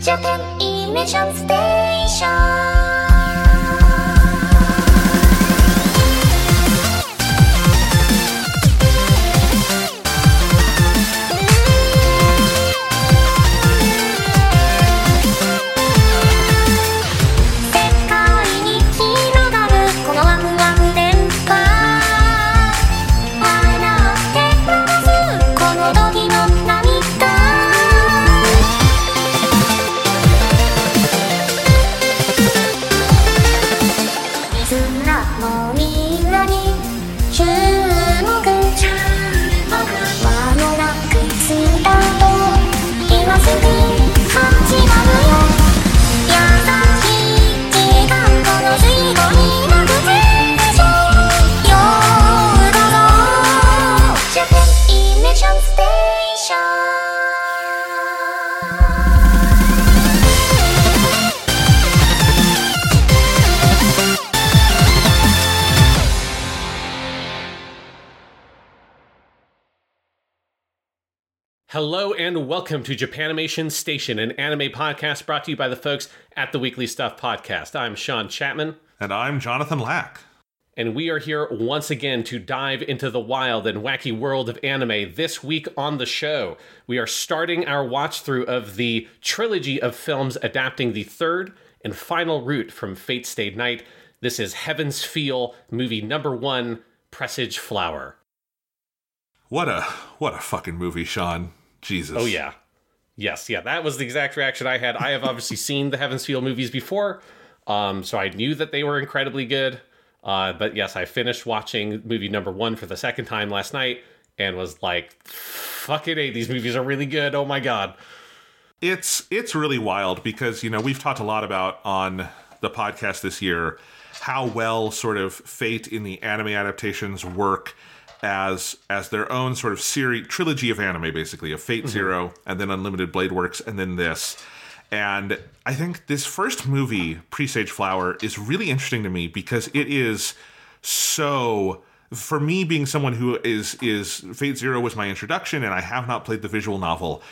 Japan Immersion Station. Welcome to Japanimation Station, an anime podcast brought to you by the folks at the Weekly Stuff Podcast. I'm Sean Chapman, And I'm Jonathan Lack. and we are here once again to dive into the wild and wacky world of anime. This week on the show, we are starting our watch through of the trilogy of films adapting the third and final route from Fate Stay Night. This is Heaven's Feel, movie number one, Presage Flower. What a what a fucking movie, Sean. Jesus. Oh yeah. Yes, yeah, that was the exact reaction I had. I have obviously seen the Heaven's Feel movies before, um, so I knew that they were incredibly good. Uh, but yes, I finished watching movie number one for the second time last night and was like, "Fucking a, these movies are really good." Oh my god. It's it's really wild because, you know, we've talked a lot about on the podcast this year how well sort of fate in the anime adaptations work as as their own sort of series trilogy of anime basically of Fate mm-hmm. Zero and then Unlimited Blade Works and then this. And I think this first movie, Presage Flower, is really interesting to me because it is so for me being someone who is is Fate Zero was my introduction and I have not played the visual novel.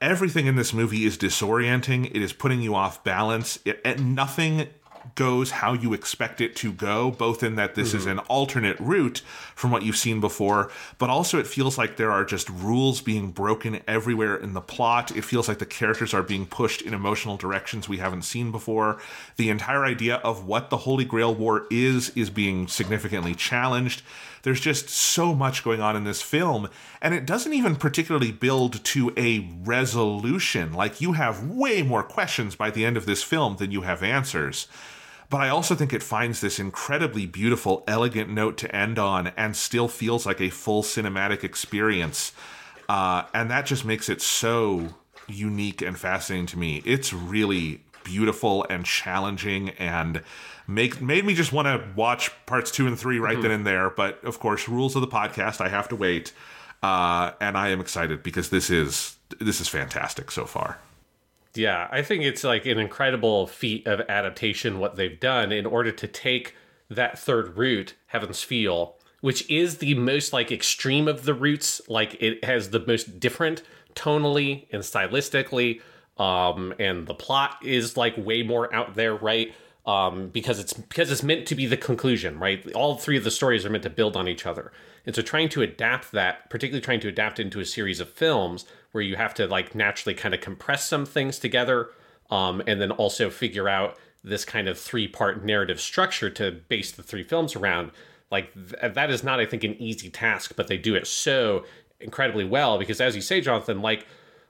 Everything in this movie is disorienting. It is putting you off balance. It, nothing goes how you expect it to go, both in that this is mm-hmm. an alternate route from what you've seen before, but also it feels like there are just rules being broken everywhere in the plot. It feels like the characters are being pushed in emotional directions we haven't seen before. The entire idea of what the Holy Grail War is is being significantly challenged. There's just so much going on in this film, and it doesn't even particularly build to a resolution. Like, you have way more questions by the end of this film than you have answers. But I also think it finds this incredibly beautiful, elegant note to end on and still feels like a full cinematic experience. Uh, and that just makes it so unique and fascinating to me. It's really beautiful and challenging and make made me just want to watch parts two and three right then and there. But of course, rules of the podcast, I have to wait. Uh, and I am excited because this is this is fantastic so far. Yeah, I think it's like an incredible feat of adaptation what they've done in order to take that third route, Heaven's Feel, which is the most like extreme of the routes, like it has the most different tonally and stylistically, um, and the plot is like way more out there, right? Um, because it's because it's meant to be the conclusion, right? All three of the stories are meant to build on each other, and so trying to adapt that, particularly trying to adapt into a series of films where you have to like naturally kind of compress some things together, um, and then also figure out this kind of three part narrative structure to base the three films around. Like th- that is not, I think, an easy task, but they do it so incredibly well because, as you say, Jonathan, like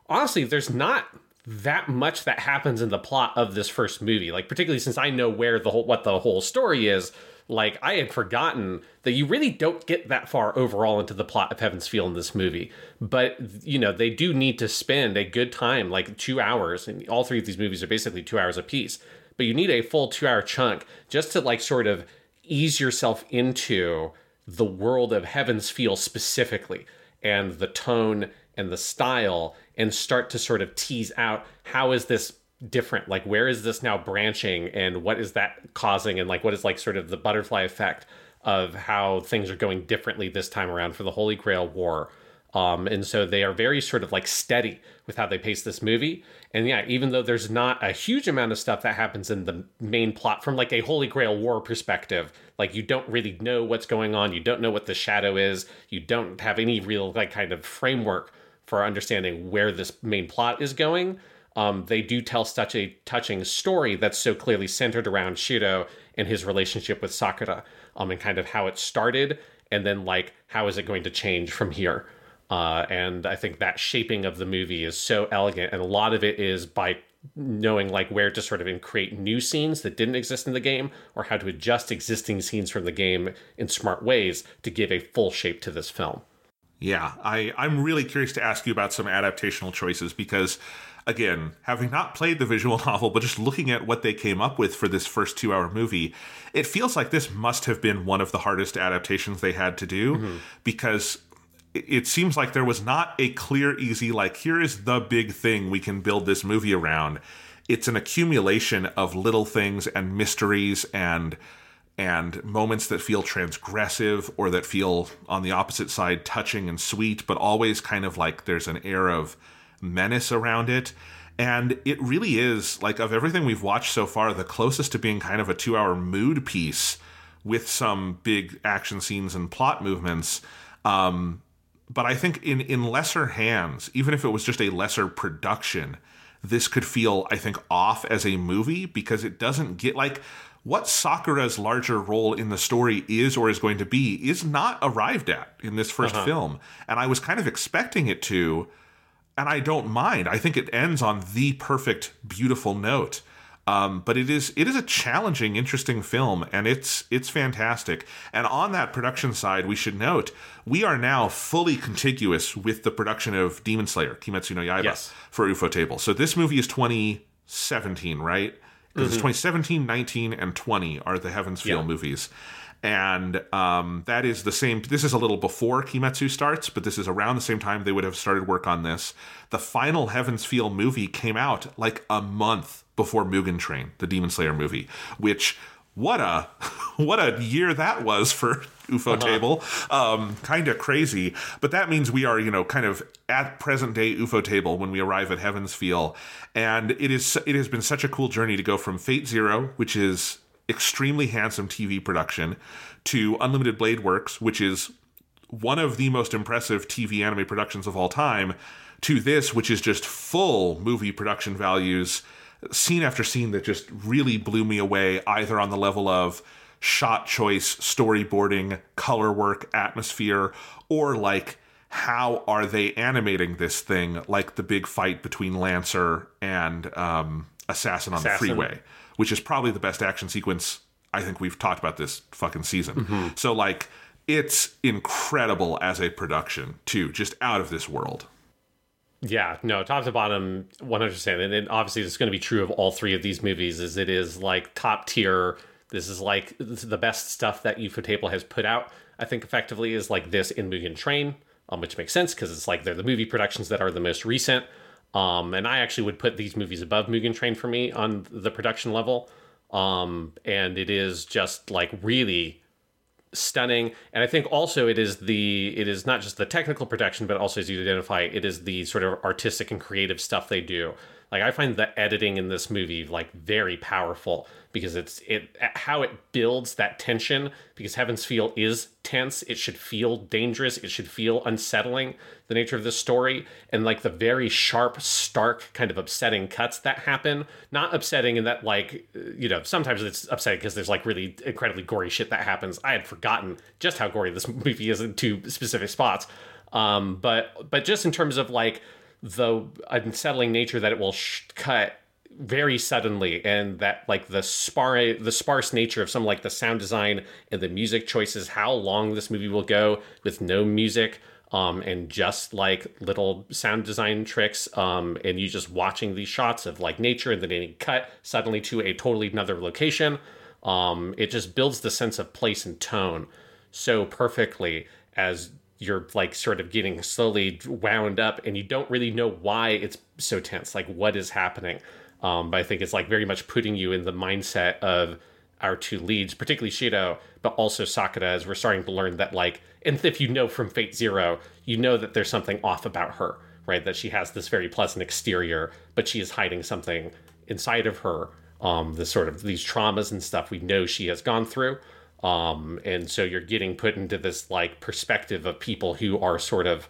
honestly, there's not that much that happens in the plot of this first movie. Like particularly since I know where the whole what the whole story is. Like I had forgotten that you really don't get that far overall into the plot of Heaven's Feel in this movie. But you know they do need to spend a good time, like two hours, and all three of these movies are basically two hours apiece. But you need a full two hour chunk just to like sort of ease yourself into the world of Heaven's Feel specifically and the tone and the style and start to sort of tease out how is this different? Like where is this now branching and what is that causing and like what is like sort of the butterfly effect of how things are going differently this time around for the holy grail war? Um, and so they are very sort of like steady with how they pace this movie. And yeah, even though there's not a huge amount of stuff that happens in the main plot from like a Holy Grail war perspective, like you don't really know what's going on, you don't know what the shadow is, you don't have any real like kind of framework for understanding where this main plot is going. Um, they do tell such a touching story that's so clearly centered around Shiro and his relationship with Sakura, um, and kind of how it started, and then like how is it going to change from here. Uh, and I think that shaping of the movie is so elegant, and a lot of it is by knowing like where to sort of create new scenes that didn't exist in the game, or how to adjust existing scenes from the game in smart ways to give a full shape to this film. Yeah, I, I'm really curious to ask you about some adaptational choices because, again, having not played the visual novel, but just looking at what they came up with for this first two hour movie, it feels like this must have been one of the hardest adaptations they had to do mm-hmm. because it seems like there was not a clear, easy, like, here is the big thing we can build this movie around. It's an accumulation of little things and mysteries and and moments that feel transgressive or that feel on the opposite side touching and sweet, but always kind of like there's an air of menace around it. And it really is, like, of everything we've watched so far, the closest to being kind of a two hour mood piece with some big action scenes and plot movements. Um, but I think in in lesser hands, even if it was just a lesser production, this could feel I think off as a movie because it doesn't get like what Sakura's larger role in the story is or is going to be is not arrived at in this 1st uh-huh. film, and I was kind of expecting it to, and I don't mind. I think it ends on the perfect, beautiful note. Um, but it is it is a challenging, interesting film, and it's it's fantastic. And on that production side, we should note we are now fully contiguous with the production of Demon Slayer, Kimetsu no Yaiba, yes. for ufotable. So this movie is 2017, right? Because mm-hmm. it's 2017, 19, and 20 are the Heaven's Feel yeah. movies and um, that is the same. This is a little before Kimetsu starts, but this is around the same time they would have started work on this. The final Heaven's Feel movie came out like a month before Mugen Train, the Demon Slayer movie, which what a what a year that was for UFO uh-huh. table. Um, kind of crazy, but that means we are, you know, kind of at present day Ufotable when we arrive at Heaven's Feel, and it is it has been such a cool journey to go from Fate Zero, which is extremely handsome TV production, to Unlimited Blade Works, which is one of the most impressive TV anime productions of all time, to this, which is just full movie production values, scene after scene that just really blew me away, either on the level of shot choice, storyboarding, color work, atmosphere, or like how are they animating this thing like the big fight between Lancer and um, Assassin on Assassin. the freeway which is probably the best action sequence I think we've talked about this fucking season. Mm-hmm. So like it's incredible as a production too, just out of this world. Yeah, no, top to bottom, 100%. And obviously, it's going to be true of all three of these movies. Is it is like top tier. This is like the best stuff that Ufotable has put out. I think effectively is like this in Mugen Train, um, which makes sense because it's like they're the movie productions that are the most recent. Um, and I actually would put these movies above Mugen Train for me on the production level. Um, and it is just like really stunning. And I think also it is the it is not just the technical production, but also as you identify, it is the sort of artistic and creative stuff they do. Like I find the editing in this movie like very powerful because it's it how it builds that tension because Heaven's Feel is tense. It should feel dangerous. It should feel unsettling. The nature of this story and like the very sharp, stark, kind of upsetting cuts that happen. Not upsetting in that like you know sometimes it's upsetting because there's like really incredibly gory shit that happens. I had forgotten just how gory this movie is in two specific spots. Um, but but just in terms of like the unsettling nature that it will sh- cut very suddenly and that like the spar the sparse nature of some like the sound design and the music choices how long this movie will go with no music um and just like little sound design tricks um and you just watching these shots of like nature and then they cut suddenly to a totally another location um it just builds the sense of place and tone so perfectly as you're like sort of getting slowly wound up and you don't really know why it's so tense like what is happening um, but I think it's like very much putting you in the mindset of our two leads, particularly Shiro but also Sakura, as we're starting to learn that, like, and if you know from Fate Zero, you know that there's something off about her, right? That she has this very pleasant exterior, but she is hiding something inside of her. Um, the sort of these traumas and stuff we know she has gone through. Um, and so you're getting put into this like perspective of people who are sort of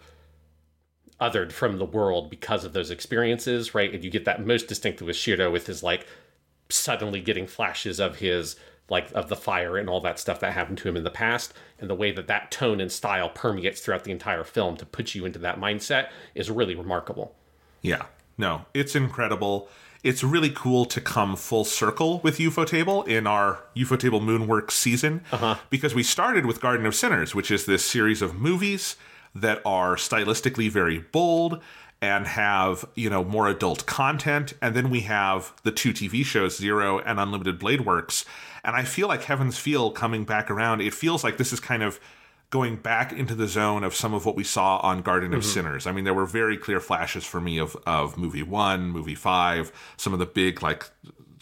othered from the world because of those experiences, right? And you get that most distinctly with Shiro with his like suddenly getting flashes of his like of the fire and all that stuff that happened to him in the past and the way that that tone and style permeates throughout the entire film to put you into that mindset is really remarkable Yeah. No, it's incredible. It's really cool to come full circle with Ufotable in our Ufotable Moonworks season uh-huh. because we started with Garden of Sinners, which is this series of movies that are stylistically very bold and have, you know, more adult content. And then we have the two TV shows, Zero and Unlimited Blade Works. And I feel like Heaven's Feel coming back around, it feels like this is kind of going back into the zone of some of what we saw on Garden of Sinners. I mean, there were very clear flashes for me of of movie one, movie five, some of the big like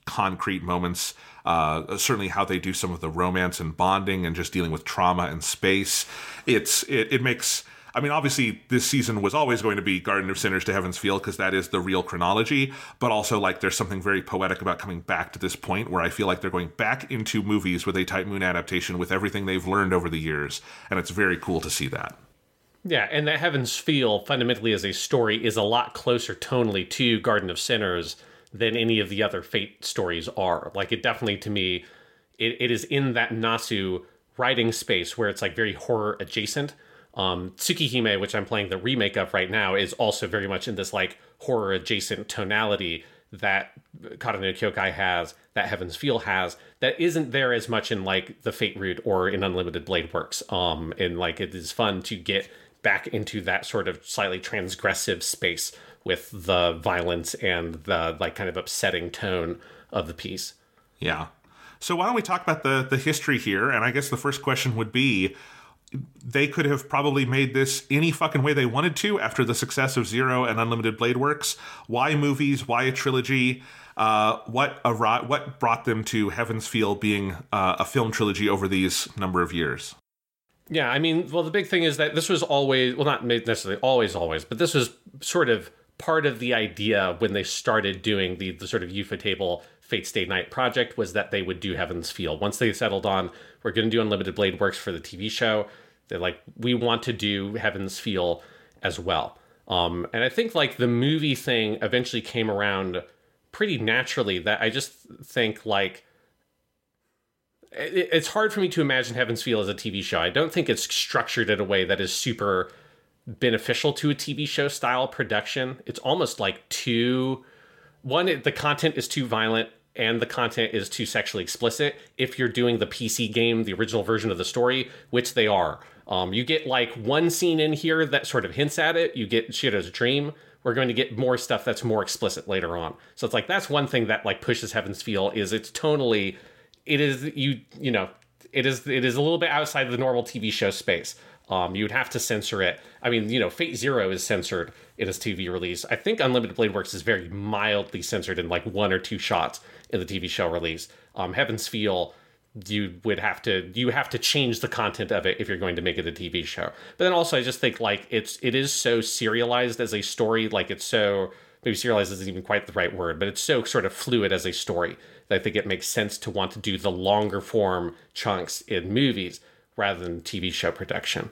concrete moments. Uh, certainly, how they do some of the romance and bonding, and just dealing with trauma and space. It's it, it makes. I mean, obviously, this season was always going to be Garden of Sinners to Heaven's Feel because that is the real chronology. But also, like, there's something very poetic about coming back to this point where I feel like they're going back into movies with a Type Moon adaptation with everything they've learned over the years, and it's very cool to see that. Yeah, and that Heaven's Feel fundamentally as a story is a lot closer tonally to Garden of Sinners than any of the other Fate stories are. Like it definitely to me, it, it is in that Nasu writing space where it's like very horror adjacent. Um, Tsukihime, which I'm playing the remake of right now, is also very much in this like horror adjacent tonality that Kara no Kyokai has, that Heaven's Feel has, that isn't there as much in like the Fate route or in Unlimited Blade Works. Um, and like it is fun to get back into that sort of slightly transgressive space with the violence and the like kind of upsetting tone of the piece. Yeah. So why don't we talk about the the history here? And I guess the first question would be they could have probably made this any fucking way they wanted to after the success of Zero and Unlimited Blade Works. Why movies? Why a trilogy? Uh, what ar- what brought them to Heaven's Feel being uh, a film trilogy over these number of years? Yeah, I mean, well, the big thing is that this was always, well, not necessarily always, always, but this was sort of part of the idea when they started doing the, the sort of Ufotable Fate Stay Night project was that they would do Heaven's Feel. Once they settled on, we're going to do Unlimited Blade Works for the TV show, they're like, we want to do Heaven's Feel as well. Um, and I think like the movie thing eventually came around pretty naturally that I just think like it, it's hard for me to imagine Heaven's Feel as a TV show. I don't think it's structured in a way that is super beneficial to a TV show style production. It's almost like too one the content is too violent and the content is too sexually explicit if you're doing the PC game, the original version of the story, which they are. Um, you get like one scene in here that sort of hints at it. You get shit as a dream. We're going to get more stuff that's more explicit later on. So it's like that's one thing that like pushes Heaven's Feel is it's tonally, it is you you know it is it is a little bit outside the normal TV show space. Um, you would have to censor it. I mean, you know, Fate Zero is censored in its TV release. I think Unlimited Blade Works is very mildly censored in like one or two shots in the TV show release. Um, Heaven's Feel, you would have to you have to change the content of it if you're going to make it a TV show. But then also, I just think like it's it is so serialized as a story. Like it's so maybe serialized isn't even quite the right word, but it's so sort of fluid as a story that I think it makes sense to want to do the longer form chunks in movies rather than TV show production.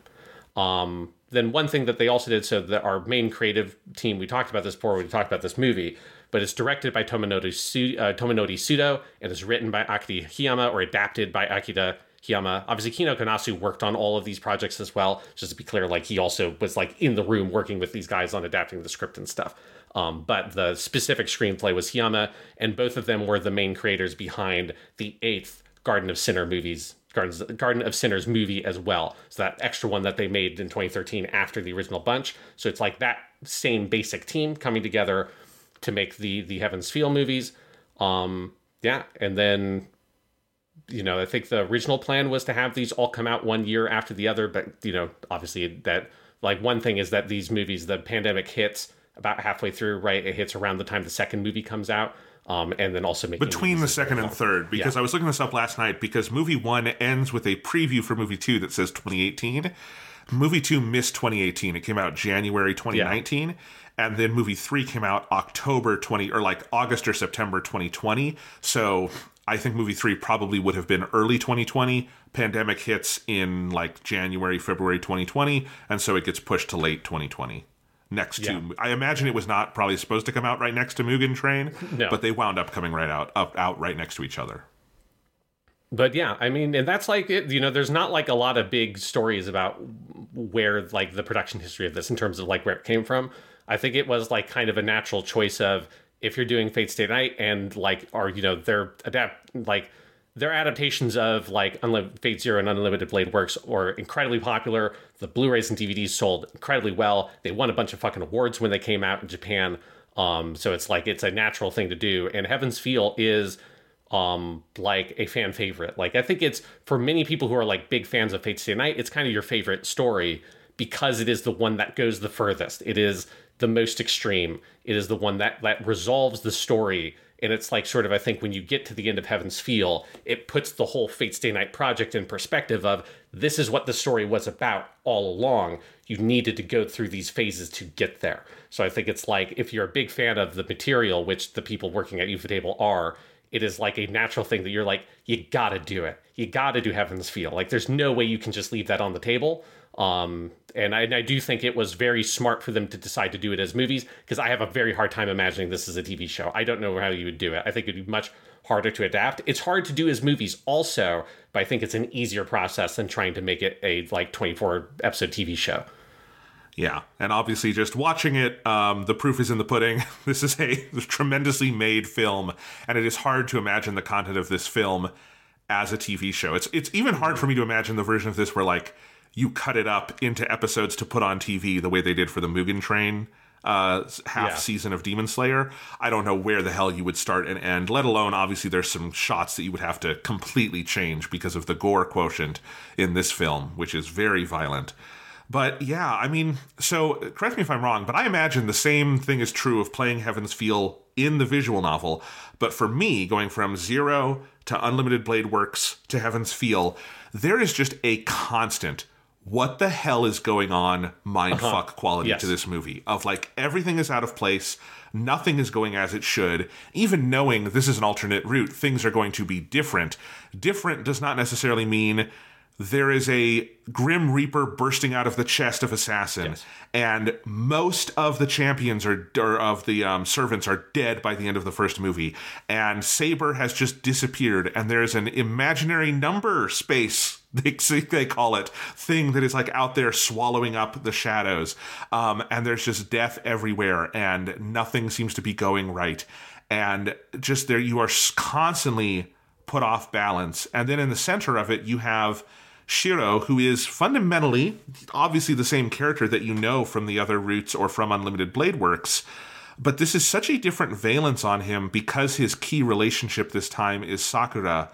Um, then one thing that they also did, so that our main creative team, we talked about this before, we talked about this movie, but it's directed by Tomonori, uh, Tomonori Sudo and is written by Akira Hiyama or adapted by Akira Hiyama. Obviously, Kinoko Nasu worked on all of these projects as well. Just to be clear, like he also was like in the room working with these guys on adapting the script and stuff. Um, but the specific screenplay was Hiyama, and both of them were the main creators behind the eighth Garden of Sinner movies, Gardens, Garden of Sinners movie as well. So that extra one that they made in 2013 after the original bunch. So it's like that same basic team coming together to make the the Heavens Feel movies. Um, yeah, and then you know I think the original plan was to have these all come out one year after the other, but you know obviously that like one thing is that these movies the pandemic hits about halfway through, right? It hits around the time the second movie comes out. Um, and then also making between the second and third because Yeah. I was looking this up last night because movie one ends with a preview for movie two that says 2018. Movie two missed 2018. It came out January 2019. And then movie three came out October 20 or like August or September 2020. So I think movie three probably would have been early 2020. Pandemic hits in like January, February 2020. And so it gets pushed to late 2020. Next Yeah. to, I imagine it was not probably supposed to come out right next to Mugen Train, No. but they wound up coming right out, up, out right next to each other. but yeah i mean and that's like it you know there's not like a lot of big stories about where like the production history of this in terms of like where it came from i think it was like kind of a natural choice of if you're doing fate stay night and like are you know they're adapt like their adaptations of like Unlimited Fate Zero and Unlimited Blade Works are incredibly popular. The Blu-rays and DVDs sold incredibly well. They won a bunch of fucking awards when they came out in Japan. Um, so it's like it's a natural thing to do. And Heaven's Feel is um like a fan favorite. Like I think it's for many people who are like big fans of Fate Stay Night, it's kind of your favorite story because it is the one that goes the furthest. It is the most extreme. It is the one that that resolves the story. And it's like sort of I think when you get to the end of Heaven's Feel, it puts the whole Fate Stay Night project in perspective of this is what the story was about all along. You needed to go through these phases to get there. So I think it's like if you're a big fan of the material, which the people working at Ufotable are, it is like a natural thing that you're like, you gotta do it. You gotta do Heaven's Feel. Like there's no way you can just leave that on the table. Um, and I, and I do think it was very smart for them to decide to do it as movies because I have a very hard time imagining this as a TV show. I don't know how you would do it. I think it'd be much harder to adapt. It's hard to do as movies also, but I think it's an easier process than trying to make it a like 24 episode TV show. Yeah, and obviously, just watching it, um, the proof is in the pudding. This is a tremendously made film, and it is hard to imagine the content of this film as a TV show. It's it's even hard for me to imagine the version of this where like you cut it up into episodes to put on TV the way they did for the Mugen Train uh, half Yeah. season of Demon Slayer. I don't know where the hell you would start and end. Let alone, obviously, there's some shots that you would have to completely change because of the gore quotient in this film, which is very violent. But yeah, I mean, so correct me if I'm wrong, but I imagine the same thing is true of playing Heaven's Feel in the visual novel. But for me, going from Zero to Unlimited Blade Works to Heaven's Feel, there is just a constant what the hell is going on mindfuck quality Yes. to this movie? Of like everything is out of place. Nothing is going as it should. Even knowing this is an alternate route things are going to be different. Different does not necessarily mean there is a grim reaper bursting out of the chest of assassin. And most of the champions are or of the um, servants are dead by the end of the first movie. And saber has just disappeared and there's an imaginary number space they, they call it thing that is like out there swallowing up the shadows. Um, and there's just death everywhere and nothing seems to be going right. And just there you are constantly put off balance. And then in the center of it you have Shiro, who is fundamentally obviously the same character that you know from the other routes or from Unlimited Blade Works, but this is such a different valence on him because his key relationship this time is Sakura.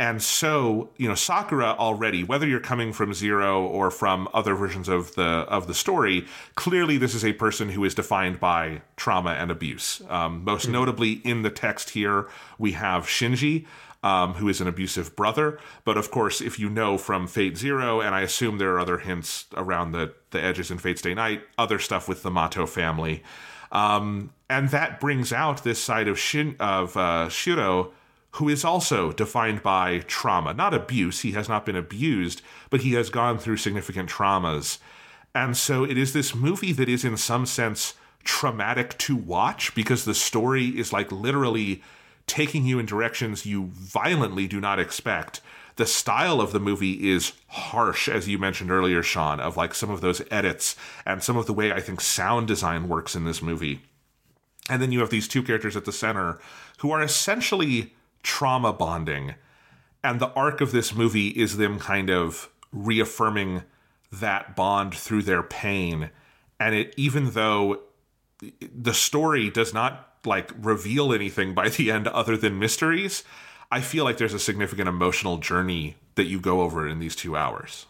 And so, you know, Sakura already, whether you're coming from Zero or from other versions of the of the story, clearly this is a person who is defined by trauma and abuse. Um, most notably in the text here, we have Shinji, um, who is an abusive brother. But of course, if you know from Fate Zero, and I assume there are other hints around the the edges in Fate Stay Night, other stuff with the Mato family, um, and that brings out this side of Shin of uh, Shiro who is also defined by trauma, not abuse. He has not been abused, but he has gone through significant traumas. And so it is this movie that is, in some sense, traumatic to watch because the story is like literally taking you in directions you violently do not expect. The style of the movie is harsh, as you mentioned earlier, Sean, of like some of those edits and some of the way I think sound design works in this movie. And then you have these two characters at the center who are essentially trauma bonding. And the arc of this movie is them kind of reaffirming that bond through their pain. And it even though the story does not like reveal anything by the end other than mysteries, I feel like there's a significant emotional journey that you go over in these two hours.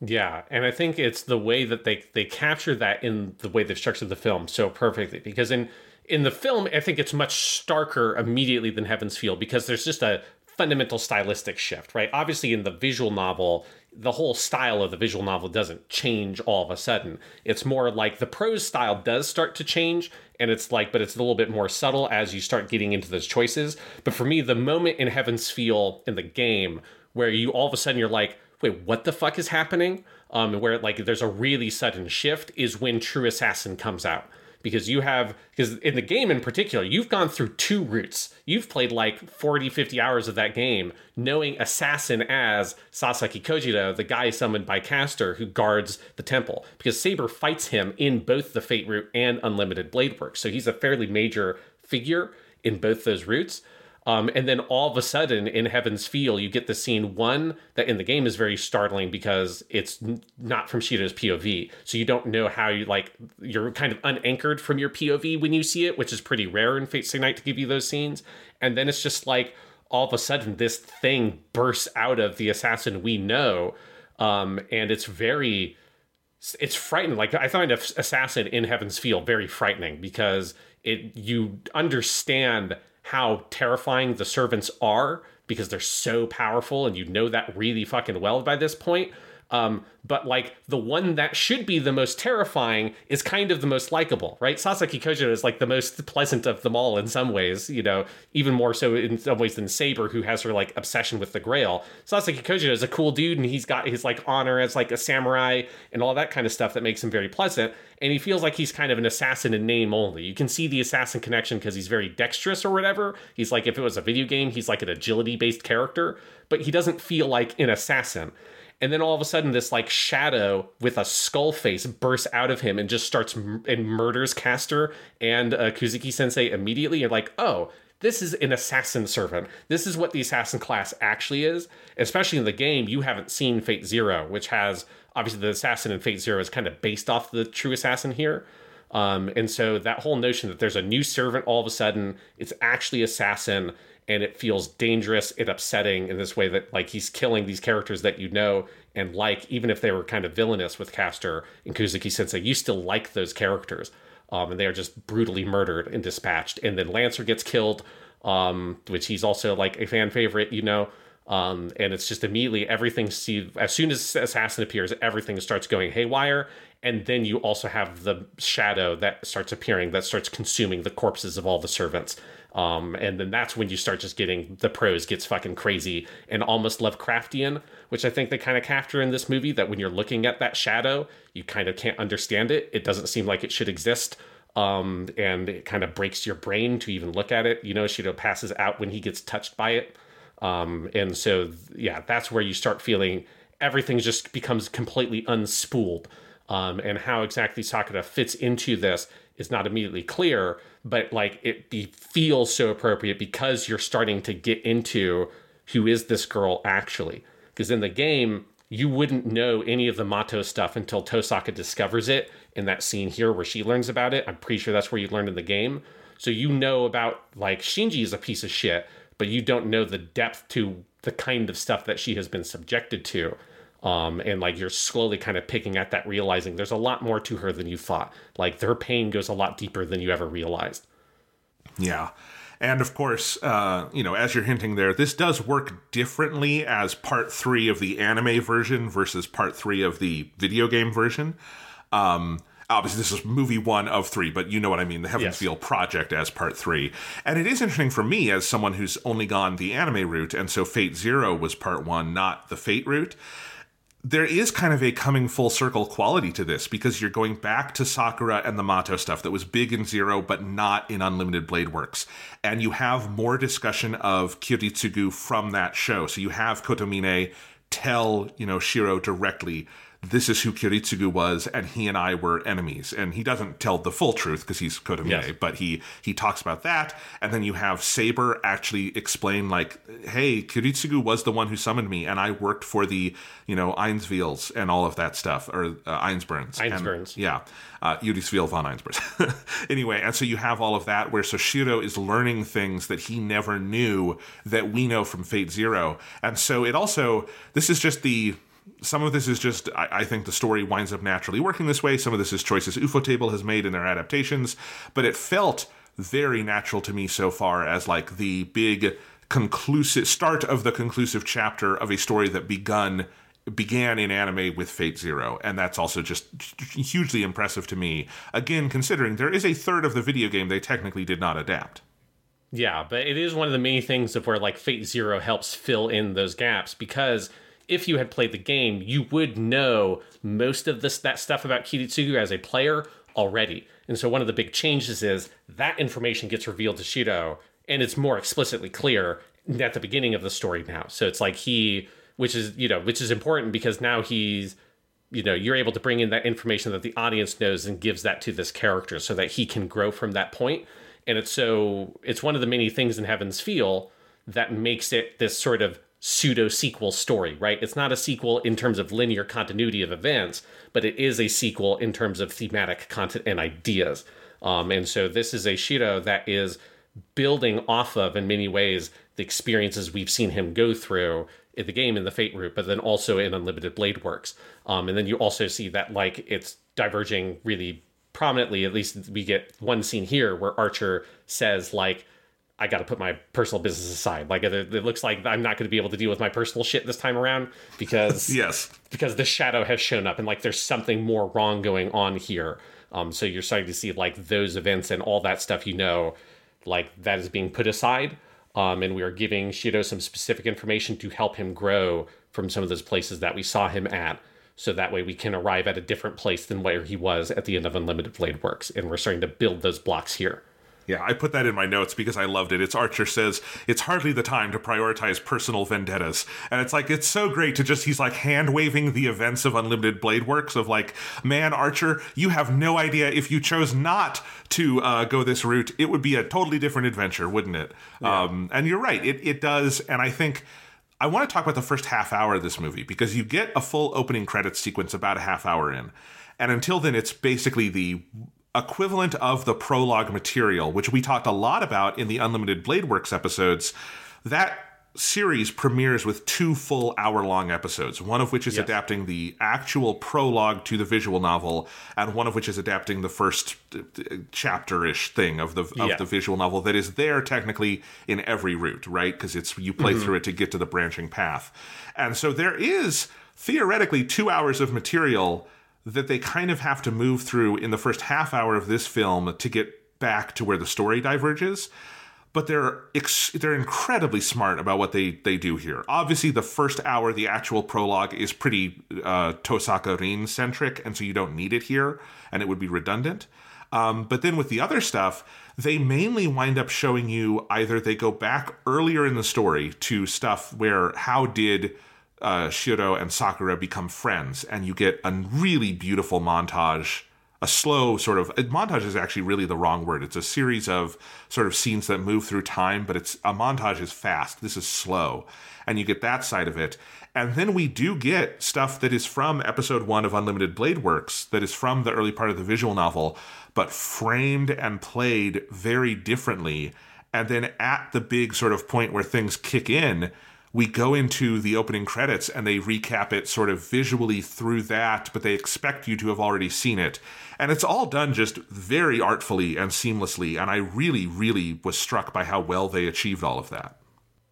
Yeah, and I think it's the way that they they capture that in the way they've structured the film so perfectly. Because in in the film, I think it's much starker immediately than Heaven's Feel because there's just a fundamental stylistic shift, right? Obviously, in the visual novel, the whole style of the visual novel doesn't change all of a sudden. It's more like the prose style does start to change, and it's like, but it's a little bit more subtle as you start getting into those choices. But for me, the moment in Heaven's Feel in the game where you all of a sudden you're like, wait, what the fuck is happening? Um, where like there's a really sudden shift is when True Assassin comes out because you have because in the game in particular you've gone through two routes. You've played like 40 50 hours of that game knowing assassin as sasaki kojiro the guy summoned by caster who guards the temple because saber fights him in both the fate route and unlimited blade work. So he's a fairly major figure in both those routes um, and then all of a sudden in Heaven's Feel, you get the scene one that in the game is very startling because it's n- not from Shiro's POV. So you don't know how you like, you're kind of unanchored from your POV when you see it, which is pretty rare in Fate Stay Night to give you those scenes. And then it's just like all of a sudden this thing bursts out of the assassin we know. Um, and it's very, it's frightening. Like I find Assassin in Heaven's Feel very frightening because it you understand how terrifying the servants are because they're so powerful and you know that really fucking well by this point. Um, but like the one that should be the most terrifying is kind of the most likable, right? Sasaki Kojiro is like the most pleasant of them all in some ways, you know, even more so in some ways than Saber, who has her like obsession with the Grail. Sasaki Kojiro is a cool dude, and he's got his like honor as like a samurai and all that kind of stuff that makes him very pleasant. And he feels like he's kind of an assassin in name only. You can see the assassin connection because he's very dexterous or whatever. He's like if it was a video game, he's like an agility based character, but he doesn't feel like an assassin and then all of a sudden this like shadow with a skull face bursts out of him and just starts m- and murders caster and uh, kuzuki sensei immediately. You're like oh this is an assassin servant. This is what the assassin class actually is. Especially in the game you haven't seen fate zero which has obviously the assassin in fate zero is kind of based off the true assassin here. Um, and so that whole notion that there's a new servant all of a sudden it's actually assassin and it feels dangerous and upsetting in this way that like he's killing these characters that you know and like even if they were kind of villainous with Caster and Kuzuki Sensei, you still like those characters. Um, and they are just brutally murdered and dispatched. And then Lancer gets killed, um, which he's also like a fan favorite, you know. Um, and it's just immediately everything see as soon as assassin appears everything starts going haywire and then you also have the shadow that starts appearing that starts consuming the corpses of all the servants um, and then that's when you start just getting the prose gets fucking crazy and almost Lovecraftian, which I think they kind of capture in this movie. That when you're looking at that shadow, you kind of can't understand it. It doesn't seem like it should exist. Um, and it kind of breaks your brain to even look at it. You know, Shiro passes out when he gets touched by it. Um, and so, yeah, that's where you start feeling everything just becomes completely unspooled. Um, and how exactly Sakura fits into this is not immediately clear, but like it be, feels so appropriate because you're starting to get into who is this girl actually. Because in the game, you wouldn't know any of the Mato stuff until Tosaka discovers it in that scene here where she learns about it. I'm pretty sure that's where you learned in the game. So you know about like Shinji is a piece of shit, but you don't know the depth to the kind of stuff that she has been subjected to. Um, and like you're slowly kind of picking at that, realizing there's a lot more to her than you thought. Like her pain goes a lot deeper than you ever realized. Yeah. And of course, uh, you know, as you're hinting there, this does work differently as part three of the anime version versus part three of the video game version. Um, obviously, this is movie one of three, but you know what I mean the Heaven's Yes. Feel project as part three. And it is interesting for me as someone who's only gone the anime route, and so Fate Zero was part one, not the Fate route there is kind of a coming full circle quality to this because you're going back to Sakura and the Mato stuff that was big in Zero but not in Unlimited Blade Works. And you have more discussion of Kiritsugu from that show. So you have Kotomine tell, you know, Shiro directly this is who Kiritsugu was, and he and I were enemies. And he doesn't tell the full truth because he's Kotomine, Yes. but he he talks about that. And then you have Saber actually explain like, hey, Kiritsugu was the one who summoned me, and I worked for the you know Einsviels and all of that stuff, or uh, Einzberns. And- Einzberns. yeah. Uh, Udisviel von Einzberns. anyway, and so you have all of that where Soshiro is learning things that he never knew that we know from Fate Zero. And so it also, this is just the some of this is just I, I, think the story winds up naturally working this way. Some of this is choices Ufotable has made in their adaptations, but it felt very natural to me so far as like the big conclusive start of the conclusive chapter of a story that begun began in anime with Fate Zero, and that's also just hugely impressive to me. Again, considering there is a third of the video game they technically did not adapt. Yeah, but it is one of the many things of where like Fate Zero helps fill in those gaps because if you had played the game, you would know most of this that stuff about Kiritsugu as a player already. And so one of the big changes is that information gets revealed to Shiro and it's more explicitly clear at the beginning of the story now. So it's like he which is, you know, which is important because now he's you know, you're able to bring in that information that the audience knows and gives that to this character so that he can grow from that point. And it's so it's one of the many things in Heaven's Feel that makes it this sort of pseudo sequel story, right? It's not a sequel in terms of linear continuity of events, but it is a sequel in terms of thematic content and ideas. Um, and so this is a Shiro that is building off of, in many ways, the experiences we've seen him go through in the game in the Fate route, but then also in Unlimited Blade Works. Um, and then you also see that like it's diverging really prominently. At least we get one scene here where Archer says like I got to put my personal business aside. Like it, it looks like I'm not going to be able to deal with my personal shit this time around because yes, because the shadow has shown up and like there's something more wrong going on here. Um, so you're starting to see like those events and all that stuff. You know, like that is being put aside. Um, and we are giving Shiro some specific information to help him grow from some of those places that we saw him at. So that way we can arrive at a different place than where he was at the end of Unlimited Blade Works. And we're starting to build those blocks here. Yeah, I put that in my notes because I loved it. It's Archer says, it's hardly the time to prioritize personal vendettas. And it's like, it's so great to just, he's like hand waving the events of Unlimited Blade Works of like, man, Archer, you have no idea if you chose not to uh, go this route, it would be a totally different adventure, wouldn't it? Yeah. Um, and you're right, it, it does. And I think. I want to talk about the first half hour of this movie because you get a full opening credits sequence about a half hour in. And until then, it's basically the equivalent of the prologue material, which we talked a lot about in the Unlimited Blade Works episodes, that series premieres with two full hour long episodes, one of which is yes. adapting the actual prologue to the visual novel, and one of which is adapting the first uh, chapter ish thing of the of yeah. the visual novel that is there technically in every route, right? Because it's you play mm-hmm. through it to get to the branching path. And so there is theoretically two hours of material that they kind of have to move through in the first half hour of this film to get back to where the story diverges but they're ex- they're incredibly smart about what they they do here. Obviously, the first hour, the actual prologue, is pretty uh, Tosaka Rin centric, and so you don't need it here, and it would be redundant. Um, but then with the other stuff, they mainly wind up showing you either they go back earlier in the story to stuff where how did uh, Shiro and Sakura become friends, and you get a really beautiful montage. A slow sort of montage is actually really the wrong word. It's a series of sort of scenes that move through time, but it's a montage is fast. This is slow, and you get that side of it. And then we do get stuff that is from episode one of Unlimited Blade Works, that is from the early part of the visual novel, but framed and played very differently. And then at the big sort of point where things kick in, we go into the opening credits and they recap it sort of visually through that, but they expect you to have already seen it. And it's all done just very artfully and seamlessly. And I really, really was struck by how well they achieved all of that.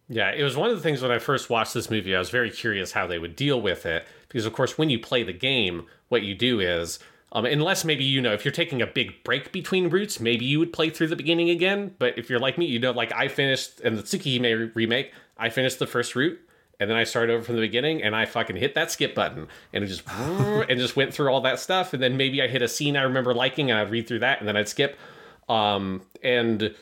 Yeah, it was one of the things when I first watched this movie, I was very curious how they would deal with it. Because, of course, when you play the game, what you do is um, unless maybe you know if you're taking a big break between routes, maybe you would play through the beginning again. But if you're like me, you know, like I finished in the Tsukihime remake, I finished the first route and then I started over from the beginning and I fucking hit that skip button and it just and just went through all that stuff and then maybe I hit a scene I remember liking and I'd read through that and then I'd skip. Um, and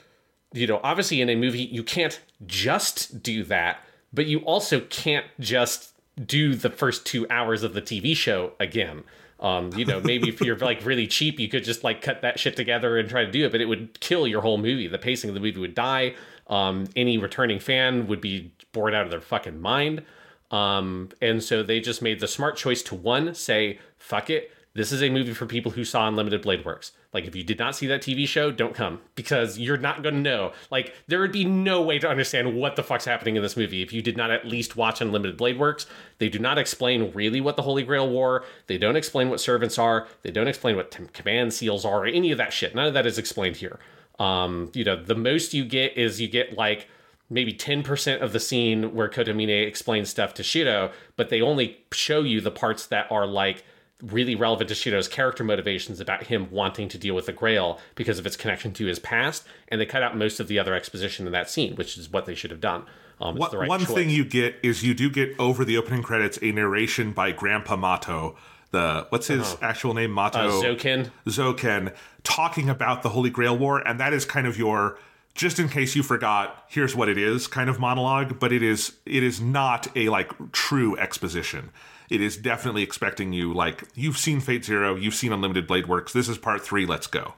you know, obviously in a movie you can't just do that, but you also can't just do the first two hours of the TV show again. Um, you know, maybe if you're like really cheap, you could just like cut that shit together and try to do it, but it would kill your whole movie. The pacing of the movie would die. Um, any returning fan would be bored out of their fucking mind. Um, and so they just made the smart choice to one, say, fuck it, this is a movie for people who saw Unlimited Blade Works. Like, if you did not see that TV show, don't come because you're not going to know. Like, there would be no way to understand what the fuck's happening in this movie if you did not at least watch Unlimited Blade Works. They do not explain really what the Holy Grail War. They don't explain what servants are. They don't explain what command seals are or any of that shit. None of that is explained here. Um, you know, the most you get is you get like maybe 10% of the scene where Kotomine explains stuff to Shiro, but they only show you the parts that are like really relevant to Shiro's character motivations about him wanting to deal with the Grail because of its connection to his past, and they cut out most of the other exposition in that scene, which is what they should have done. Um, What, right one choice. thing you get is you do get over the opening credits a narration by Grandpa Mato. The what's his actual name? Mato uh, Zoken. Zoken talking about the Holy Grail War, and that is kind of your just in case you forgot, here's what it is kind of monologue, but it is it is not a like true exposition. It is definitely expecting you like you've seen Fate Zero, you've seen Unlimited Blade Works. This is part three. Let's go.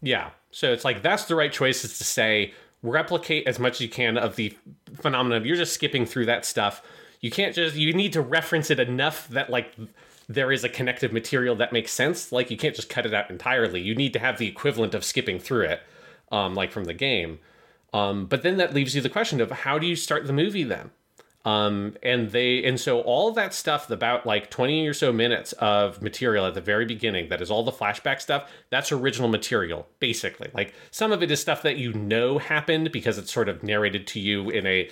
Yeah. So it's like that's the right choice is to say replicate as much as you can of the phenomenon. You're just skipping through that stuff. You can't just you need to reference it enough that like there is a connective material that makes sense. Like you can't just cut it out entirely. You need to have the equivalent of skipping through it, um, like from the game. Um, but then that leaves you the question of how do you start the movie then? Um, and they and so all that stuff about like 20 or so minutes of material at the very beginning that is all the flashback stuff that's original material basically like some of it is stuff that you know happened because it's sort of narrated to you in a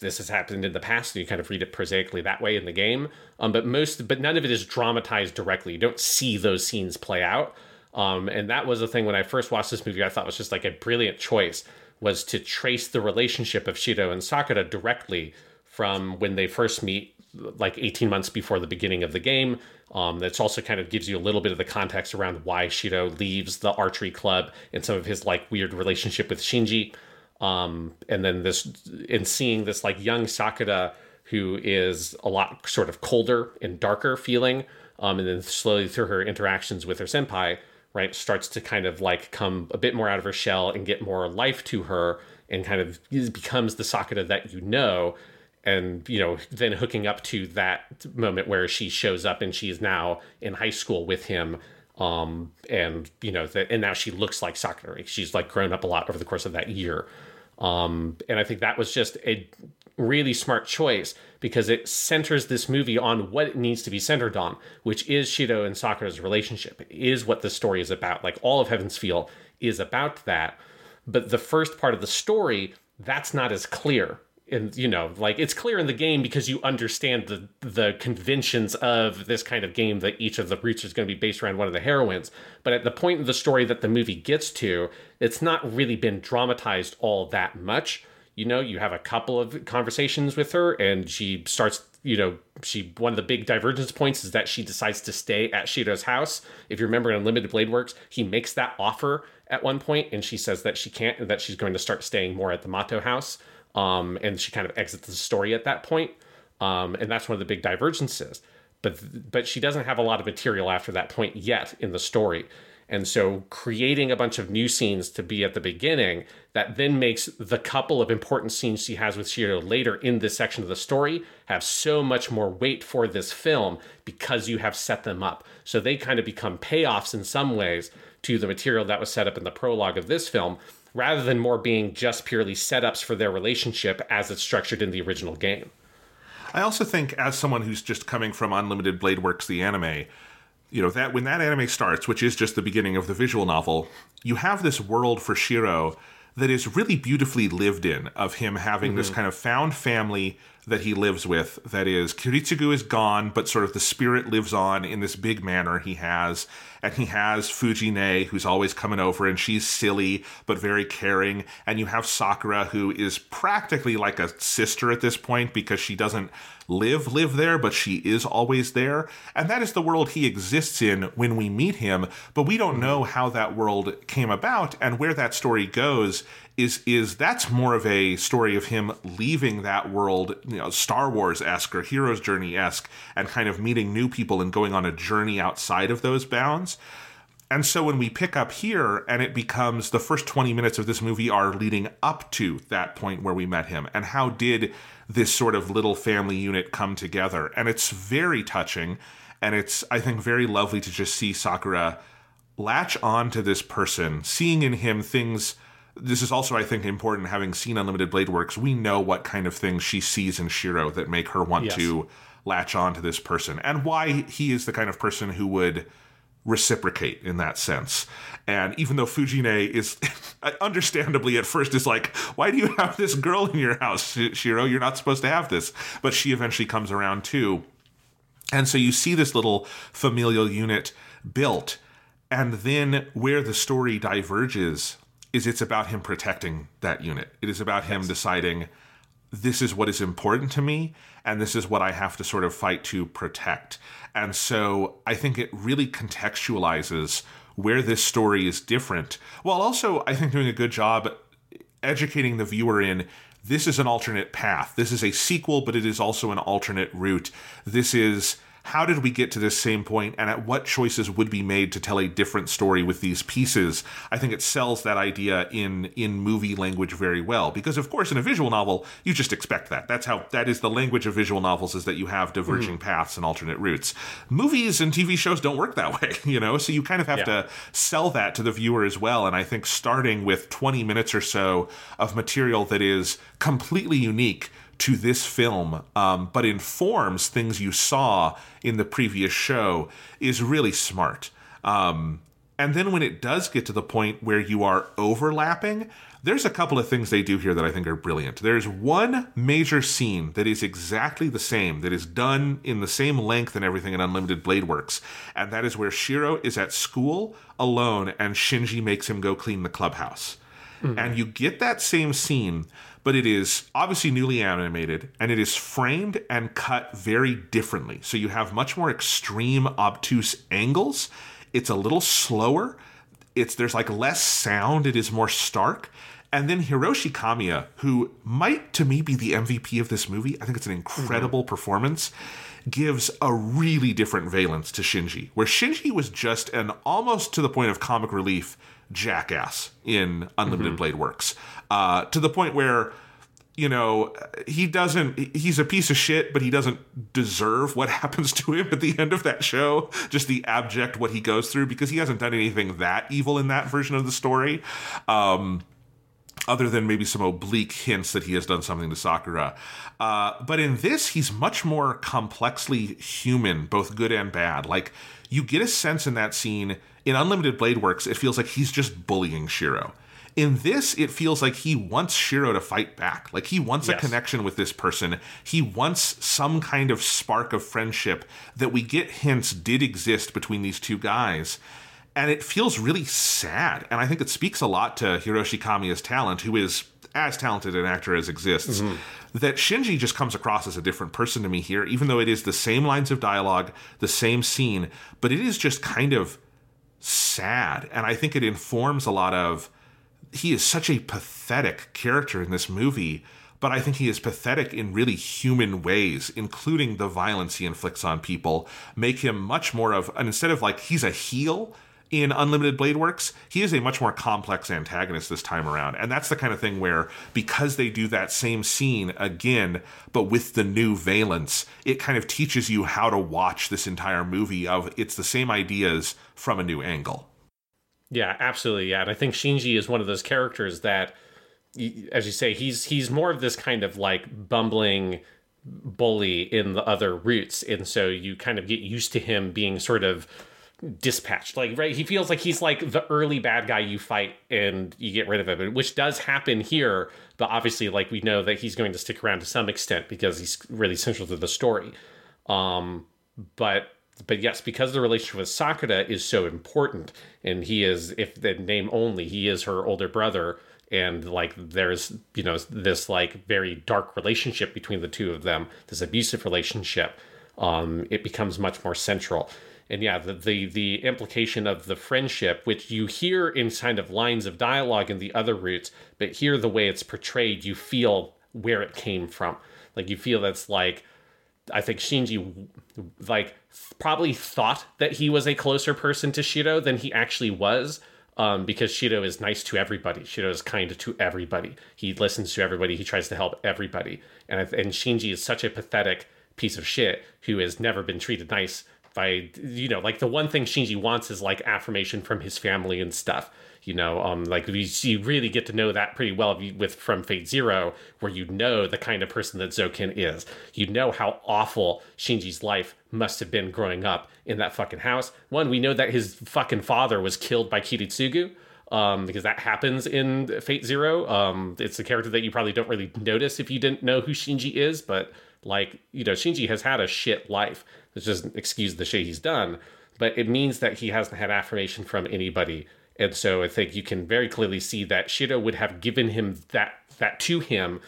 this has happened in the past and you kind of read it prosaically that way in the game. Um, but most but none of it is dramatized directly. You don't see those scenes play out. Um, and that was the thing when i first watched this movie i thought was just like a brilliant choice was to trace the relationship of shiro and sakura directly from when they first meet like 18 months before the beginning of the game. Um, that's also kind of gives you a little bit of the context around why shiro leaves the archery club and some of his like weird relationship with shinji um, and then this in seeing this like young sakura who is a lot sort of colder and darker feeling um, and then slowly through her interactions with her senpai right starts to kind of like come a bit more out of her shell and get more life to her and kind of becomes the sakura that you know. And you know then hooking up to that moment where she shows up and she is now in high school with him um and you know and now she looks like sakura. She's like grown up a lot over the course of that year um and i think that was just a really smart choice because it centers this movie on what it needs to be centered on which is Shiro and sakura's relationship. It is what the story is about. Like all of heaven's feel is about that. But the first part of the story that's not as clear. And you know like it's clear in the game because you understand the the conventions of this kind of game that each of the routes is going to be based around one of the heroines. But at the point of the story that the movie gets to it's not really been dramatized all that much you know you have a couple of conversations with her and she starts you know she one of the big divergence points is that she decides to stay at shiro's house if you remember in unlimited blade works he makes that offer at one point and she says that she can't that she's going to start staying more at the mato house um, and she kind of exits the story at that point. Um, and that's one of the big divergences. But but she doesn't have a lot of material after that point yet in the story. And so creating a bunch of new scenes to be at the beginning that then makes the couple of important scenes she has with Shiro later in this section of the story have so much more weight for this film because you have set them up. So they kind of become payoffs in some ways to the material that was set up in the prologue of this film rather than more being just purely setups for their relationship as it's structured in the original game. I also think, as someone who's just coming from Unlimited Blade Works, the anime, you know that when that anime starts, which is just the beginning of the visual novel, you have this world for Shiro that is really beautifully lived in of him having this mm-hmm. kind of found family that he lives with that is Kiritsugu is gone but sort of the spirit lives on in this big manor he has and he has Fujine who's always coming over and she's silly but very caring and you have Sakura who is practically like a sister at this point because she doesn't live live there but she is always there. And that is the world he exists in when we meet him but we don't know how that world came about and where that story goes. Is is that's more of a story of him leaving that world you know Star Wars esque or Hero's Journey esque and kind of meeting new people and going on a journey outside of those bounds. And so when we pick up here and it becomes the first 20 minutes of this movie are leading up to that point where we met him and how did this sort of little family unit come together and it's very touching and it's I think very lovely to just see Sakura latch on to this person, seeing in him things. This is also, I think, important. Having seen Unlimited Blade Works, we know what kind of things she sees in Shiro that make her want Yes. to latch on to this person, and why he is the kind of person who would reciprocate in that sense. And even though Fujine is uh, understandably at first is like, why do you have this girl in your house, Shiro? You're not supposed to have this. But she eventually comes around too. And so you see this little familial unit built. And then where the story diverges is it's about him protecting that unit. It is about him deciding this is what is important to me and this is what I have to sort of fight to protect. And so I think it really contextualizes where this story is different while also I think doing a good job educating the viewer in this is an alternate path. This is a sequel, but it is also an alternate route. This is how did we get to this same point and at what choices would be made to tell a different story with these pieces i think it sells that idea in in movie language very well because of course in a visual novel you just expect that that's how that is the language of visual novels is that you have diverging hmm. paths and alternate routes movies and tv shows don't work that way you know so you kind of have Yeah. to sell that to the viewer as well. And I think starting with 20 minutes or so of material that is completely unique to this film, um, but informs things you saw in the previous show, is really smart. Um, and then when it does get to the point where you are overlapping, there's a couple of things they do here that I think are brilliant. There's one major scene that is exactly the same, that is done in the same length and everything in Unlimited Blade Works, and that is where Shiro is at school alone and Shinji makes him go clean the clubhouse. And you get that same scene, but it is obviously newly animated and it is framed and cut very differently. So you have much more extreme, obtuse angles. It's a little slower. It's there's like less sound. It is more stark. And then Hiroshi Kamiya, who might to me be the MVP of this movie, I think it's an incredible mm-hmm. performance, gives a really different valence to Shinji, where Shinji was just an almost to the point of comic relief jackass in Unlimited Blade Works, uh, to the point where you know he doesn't he's a piece of shit but he doesn't deserve what happens to him at the end of that show just the abject what he goes through because he hasn't done anything that evil in that version of the story um other than maybe some oblique hints that he has done something to Sakura. Uh, but in this, he's much more complexly human, both good and bad. Like, you get a sense in that scene, in Unlimited Blade Works, it feels like he's just bullying Shiro. In this, it feels like he wants Shiro to fight back. Like, he wants a connection with this person. He wants some kind of spark of friendship that we get hints did exist between these two guys and it feels really sad. And I think it speaks a lot to Hiroshi Kamiya's talent, who is as talented an actor as exists. Mm-hmm. That Shinji just comes across as a different person to me here, even though it is the same lines of dialogue, the same scene, but it is just kind of sad. And I think it informs a lot of he is such a pathetic character in this movie, but I think he is pathetic in really human ways, including the violence he inflicts on people, make him much more of, and instead of like he's a heel in Unlimited Blade Works, he is a much more complex antagonist this time around. And that's the kind of thing where, because they do that same scene again, but with the new valence, it kind of teaches you how to watch this entire movie of it's the same ideas from a new angle. Yeah, absolutely. Yeah, and I think Shinji is one of those characters that, as you say, he's he's more of this kind of like bumbling bully in the other routes, and so you kind of get used to him being sort of dispatched. Like, right, he feels like he's like the early bad guy you fight and you get rid of him, which does happen here. But obviously, like we know that he's going to stick around to some extent because he's really central to the story. Um, but but yes, because the relationship with Sakura is so important, and he is, if the name only, he is her older brother, and like there's you know this like very dark relationship between the two of them, this abusive relationship. Um, it becomes much more central, and yeah, the, the the implication of the friendship, which you hear in kind of lines of dialogue in the other routes, but here the way it's portrayed, you feel where it came from. Like you feel that's like I think Shinji like probably thought that he was a closer person to Shiro than he actually was. Um, because Shiro is nice to everybody. Shiro is kind to everybody. He listens to everybody. He tries to help everybody. And and Shinji is such a pathetic piece of shit who has never been treated nice by you know like the one thing Shinji wants is like affirmation from his family and stuff you know um like you, you really get to know that pretty well with from fate zero where you know the kind of person that zoken is you know how awful shinji's life must have been growing up in that fucking house one we know that his fucking father was killed by kiritsugu um, because that happens in Fate Zero. Um, it's a character that you probably don't really notice if you didn't know who Shinji is, but like you know, Shinji has had a shit life. This doesn't excuse the shit he's done, but it means that he hasn't had affirmation from anybody and so I think you can very clearly see that Shiro would have given him that that to him,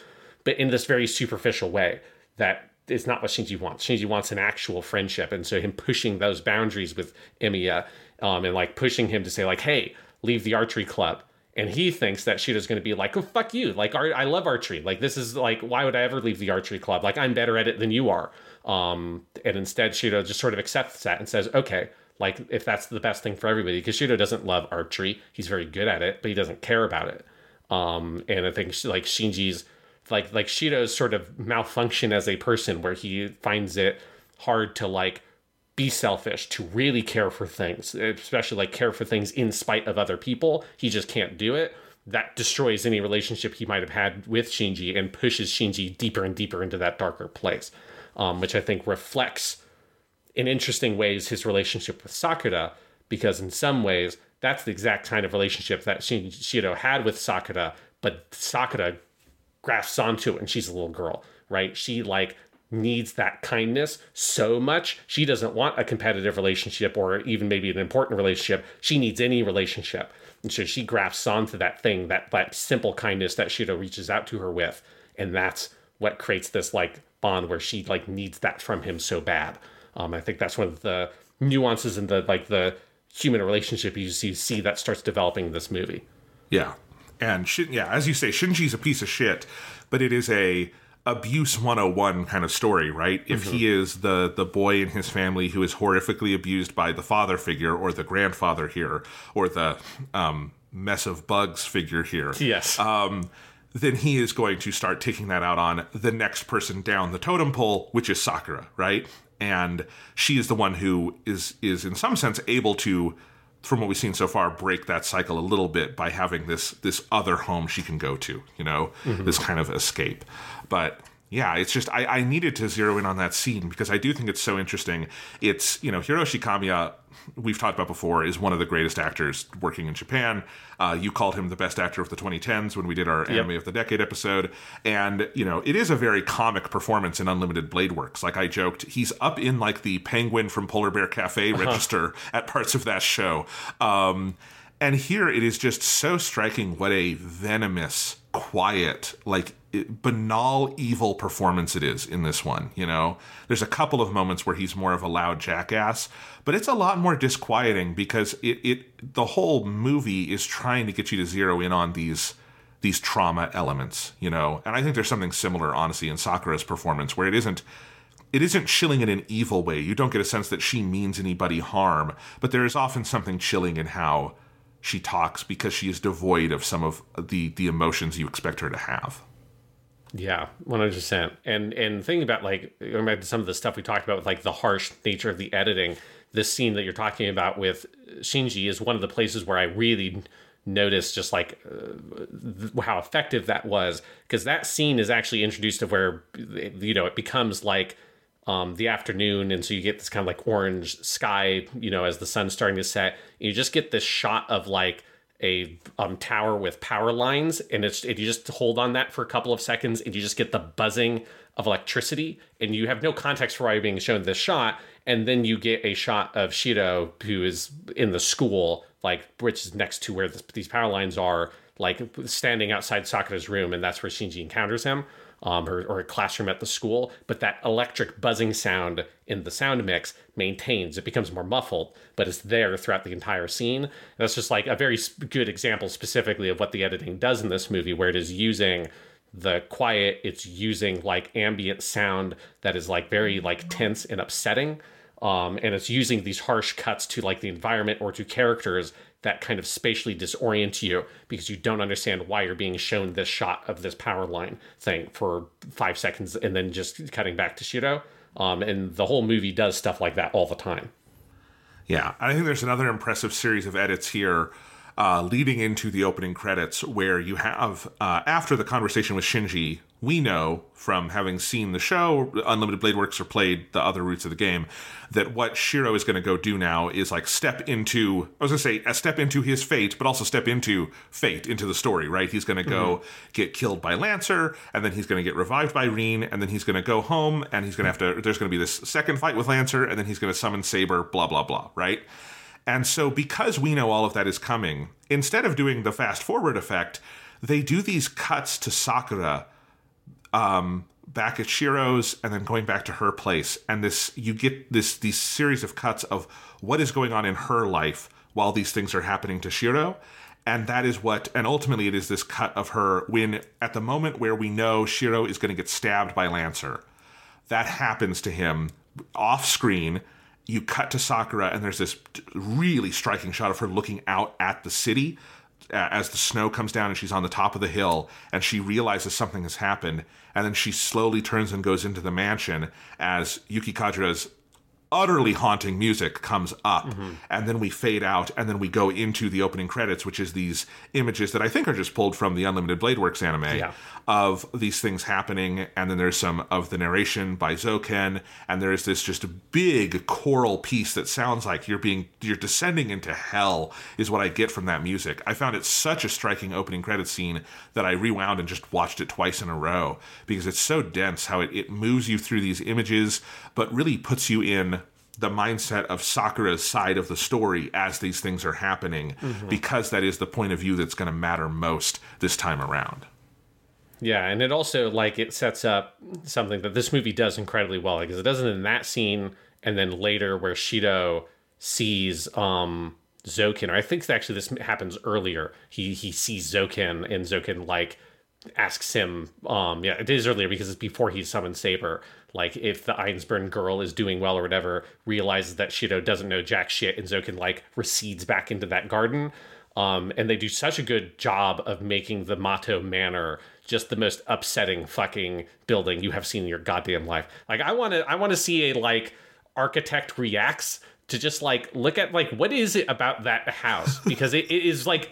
but in this very superficial way. That is not what Shinji wants. Shinji wants an actual friendship, and so him pushing those boundaries with Emiya, um, and like pushing him to say like, "Hey, leave the archery club." And he thinks that Shiro's going to be like, "Oh fuck you! Like, I love archery. Like, this is like, why would I ever leave the archery club? Like, I'm better at it than you are." Um, and instead, Shiro just sort of accepts that and says, "Okay, like if that's the best thing for everybody. Because Shiro doesn't love archery. He's very good at it but he doesn't care about it. Um and I think like Shinji's like like Shiro's sort of malfunction as a person where he finds it hard to like be selfish to really care for things especially like care for things in spite of other people. He just can't do it. That destroys any relationship he might have had with Shinji and pushes Shinji deeper and deeper into that darker place um, which I think reflects in interesting ways his relationship with Sakura, because in some ways that's the exact kind of relationship that Shiro had with Sakura, but Sakura grasps onto it and she's a little girl, right? She like needs that kindness so much. She doesn't want a competitive relationship or even maybe an important relationship. She needs any relationship. And so she grasps onto that thing, that that simple kindness that Shiro reaches out to her with. And that's what creates this like bond where she like needs that from him so bad. Um, I think that's one of the nuances in the like the human relationship you see, see that starts developing in this movie. Yeah, and Shin, yeah, as you say, Shinji's a piece of shit, but it is a abuse 101 kind of story right if mm-hmm. he is the the boy in his family who is horrifically abused by the father figure or the grandfather here or the um, mess of bugs figure here yes um, then he is going to start taking that out on the next person down the totem pole which is sakura right and she is the one who is is in some sense able to from what we've seen so far break that cycle a little bit by having this this other home she can go to you know mm-hmm. this kind of escape but yeah, it's just I, I needed to zero in on that scene because I do think it's so interesting. It's you know Hiroshi Kamiya, we've talked about before, is one of the greatest actors working in Japan. Uh, you called him the best actor of the 2010s when we did our yep. anime of the decade episode, and you know it is a very comic performance in Unlimited Blade Works. Like I joked, he's up in like the Penguin from Polar Bear Cafe uh-huh. register at parts of that show. Um, and here it is just so striking what a venomous, quiet, like banal evil performance it is in this one you know? There's a couple of moments where he's more of a loud jackass but it's a lot more disquieting because it, it the whole movie is trying to get you to zero in on these these trauma elements you know? And i think there's something similar honestly in sakura's performance where it isn't it isn't chilling in an evil way. You don't get a sense that she means anybody harm but there is often something chilling in how she talks because she is devoid of some of the the emotions you expect her to have yeah, one hundred percent. And and thinking about like going back to some of the stuff we talked about with like the harsh nature of the editing, this scene that you're talking about with Shinji is one of the places where I really noticed just like uh, how effective that was because that scene is actually introduced to where you know it becomes like um, the afternoon and so you get this kind of like orange sky you know as the sun's starting to set. You just get this shot of like a um, tower with power lines, and it's and you just hold on that for a couple of seconds, and you just get the buzzing of electricity, and you have no context for why you're being shown this shot, and then you get a shot of Shiro who is in the school, like which is next to where this, these power lines are, like standing outside Sakura's room, and that's where Shinji encounters him um, or, or a classroom at the school, but that electric buzzing sound in the sound mix maintains. It becomes more muffled, but it's there throughout the entire scene. And that's just like a very good example specifically of what the editing does in this movie, where it is using the quiet, it's using like ambient sound that is like very like tense and upsetting. Um, and it's using these harsh cuts to like the environment or to characters that kind of spatially disorient you because you don't understand why you're being shown this shot of this power line thing for five seconds and then just cutting back to Shiro. Um, and the whole movie does stuff like that all the time. Yeah, I think there's another impressive series of edits here uh, leading into the opening credits where you have, uh, after the conversation with Shinji, we know from having seen the show, Unlimited Blade Works or played the other routes of the game, that what Shiro is going to go do now is like step into, I was going to say, a step into his fate, but also step into fate, into the story, right? He's going to go get killed by Lancer, and then he's going to get revived by Rin, and then he's going to go home, and he's going to have to, there's going to be this second fight with Lancer, and then he's going to summon Saber, blah, blah, blah, right? And so, because we know all of that is coming, instead of doing the fast forward effect, they do these cuts to Sakura um, back at Shiro's and then going back to her place. And this, you get this these series of cuts of what is going on in her life while these things are happening to Shiro. And that is what, and ultimately, it is this cut of her when, at the moment where we know Shiro is going to get stabbed by Lancer, that happens to him off screen. You cut to Sakura, and there's this really striking shot of her looking out at the city as the snow comes down and she's on the top of the hill and she realizes something has happened. And then she slowly turns and goes into the mansion as Yuki Kajiura's utterly haunting music comes up mm-hmm. and then we fade out and then we go into the opening credits which is these images that i think are just pulled from the unlimited blade works anime Yeah. Of these things happening and then there's some of the narration by zoken and there's this just big choral piece that sounds like you're being you're descending into hell is what i get from that music i found it such a striking opening credit scene that i rewound and just watched it twice in a row because it's so dense how it, it moves you through these images but really puts you in the mindset of Sakura's side of the story as these things are happening mm-hmm. because that is the point of view that's going to matter most this time around. Yeah, and it also like it sets up something that this movie does incredibly well because it does it in that scene and then later where Shiro sees um Zoken or I think actually this happens earlier. He he sees Zoken and Zoken like asks him um yeah, it is earlier because it's before he summons Saber. Like if the Einzbern girl is doing well or whatever, realizes that Shiro doesn't know jack shit and Zoken like recedes back into that garden. Um, and they do such a good job of making the Mato Manor just the most upsetting fucking building you have seen in your goddamn life. Like I want to I want to see a like architect reacts to just like look at like what is it about that house because it, it is like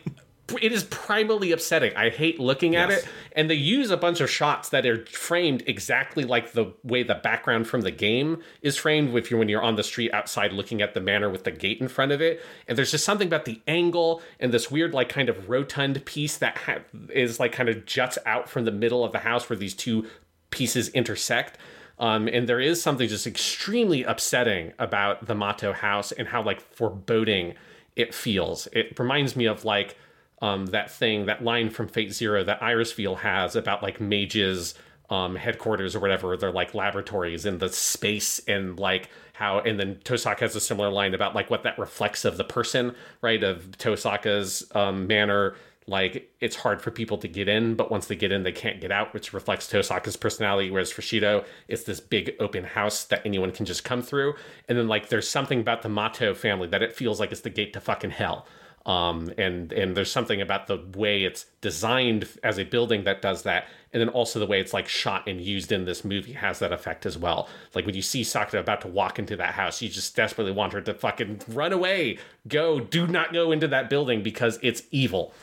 it is primarily upsetting. I hate looking at it and they use a bunch of shots that are framed exactly like the way the background from the game is framed if you're when you're on the street outside looking at the manor with the gate in front of it and there's just something about the angle and this weird like kind of rotund piece that ha- is like kind of juts out from the middle of the house where these two pieces intersect um, and there is something just extremely upsetting about the Mato house and how like foreboding it feels. It reminds me of like um, that thing, that line from Fate Zero that Irisviel has about like mages um, headquarters or whatever. They're like laboratories in the space and like how, and then Tosaka has a similar line about like what that reflects of the person, right? Of Tosaka's um, manor. Like it's hard for people to get in, but once they get in, they can't get out, which reflects Tosaka's personality. Whereas for Shiro, it's this big open house that anyone can just come through. And then like there's something about the Mato family that it feels like it's the gate to fucking hell um, and and there's something about the way it's designed as a building that does that, and then also the way it's like shot and used in this movie has that effect as well. Like when you see Sakura about to walk into that house, you just desperately want her to fucking run away, go, do not go into that building because it's evil.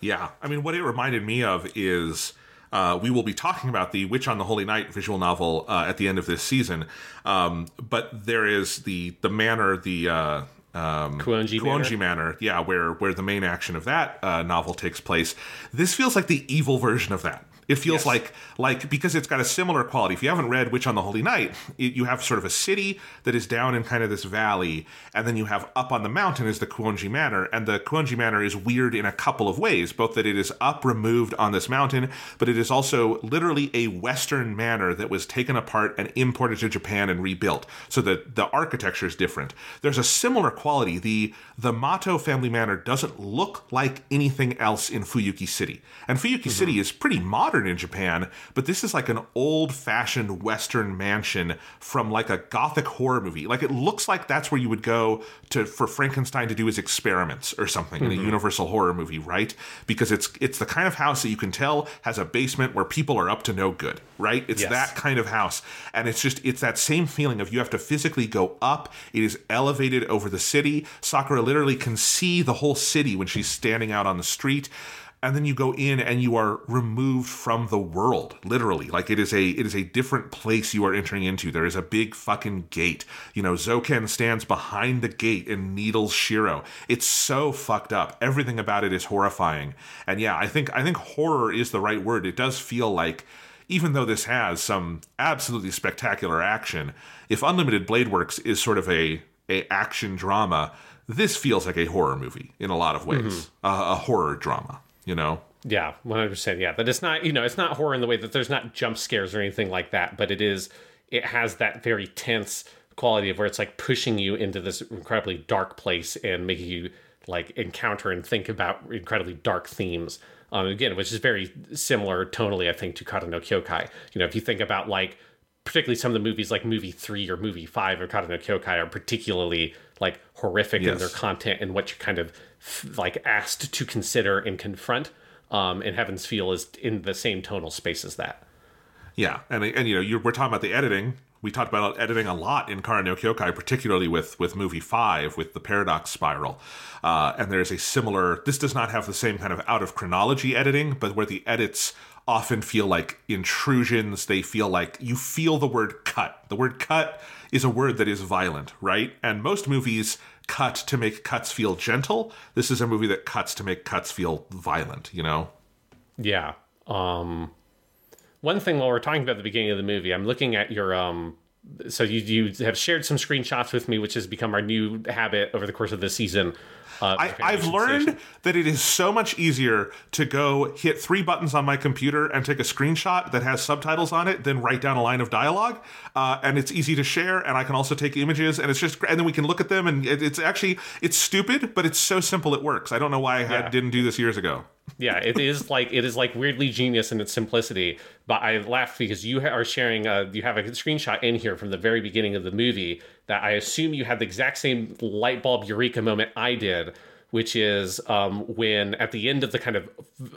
Yeah, I mean, what it reminded me of is uh, we will be talking about the Witch on the Holy Night visual novel uh, at the end of this season, um, but there is the the manor, the uh, um, Kuonji Kuonji Manor, yeah, where where the main action of that uh, novel takes place. This feels like the evil version of that. It feels Yes. like like because it's got a similar quality. If you haven't read Witch on the Holy Night, it, you have sort of a city that is down in kind of this valley, and then you have up on the mountain is the Kuonji Manor, and the Kuonji Manor is weird in a couple of ways. Both that it is up removed on this mountain, but it is also literally a Western manor that was taken apart and imported to Japan and rebuilt. So that the architecture is different. There's a similar quality. The the Mato family manor doesn't look like anything else in Fuyuki City, and Fuyuki mm-hmm. City is pretty modern modern in Japan, but this is like an old fashioned Western mansion from like a gothic horror movie. Like it looks like that's where you would go to for Frankenstein to do his experiments or something in a mm-hmm. Universal horror movie, right? Because it's it's the kind of house that you can tell has a basement where people are up to no good, right? It's Yes. that kind of house. And it's just it's that same feeling of you have to physically go up. It is elevated over the city. Sakura literally can see the whole city when she's standing out on the street. And then you go in and you are removed from the world, literally. Like it is a it is a different place you are entering into. There is a big fucking gate. You know, Zoken stands behind the gate and needles Shiro. It's so fucked up. Everything about it is horrifying. And yeah, I think I think horror is the right word. It does feel like even though this has some absolutely spectacular action, if Unlimited Blade Works is sort of a, a action drama, this feels like a horror movie in a lot of ways, uh, a horror drama. You know, Yeah, one hundred percent. Yeah, but it's not you know it's not horror in the way that there's not jump scares or anything like that. But it is it has that very tense quality of where it's like pushing you into this incredibly dark place and making you like encounter and think about incredibly dark themes. Um, again, which is very similar tonally, I think, to Kara no Kyokai. You know, if you think about like particularly some of the movies like movie three or movie five or Kara no Kyokai are particularly like horrific in their content and what you're kind of like asked to consider and confront. Um, and Heaven's Feel is in the same tonal space as that. Yeah, and and you know, we're talking about the editing. We talked about editing a lot in Kara Kyokai, particularly with with movie five with the paradox spiral. Uh, and there's a similar. This does not have the same kind of out of chronology editing, but where the edits often feel like intrusions. They feel like you feel the word cut. The word cut is a word that is violent, right? And most movies cut to make cuts feel gentle. This is a movie that cuts to make cuts feel violent. You know. Yeah. Um, one thing while we're talking about the beginning of the movie, I'm looking at your um. So you you have shared some screenshots with me, which has become our new habit over the course of this season. Uh, I, I've learned that it is so much easier to go hit three buttons on my computer and take a screenshot that has subtitles on it than write down a line of dialogue. Uh, and it's easy to share, and I can also take images, and it's just, and then we can look at them, and it, it's actually, it's stupid, but it's so simple it works. I don't know why I had, Yeah. didn't do this years ago. Yeah, it is like it is like weirdly genius in its simplicity. But I laughed because you are sharing a you have a screenshot in here from the very beginning of the movie that I assume you had the exact same light bulb eureka moment I did, which is um, when at the end of the kind of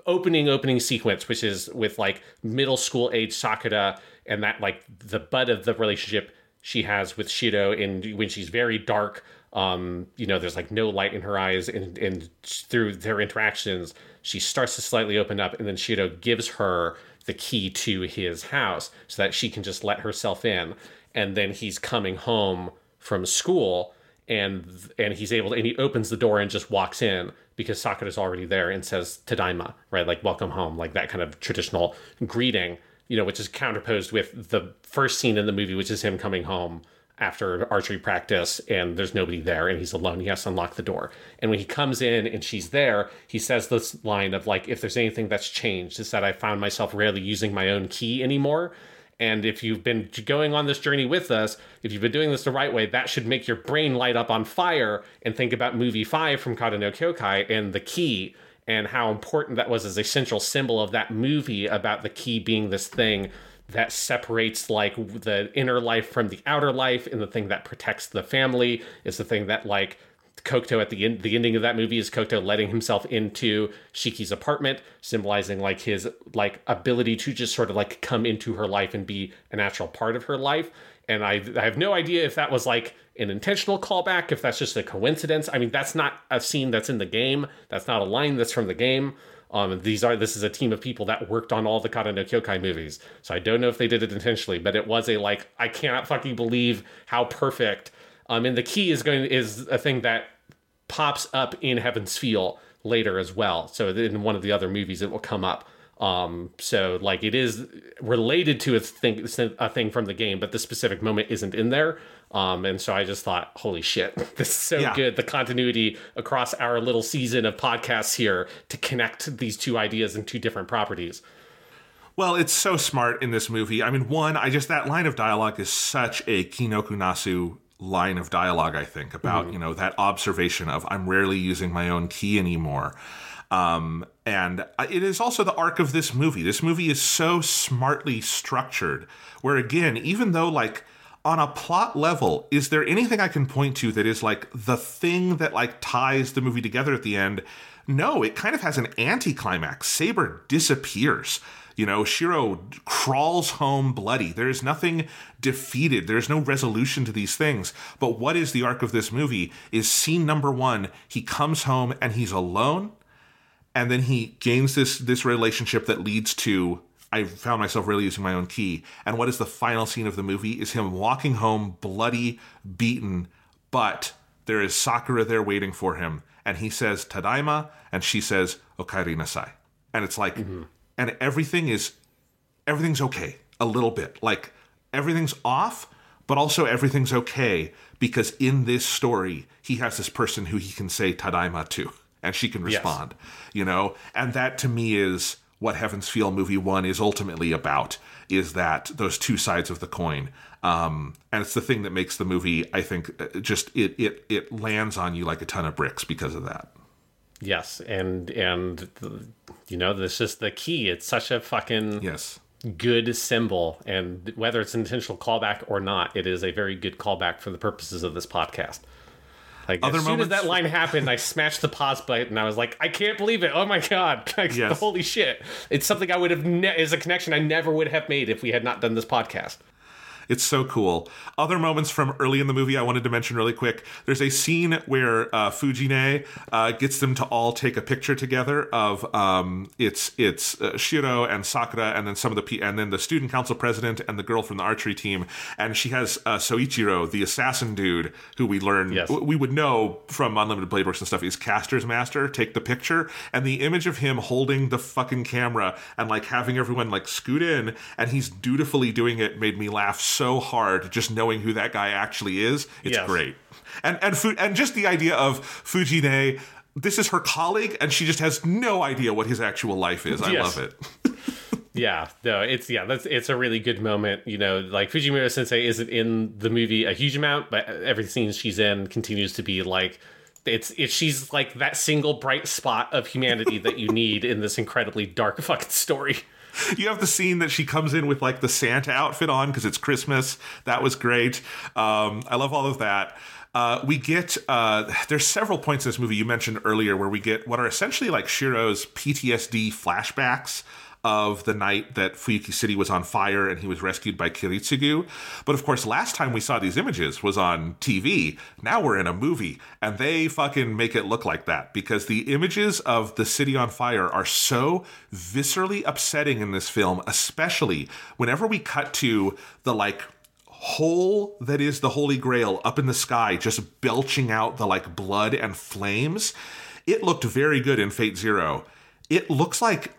opening opening sequence, which is with like middle school age Sakura and that like the butt of the relationship she has with Shiro and when she's very dark um you know there's like no light in her eyes and and through their interactions she starts to slightly open up and then Shiro gives her the key to his house so that she can just let herself in. And then he's coming home from school and and he's able to and he opens the door and just walks in because Sakura's already there and says Tadaima right? Like welcome home like that kind of traditional greeting you know which is counterposed with the first scene in the movie which is him coming home after archery practice and there's nobody there and he's alone. He has to unlock the door. And when he comes in and she's there he says this line of like if there's anything that's changed is that i found myself rarely using my own key anymore. And if you've been going on this journey with us if you've been doing this the right way that should make your brain light up on fire and think about movie 5 from kara no kyokai and the key and how important that was as a central symbol of that movie about the key being this thing that separates like the inner life from the outer life and the thing that protects the family is the thing that like Kokuto at the end the ending of that movie is Kokuto letting himself into Shiki's apartment symbolizing like his like ability to just sort of like come into her life and be a natural part of her life. And I I have no idea if that was like an intentional callback if that's just a coincidence. I mean that's not a scene that's in the game. That's not a line that's from the game um, these are this is a team of people that worked on all the Kara no Kyokai movies, so I don't know if they did it intentionally, but it was a like I cannot fucking believe how perfect. Um, and the key is going is a thing that pops up in Heaven's Feel later as well. So in one of the other movies, it will come up. Um, so like it is related to a thing, a thing from the game, but the specific moment isn't in there. Um, and so I just thought, holy shit, this is so Yeah. good. The continuity across our little season of podcasts here to connect these two ideas and two different properties. Well, it's so smart in this movie. I mean, one, I just that line of dialogue is such a Kinoko Nasu line of dialogue. I think about you know that observation of I'm rarely using my own key anymore. Um, and it is also the arc of this movie. This movie is so smartly structured, where again, even though like on a plot level, is there anything I can point to that is like the thing that like ties the movie together at the end? No, it kind of has an anticlimax. Saber disappears. You know, Shiro crawls home bloody. There is nothing defeated. There's no resolution to these things. But what is the arc of this movie is scene number one. He comes home and he's alone. And then he gains this this relationship that leads to I found myself really using my own key. And what is the final scene of the movie is him walking home bloody, beaten, but there is Sakura there waiting for him. And he says, Tadaima, and she says, Okaeri nasai. And it's like, mm-hmm. and everything is, everything's okay a little bit. Like everything's off, but also everything's okay because in this story, he has this person who he can say Tadaima to, and she can respond, you know? And that to me is what Heaven's Feel movie one is ultimately about is that those two sides of the coin. Um, and it's the thing that makes the movie, I think, uh, just it it it lands on you like a ton of bricks because of that. Yes, and and you know this is the key. It's such a fucking Yes. good symbol, and whether it's an intentional callback or not, it is a very good callback for the purposes of this podcast. Like Other as soon moments- as that line happened, I smashed the pause button, and I was like, I can't believe it! Oh my god! Like, Yes. Holy shit! It's something I would have ne- is a connection I never would have made if we had not done this podcast. It's so cool. Other moments from early in the movie I wanted to mention really quick. There's a scene where uh, Fujine uh, gets them to all take a picture together of um, it's it's uh, Shiro and Sakura and then some of the pe- and then the student council president and the girl from the archery team and she has uh, Soichiro, the assassin dude who we learn Yes. w- we would know from Unlimited Blade Works and stuff is Caster's master. Take the picture and the image of him holding the fucking camera and like having everyone like scoot in and he's dutifully doing it made me laugh so hard just knowing who that guy actually is. It's Yes. great. And and Fu- and just the idea of Fujine this is her colleague and she just has no idea what his actual life is. I Yes. love it. Yeah, no, it's yeah, that's it's a really good moment. You know, like Fujimura Sensei isn't in the movie a huge amount, but every scene she's in continues to be like it's it's she's like that single bright spot of humanity that you need in this incredibly dark fucking story. You have the scene that she comes in with like the Santa outfit on because it's Christmas. That was great. Um, I love all of that. Uh, we get uh, there's several points in this movie you mentioned earlier where we get what are essentially like Shiro's PTSD flashbacks of the night that Fuyuki City was on fire and he was rescued by Kiritsugu. But of course, last time we saw these images was on TV. Now we're in a movie, and they fucking make it look like that because the images of the city on fire are so viscerally upsetting in this film, especially whenever we cut to the like hole that is the Holy Grail up in the sky, just belching out the like blood and flames. It looked very good in Fate Zero. It looks like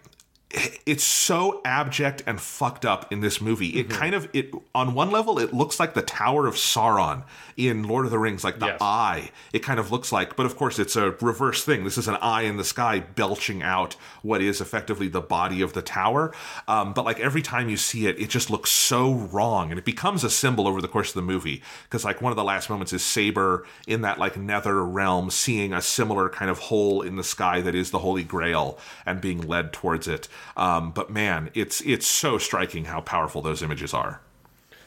it's so abject and fucked up in this movie. It kind of it on one level it looks like the Tower of Sauron in Lord of the Rings, like the Yes. eye. It kind of looks like, but of course it's a reverse thing. This is an eye in the sky belching out what is effectively the body of the tower. Um, but like every time you see it, it just looks so wrong, and it becomes a symbol over the course of the movie. Because like one of the last moments is Saber in that like nether realm, seeing a similar kind of hole in the sky that is the Holy Grail and being led towards it. Um, but man, it's it's so striking how powerful those images are.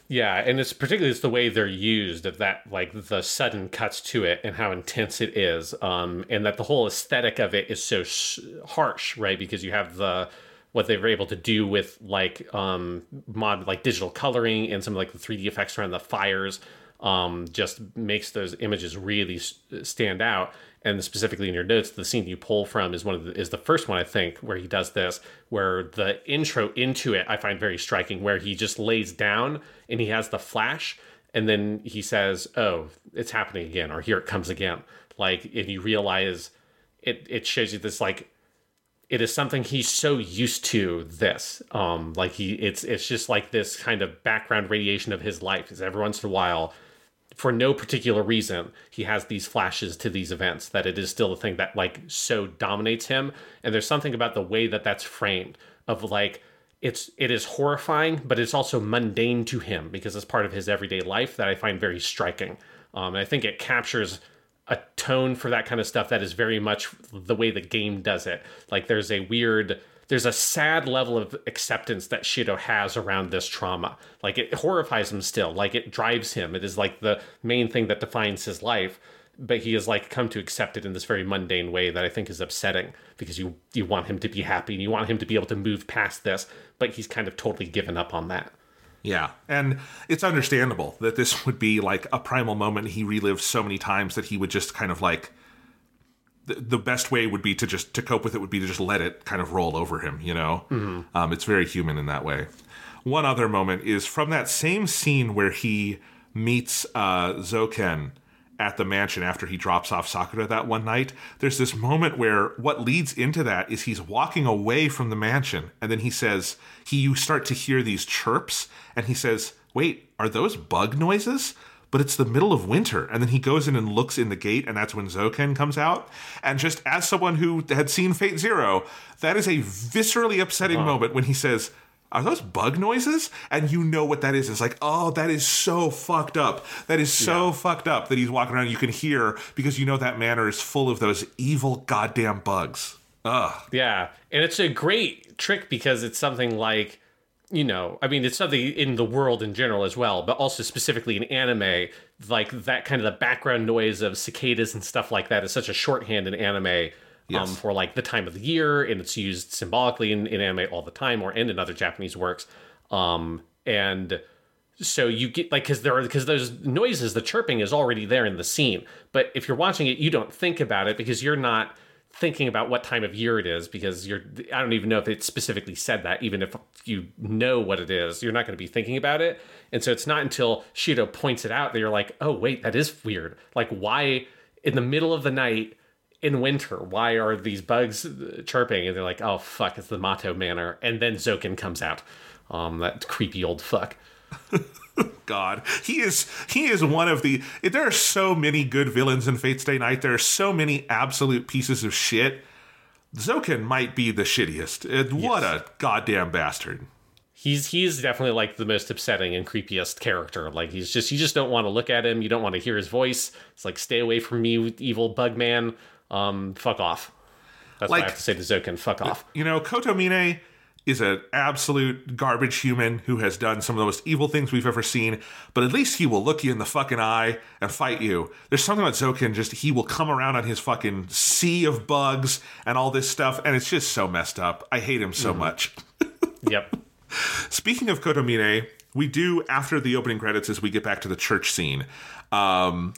Yeah, and it's particularly it's the way they're used of that like the sudden cuts to it and how intense it is, um, and that the whole aesthetic of it is so sh- harsh, right? Because you have the what they were able to do with like um, mod like digital coloring and some like the 3D effects around the fires um, just makes those images really stand out. And specifically in your notes, the scene you pull from is one of the, is the first one I think where he does this, where the intro into it I find very striking, where he just lays down and he has the flash, and then he says, "Oh, it's happening again," or "Here it comes again." Like, and you realize it it shows you this like it is something he's so used to this um like he it's it's just like this kind of background radiation of his life is every once in a while for no particular reason he has these flashes to these events that it is still the thing that like so dominates him and there's something about the way that that's framed of like it's it is horrifying but it's also mundane to him because it's part of his everyday life that i find very striking um and i think it captures a tone for that kind of stuff that is very much the way the game does it. Like there's a weird there's a sad level of acceptance that Shiro has around this trauma. Like it horrifies him still. Like it drives him. It is like the main thing that defines his life. But he has like come to accept it in this very mundane way that I think is upsetting because you you want him to be happy and you want him to be able to move past this, but he's kind of totally given up on that. Yeah. And it's understandable that this would be like a primal moment he relived so many times that he would just kind of like the, the best way would be to just to cope with it would be to just let it kind of roll over him, you know? Um, it's very human in that way. One other moment is from that same scene where he meets uh, Zoken at the mansion after he drops off Sakura that one night. There's this moment where what leads into that is he's walking away from the mansion, and then he says he you start to hear these chirps, and he says, "Wait, are those bug noises?" But it's the middle of winter, and then he goes in and looks in the gate, and that's when Zoken comes out. And just as someone who had seen Fate Zero, that is a viscerally upsetting uh-huh. moment when he says, are those bug noises? And you know what that is. It's like, oh, that is so fucked up. That is so fucked up that he's walking around. You can hear because you know that manor is full of those evil goddamn bugs. Ugh. Yeah, and it's a great trick because it's something like, you know, I mean, it's something in the world in general as well, but also specifically in anime, like that kind of the background noise of cicadas and stuff like that is such a shorthand in anime. Um, for like the time of the year, and it's used symbolically in, in anime all the time, or and in other Japanese works. Um, and so you get like because there are because those noises, the chirping is already there in the scene. But if you're watching it, you don't think about it because you're not thinking about what time of year it is because you're I don't even know if it specifically said that even if you know what it is you're not going to be thinking about it. And so it's not until Shiro points it out that you're like oh wait that is weird. Like why in the middle of the night in winter why are these bugs uh, chirping? And they're like oh fuck it's the Matou Manor. And then Zoken comes out. Um that creepy old fuck God, he is he is one of the. There are so many good villains in Fate Stay Night. There are so many absolute pieces of shit. Zoken might be the shittiest. And What a goddamn bastard. he's he's definitely like the most upsetting and creepiest character. Like he's just you just don't want to look at him. You don't want to hear his voice. It's like stay away from me, evil bug man. Um, fuck off. That's what Like- I have to say to Zoken. Fuck off. You know, Kotomine is an absolute garbage human who has done some of the most evil things we've ever seen, but at least he will look you in the fucking eye and fight you. There's something about Zoken, just he will come around on his fucking sea of bugs and all this stuff, and it's just so messed up. I hate him so much. Yep. Speaking of Kotomine, we do after the opening credits as we get back to the church scene. Um,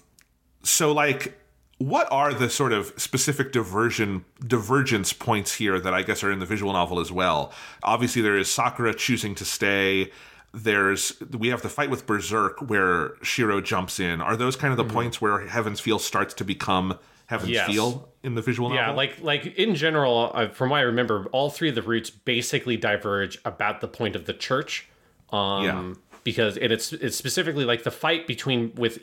so like what are the sort of specific diversion divergence points here that I guess are in the visual novel as well? Obviously there is Sakura choosing to stay. There's we have the fight with Berserk where Shiro jumps in. Are those kind of the points where Heaven's Feel starts to become Heaven's Yes. Feel in the visual novel? Yeah, like like in general, uh, from what I remember, all three of the routes basically diverge about the point of the church. Um, Yeah. Because and it's it's specifically like the fight between with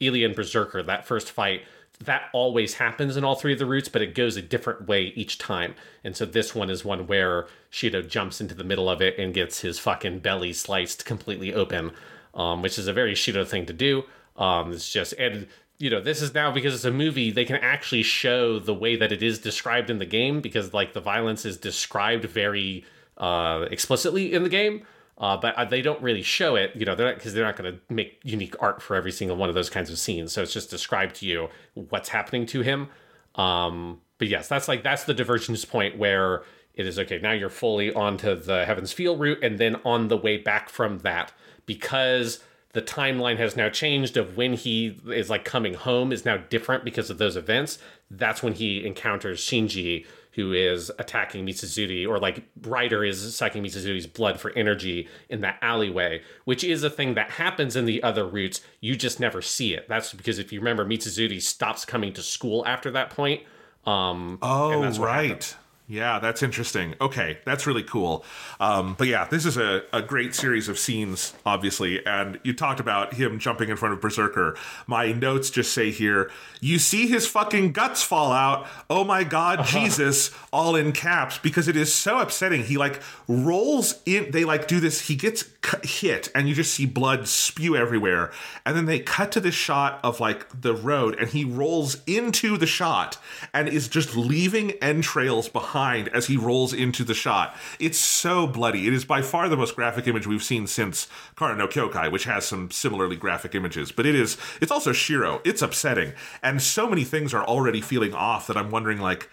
Ilya and Berserker. That first fight that always happens in all three of the routes, but it goes a different way each time. And so this one is one where Shiro jumps into the middle of it and gets his fucking belly sliced completely open, um, which is a very Shiro thing to do. Um, it's just and you know this is now because it's a movie they can actually show the way that it is described in the game because like the violence is described very uh, explicitly in the game. Uh, but they don't really show it, you know, they're not because they're not going to make unique art for every single one of those kinds of scenes. So it's just described to you what's happening to him. Um, but yes, that's like that's the divergence point where it is okay. Now you're fully onto the Heaven's Feel route, and then on the way back from that, because the timeline has now changed of when he is like coming home is now different because of those events. That's when he encounters Shinji, who is attacking Mitsuzuri, or like Rider is sucking Mitsuzuri's blood for energy in that alleyway, which is a thing that happens in the other routes. You just never see it. That's because if you remember, Mitsuzuri stops coming to school after that point. Um, Oh, that's right. happened. Yeah, that's interesting. Okay, that's really cool. Um, but yeah, this is a, a great series of scenes, obviously. And you talked about him jumping in front of Berserker. My notes just say here, you see his fucking guts fall out. Oh my God, Jesus, all in caps, because it is so upsetting. He like rolls in, they like do this, he gets hit, and you just see blood spew everywhere. And then they cut to this shot of like the road, and he rolls into the shot and is just leaving entrails behind as he rolls into the shot. It's so bloody. It is by far the most graphic image we've seen since Kara no Kyokai, which has some similarly graphic images. But it is it's also Shiro. It's upsetting. And so many things are already feeling off that I'm wondering like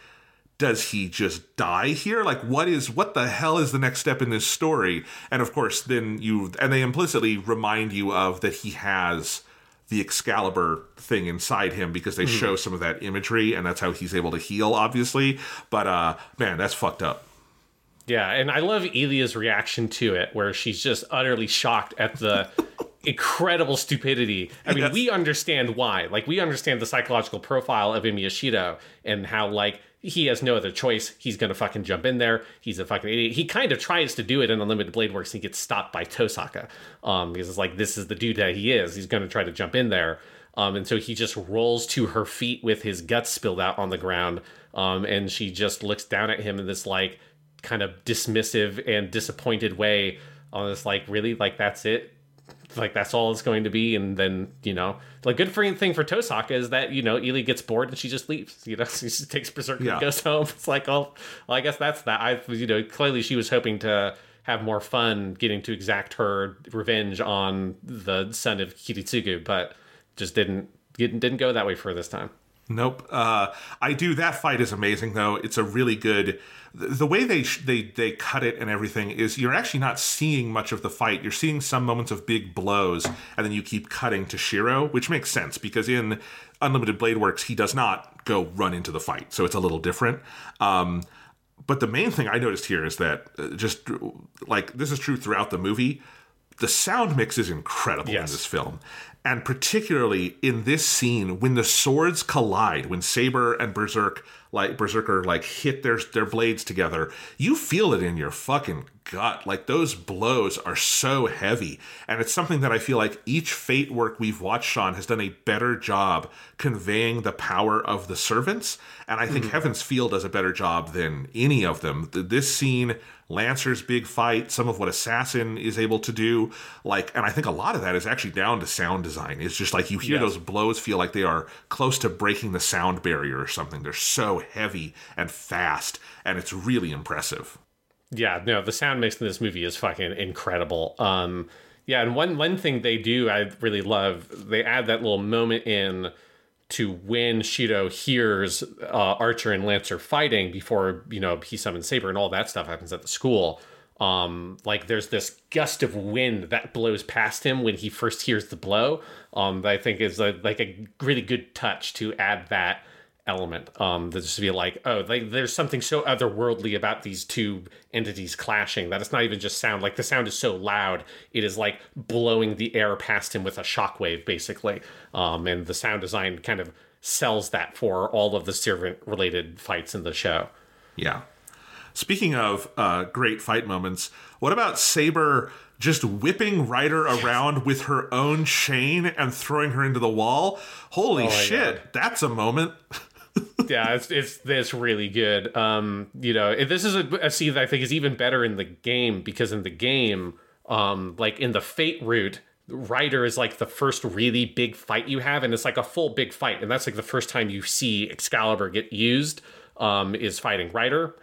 does he just die here like what is what the hell is the next step in this story and of course then you and they implicitly remind you of that he has the Excalibur thing inside him because they show some of that imagery and that's how he's able to heal, obviously. But uh man, that's fucked up. Yeah, and I love Ilya's reaction to it, where she's just utterly shocked at the incredible stupidity. I mean, Yes. we understand why. Like, we understand the psychological profile of Emiya Shiro and how, like, he has no other choice. He's gonna fucking jump in there. He's a fucking idiot. He kind of tries to do it in Unlimited Blade Works and he gets stopped by Tohsaka. Um, because it's like, this is the dude that he is. He's gonna try to jump in there. Um, and so he just rolls to her feet with his guts spilled out on the ground. Um, and she just looks down at him in this, like, kind of dismissive and disappointed way on this like really like that's it like that's all it's going to be and then you know like good for thing for Tohsaka is that you know Ilya gets bored and she just leaves you know she just takes berserk Yeah. and goes home. It's like oh well i guess that's that. I you know clearly she was hoping to have more fun getting to exact her revenge on the son of kiritsugu but just didn't didn't didn't go that way for this time Nope. Uh, I do. That fight is amazing, though. It's a really good. The, way they they they cut it and everything is you're actually not seeing much of the fight. You're seeing some moments of big blows, and then you keep cutting to Shiro, which makes sense because in Unlimited Blade Works he does not go run into the fight, so it's a little different. Um, but the main thing I noticed here is that uh, just like this is true throughout the movie, the sound mix is incredible in this film. And particularly in this scene, when the swords collide, when Saber and Berserk like Berserker like hit their their blades together, you feel it in your fucking gut. Like those blows are so heavy. And it's something that I feel like each fate work we've watched, Sean, has done a better job conveying the power of the servants. And I think mm. Heaven's Feel does a better job than any of them. This scene, Lancer's big fight, some of what Assassin is able to do, like, and I think a lot of that is actually down to sound design. It's just like you hear Yes. those blows feel like they are close to breaking the sound barrier or something. They're so heavy and fast, and it's really impressive. Yeah, no, the sound mix in this movie is fucking incredible. Um, yeah, and one one thing they do I really love, they add that little moment in to when Shiro hears uh, Archer and Lancer fighting before you know he summons Saber and all that stuff happens at the school. Um, like there's this gust of wind that blows past him when he first hears the blow. Um, that I think is a, like a really good touch to add that element um that just be like oh like there's something so otherworldly about these two entities clashing that it's not even just sound like the sound is so loud it is like blowing the air past him with a shockwave basically um and the sound design kind of sells that for all of the servant related fights in the show Yeah. Speaking of uh, great fight moments, what about Saber just whipping Rider around with her own chain and throwing her into the wall? Holy my shit, that's a moment. yeah, it's it's it's really good. Um, you know, this is a, a scene that I think is even better in the game because in the game, um, like in the Fate route, Rider is like the first really big fight you have, and it's like a full big fight, and that's like the first time you see Excalibur get used. Um, is fighting Rider,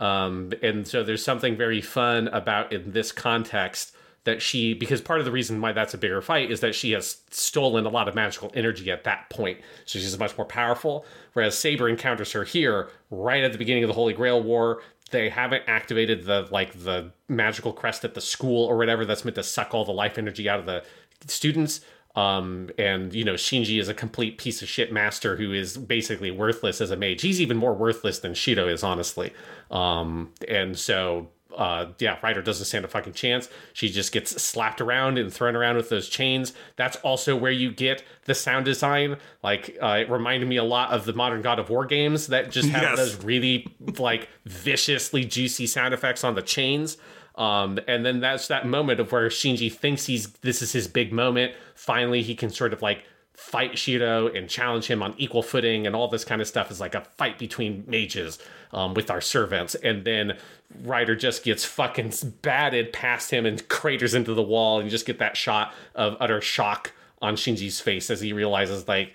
um, and so there's something very fun about in this context that she because part of the reason why that's a bigger fight is that she has stolen a lot of magical energy at that point. So she's much more powerful whereas saber encounters her here right at the beginning of the holy grail war. They haven't activated the like the magical crest at the school or whatever that's meant to suck all the life energy out of the students. Um and you know shinji is a complete piece of shit master who is basically worthless as a mage. He's even more worthless than Shiro is honestly. Um and so uh, yeah, Rider doesn't stand a fucking chance. She just gets slapped around and thrown around with those chains. That's also where you get the sound design. Like, uh, it reminded me a lot of the modern God of War games that just have Yes. those really like viciously juicy sound effects on the chains. Um, and then that's that moment of where Shinji thinks he's this is his big moment. Finally, he can sort of like fight Shiro and challenge him on equal footing, and all this kind of stuff is like a fight between mages um, with our servants. And then Rider just gets fucking batted past him and craters into the wall, and you just get that shot of utter shock on Shinji's face as he realizes like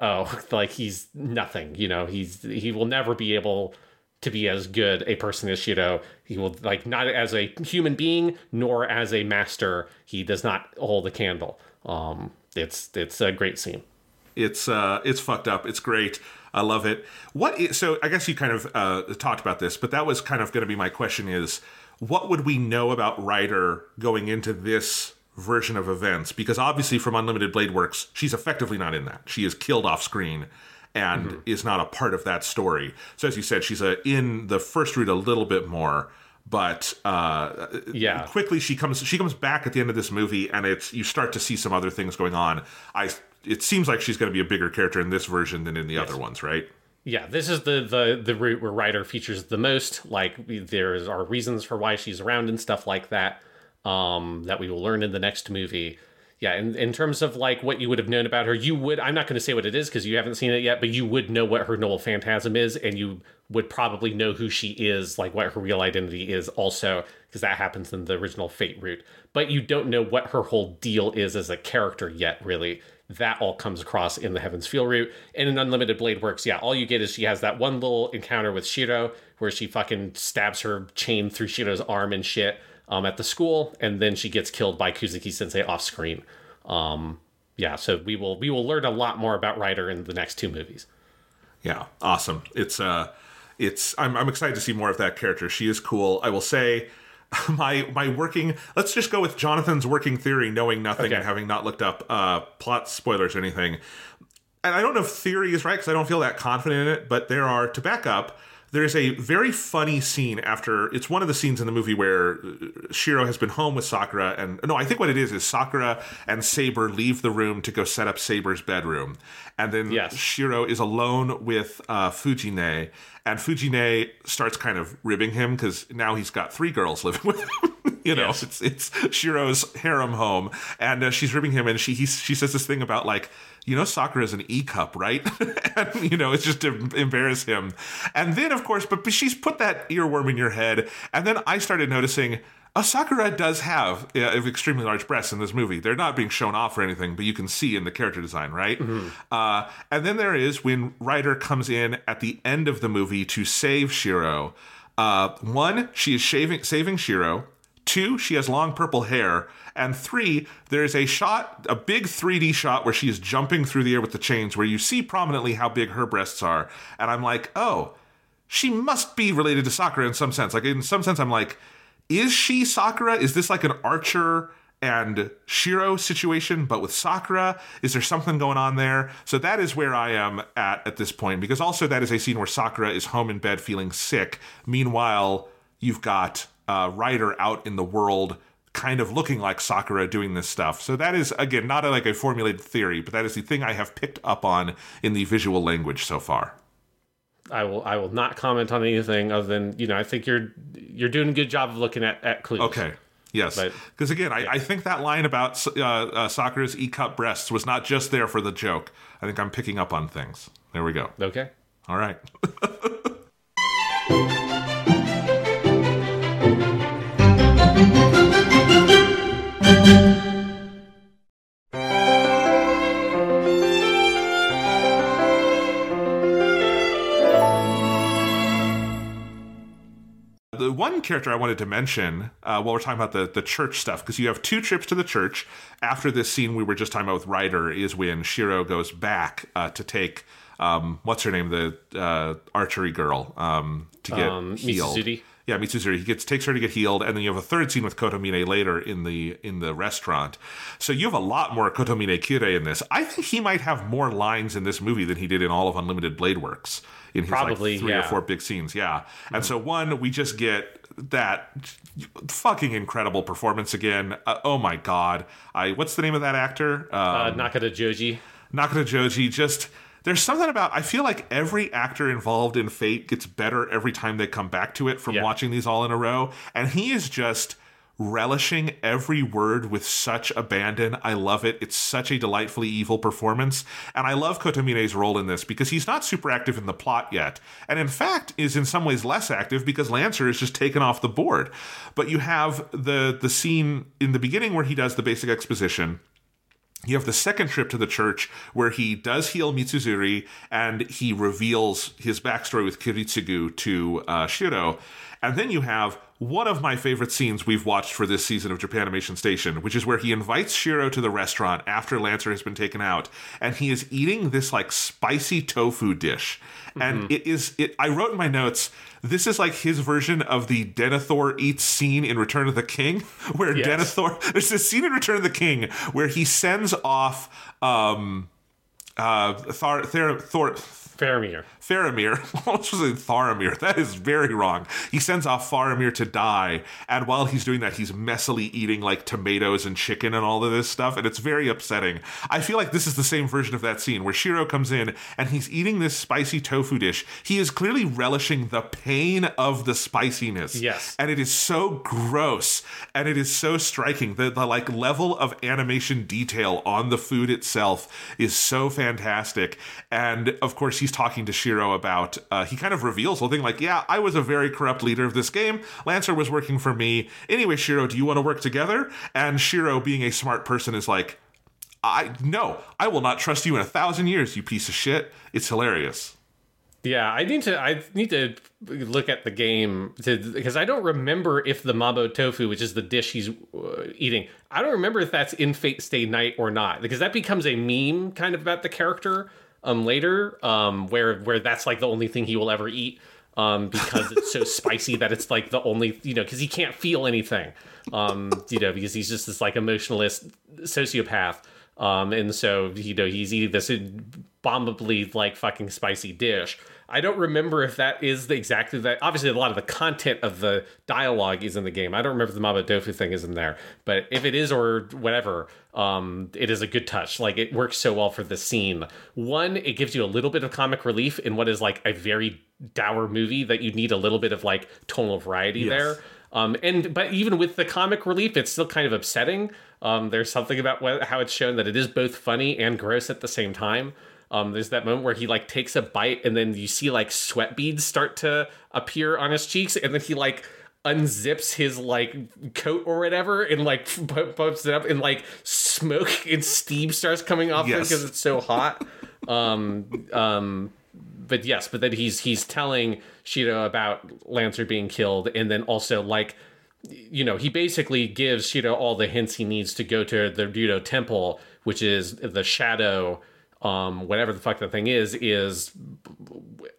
oh like he's nothing you know he's he will never be able to be as good a person as Shiro. He will like not as a human being nor as a master. He does not hold a candle. Um, it's it's a great scene. It's uh, it's fucked up. It's great. I love it. What? Is, so I guess you kind of uh, talked about this, but that was kind of going to be my question: is what would we know about Rider going into this version of events? Because obviously, from Unlimited Blade Works, she's effectively not in that. She is killed off screen and is not a part of that story. So as you said, she's uh in the first route a little bit more. But uh, Yeah. quickly she comes she comes back at the end of this movie and it's you start to see some other things going on i it seems like she's going to be a bigger character in this version than in the other ones right Yeah, this is the the the route where Rider features the most. Like there are reasons for why she's around and stuff like that. Um, that we will learn in the next movie. Yeah, in, in terms of like what you would have known about her, you would. I'm not going to say what it is because you haven't seen it yet, but you would know what her Noble Phantasm is, and you would probably know who she is, like what her real identity is, also because that happens in the original Fate route. But you don't know what her whole deal is as a character yet, really. That all comes across in the Heaven's Feel route. And in Unlimited Blade Works, yeah, all you get is she has that one little encounter with Shiro where she fucking stabs her chain through Shiro's arm and shit um, at the school, and then she gets killed by Kuzuki Sensei off screen. Um, yeah, so we will we will learn a lot more about Rider in the next two movies. yeah awesome it's uh it's I'm, I'm excited to see more of that character she is cool i will say my my working let's just go with jonathan's working theory knowing nothing Okay. and having not looked up uh plot spoilers or anything and I don't know if theory is right because I don't feel that confident in it, but there are, to back up, there's a very funny scene after, it's one of the scenes in the movie where uh, Shiro has been home with Sakura, and no, I think what it is is Sakura and Saber leave the room to go set up Saber's bedroom. And then Yes. Shiro is alone with uh, Fuji-nee, and Fuji-nee starts kind of ribbing him because now he's got three girls living with him. you know, Yes. it's it's Shiro's harem home, and uh, she's ribbing him, and she he, she says this thing about like, you know, Sakura is an E cup, right? and you know, it's just to embarrass him. And then, of course, but, she's put that earworm in your head, and then I started noticing. Uh, Sakura does have uh, extremely large breasts in this movie. They're not being shown off or anything, but you can see in the character design, right? Uh, and then there is when Rider comes in at the end of the movie to save Shiro. Uh, one, she is shaving, saving Shiro. Two, she has long purple hair. And three, there's a shot, a big 3D shot where she is jumping through the air with the chains, where you see prominently how big her breasts are. And I'm like, oh, she must be related to Sakura in some sense. Like in some sense, I'm like, is she Sakura? Is this like an Archer and Shiro situation, but with Sakura? Is there something going on there? So that is where I am at at this point, because also that is a scene where Sakura is home in bed feeling sick. Meanwhile, you've got uh, Rider out in the world. Kind of looking like Sakura doing this stuff. So, that is, again, not a, like a formulated theory, but that is the thing I have picked up on in the visual language so far. I will I will not comment on anything other than you know I think you're you're doing a good job of looking at at clues. Okay. Yes. Because again, I, I think that line about uh, uh, Sakura's E cup breasts was not just there for the joke. I think I'm picking up on things. There we go. Okay. All right. The one character I wanted to mention uh, while we're talking about the, the church stuff, because you have two trips to the church. After this scene we were just talking about with Rider, is when Shiro goes back uh, to take, um, what's her name, the uh, archery girl, um, to get Um, healed. Yeah, Mitsuzuri. He gets takes her to get healed, and then you have a third scene with Kotomine later in the in the restaurant. So you have a lot more Kotomine Kirei in this. I think he might have more lines in this movie than he did in all of Unlimited Blade Works. In his Probably, like three or yeah. Mm-hmm. four big scenes, yeah. And so one, we just get that fucking incredible performance again. Uh, oh my god! I what's the name of that actor? Uh, Uh, Nakata Joji. Nakata Joji just there's something about I feel like every actor involved in Fate gets better every time they come back to it from Yeah. watching these all in a row and he is just relishing every word with such abandon. I love it. It's such a delightfully evil performance. And I love Kotomine's role in this because he's not super active in the plot yet. And in fact is in some ways less active because Lancer is just taken off the board. But you have the the scene in the beginning where he does the basic exposition you have the second trip to the church where he does heal Mitsuzuri and he reveals his backstory with Kiritsugu to uh, Shiro. And then you have one of my favorite scenes we've watched for this season of Japanimation Station, which is where he invites Shiro to the restaurant after Lancer has been taken out, and he is eating this like spicy tofu dish. And it is it I wrote in my notes, this is like his version of the Denethor eats scene in Return of the King, where Yes. Denethor there's a scene in Return of the King where he sends off um uh Thar, Thar, Thor Faramir. Faramir, I was say Faramir. That is very wrong. He sends off Faramir to die, and while he's doing that, he's messily eating like tomatoes and chicken and all of this stuff, and it's very upsetting. I feel like this is the same version of that scene where Shiro comes in and he's eating this spicy tofu dish. He is clearly relishing the pain of the spiciness. Yes. And it is so gross and it is so striking. The, the like level of animation detail on the food itself is so fantastic. And of course, he's talking to Shiro about, uh, he kind of reveals the whole thing like, yeah, I was a very corrupt leader of this game. Lancer was working for me. Anyway, Shiro, do you want to work together? And Shiro, being a smart person, is like, I no, I will not trust you in a thousand years, you piece of shit. It's hilarious. Yeah, I need to. I need to look at the game to because I don't remember if the mabo tofu, which is the dish he's uh, eating, I don't remember if that's in Fate Stay Night or not because that becomes a meme kind of about the character um later, um where where that's like the only thing he will ever eat. Um, because it's so spicy that it's like the only you know because he can't feel anything, um, you know because he's just this like emotionalist sociopath, um, and so you know he's eating this abominably like fucking spicy dish. I don't remember if that is the, exactly that. Obviously, a lot of the content of the dialogue is in the game. I don't remember if the Maba Tofu thing is in there, but if it is or whatever, um, it is a good touch. Like it works so well for the scene. One, it gives you a little bit of comic relief in what is like a very dour movie that you need a little bit of like tonal variety there. Um, and but even with the comic relief, it's still kind of upsetting. Um, there's something about what, how it's shown that it is both funny and gross at the same time. Um, there's that moment where he like takes a bite and then you see like sweat beads start to appear on his cheeks, and then he like unzips his like coat or whatever and like pu- pumps it up and like smoke and steam starts coming off Yes. because it's so hot. um, um, but yes, but then he's he's telling Shiro about Lancer being killed, and then also like you know he basically gives Shiro all the hints he needs to go to the Ryudo Temple, which is the shadow, um, whatever the fuck that thing is, is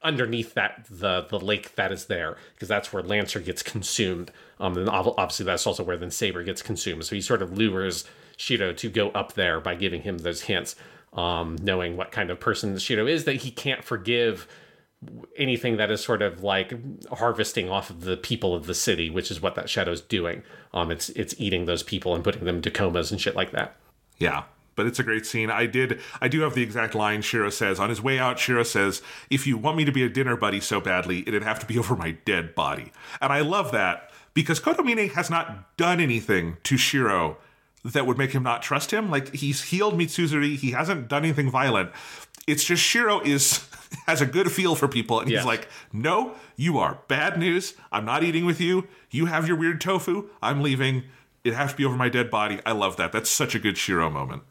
underneath that the the lake that is there because that's where Lancer gets consumed. Um, and obviously that's also where then Saber gets consumed. So he sort of lures Shiro to go up there by giving him those hints, um, knowing what kind of person Shiro is that he can't forgive anything that is sort of like harvesting off of the people of the city, which is what that shadow's doing. Um, it's it's eating those people and putting them to comas and shit like that. Yeah. But it's a great scene. I did I do have the exact line Shiro says. On his way out, Shiro says, If you want me to be a dinner buddy so badly, it'd have to be over my dead body. And I love that because Kotomine has not done anything to Shiro that would make him not trust him. Like he's healed Mitsuzuri, he hasn't done anything violent. It's just Shiro is has a good feel for people and Yes. he's like, "No, you are bad news. I'm not eating with you. You have your weird tofu. I'm leaving. It has to be over my dead body." I love that. That's such a good Shiro moment.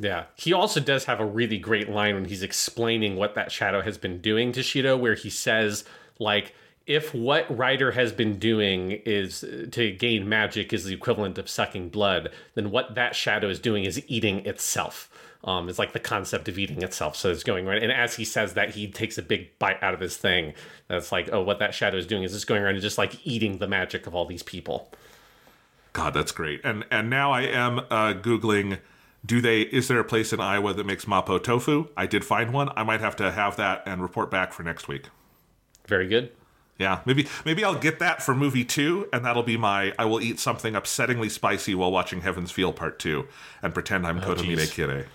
Yeah. He also does have a really great line when he's explaining what that shadow has been doing to Shiro, where he says, like, if what Rider has been doing is to gain magic is the equivalent of sucking blood, then what that shadow is doing is eating itself. Um, it's like the concept of eating itself. So it's going right. And as he says that, he takes a big bite out of his thing. That's like, oh, what that shadow is doing is just going around and just like eating the magic of all these people. God, that's great. And and now I am uh, googling. Do they? Is there a place in Iowa that makes mapo tofu? I did find one. I might have to have that and report back for next week. Very good. Yeah, maybe maybe I'll get that for movie two, and that'll be my. I will eat something upsettingly spicy while watching Heaven's Feel Part Two, and pretend I'm oh, Kotomine geez. Kirei.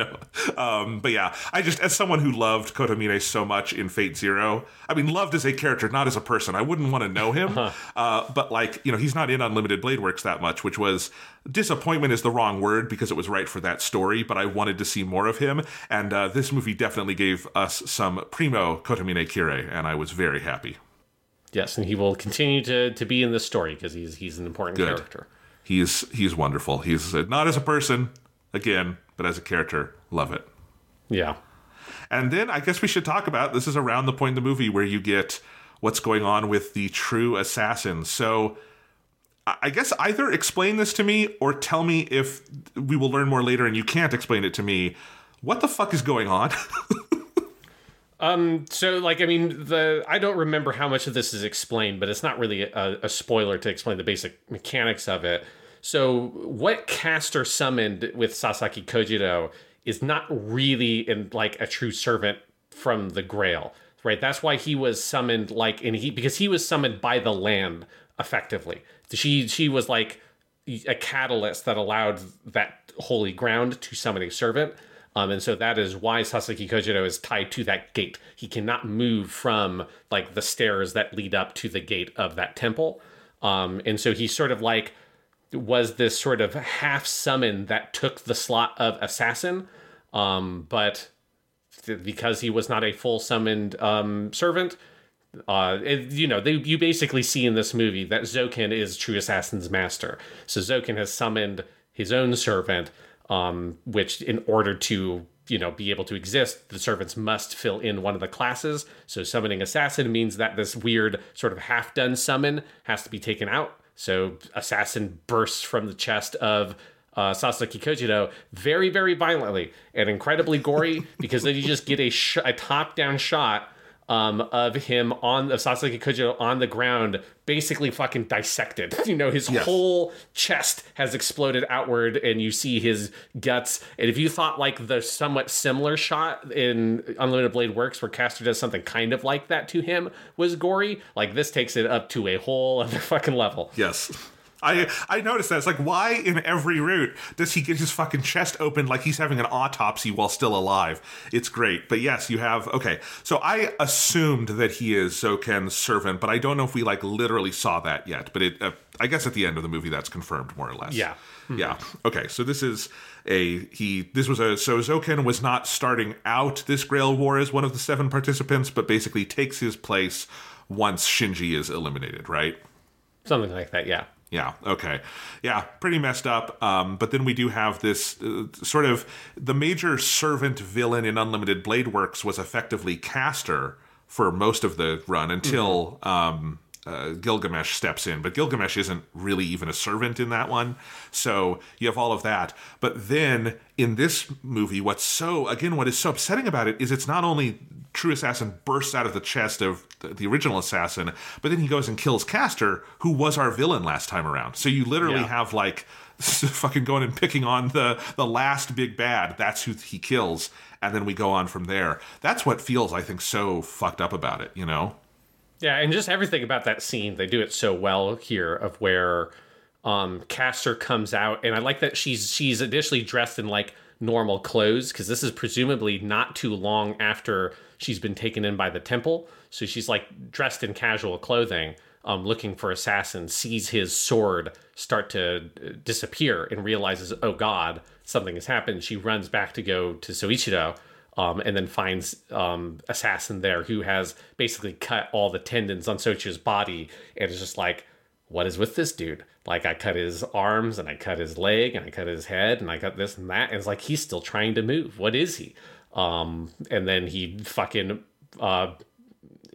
no, um, but yeah, I just as someone who loved Kotomine so much in Fate Zero, I mean, loved as a character, not as a person. I wouldn't want to know him, uh, but like you know, he's not in Unlimited Blade Works that much, which was disappointment is the wrong word because it was right for that story, but I wanted to see more of him, and uh, this movie definitely gave us some primo Kotomine Kirei, and I was very happy. Yes, and he will continue to, to be in this story because he's he's an important Good. character. He's he's wonderful. He's uh, not as a person again, but as a character, love it. Yeah. And then I guess we should talk about this is around the point in the movie where you get what's going on with the true assassin. So I guess either explain this to me or tell me if we will learn more later and you can't explain it to me. What the fuck is going on? Um so, like, I mean, the I don't remember how much of this is explained, but it's not really a, a spoiler to explain the basic mechanics of it. So, what Caster summoned with Sasaki Kojiro is not really in like a true servant from the Grail, right? That's why he was summoned, like, and he because he was summoned by the land effectively. She she was like a catalyst that allowed that holy ground to summon a servant. Um, and so that is why Sasaki Kojiro is tied to that gate. He cannot move from like the stairs that lead up to the gate of that temple. Um, and so he's sort of like was this sort of half summon that took the slot of assassin. Um, but th- because he was not a full summoned um, servant, uh, it- you know, they, you basically see in this movie that Zoken is True Assassin's master. So Zoken has summoned his own servant, um, which in order to you know be able to exist, the servants must fill in one of the classes. So summoning assassin means that this weird sort of half done summon has to be taken out. So assassin bursts from the chest of uh, Sasaki Kojiro very, very violently and incredibly gory because then you just get a, sh- a top down shot um, of him on of Sasaki Kojiro on the ground, basically fucking dissected. You know, his Yes. whole chest has exploded outward, and you see his guts. And if you thought like the somewhat similar shot in Unlimited Blade Works, where Caster does something kind of like that to him, was gory, like this takes it up to a whole other fucking level. yes. I I noticed that. It's like, why in every route does he get his fucking chest open like he's having an autopsy while still alive? It's great. But yes, you have okay. So I assumed that he is Zoken's servant, but I don't know if we like literally saw that yet. But it, uh, I guess at the end of the movie, that's confirmed more or less. Yeah. Yeah. Okay. So this is a he. This was a so Zoken was not starting out this Grail War as one of the seven participants, but basically takes his place once Shinji is eliminated. Right. Something like that, yeah. Yeah. Okay. Yeah. Pretty messed up. Um, but then we do have this uh, sort of the major servant villain in Unlimited Blade Works was effectively Caster for most of the run until um, uh, Gilgamesh steps in. But Gilgamesh isn't really even a servant in that one. So you have all of that. But then in this movie, what's so, again, what is so upsetting about it is it's not only True Assassin bursts out of the chest of the, the original assassin, but then he goes and kills Caster, who was our villain last time around. So you literally Yeah. have like fucking going and picking on the the last big bad. That's who he kills, and then we go on from there. That's what feels, I think, so fucked up about it. You know? Yeah, and just everything about that scene, they do it so well here of where um Caster comes out and I like that she's she's initially dressed in like normal clothes because this is presumably not too long after she's been taken in by the temple. So she's like dressed in casual clothing, um looking for assassin, sees his sword start to uh, disappear and realizes, "Oh god, something has happened." She runs back to go to Soichiro um, and then finds um, assassin there who has basically cut all the tendons on Sochi's body and is just like, what is with this dude? Like I cut his arms and I cut his leg and I cut his head and I cut this and that. And it's like he's still trying to move. What is he? Um, and then he fucking uh,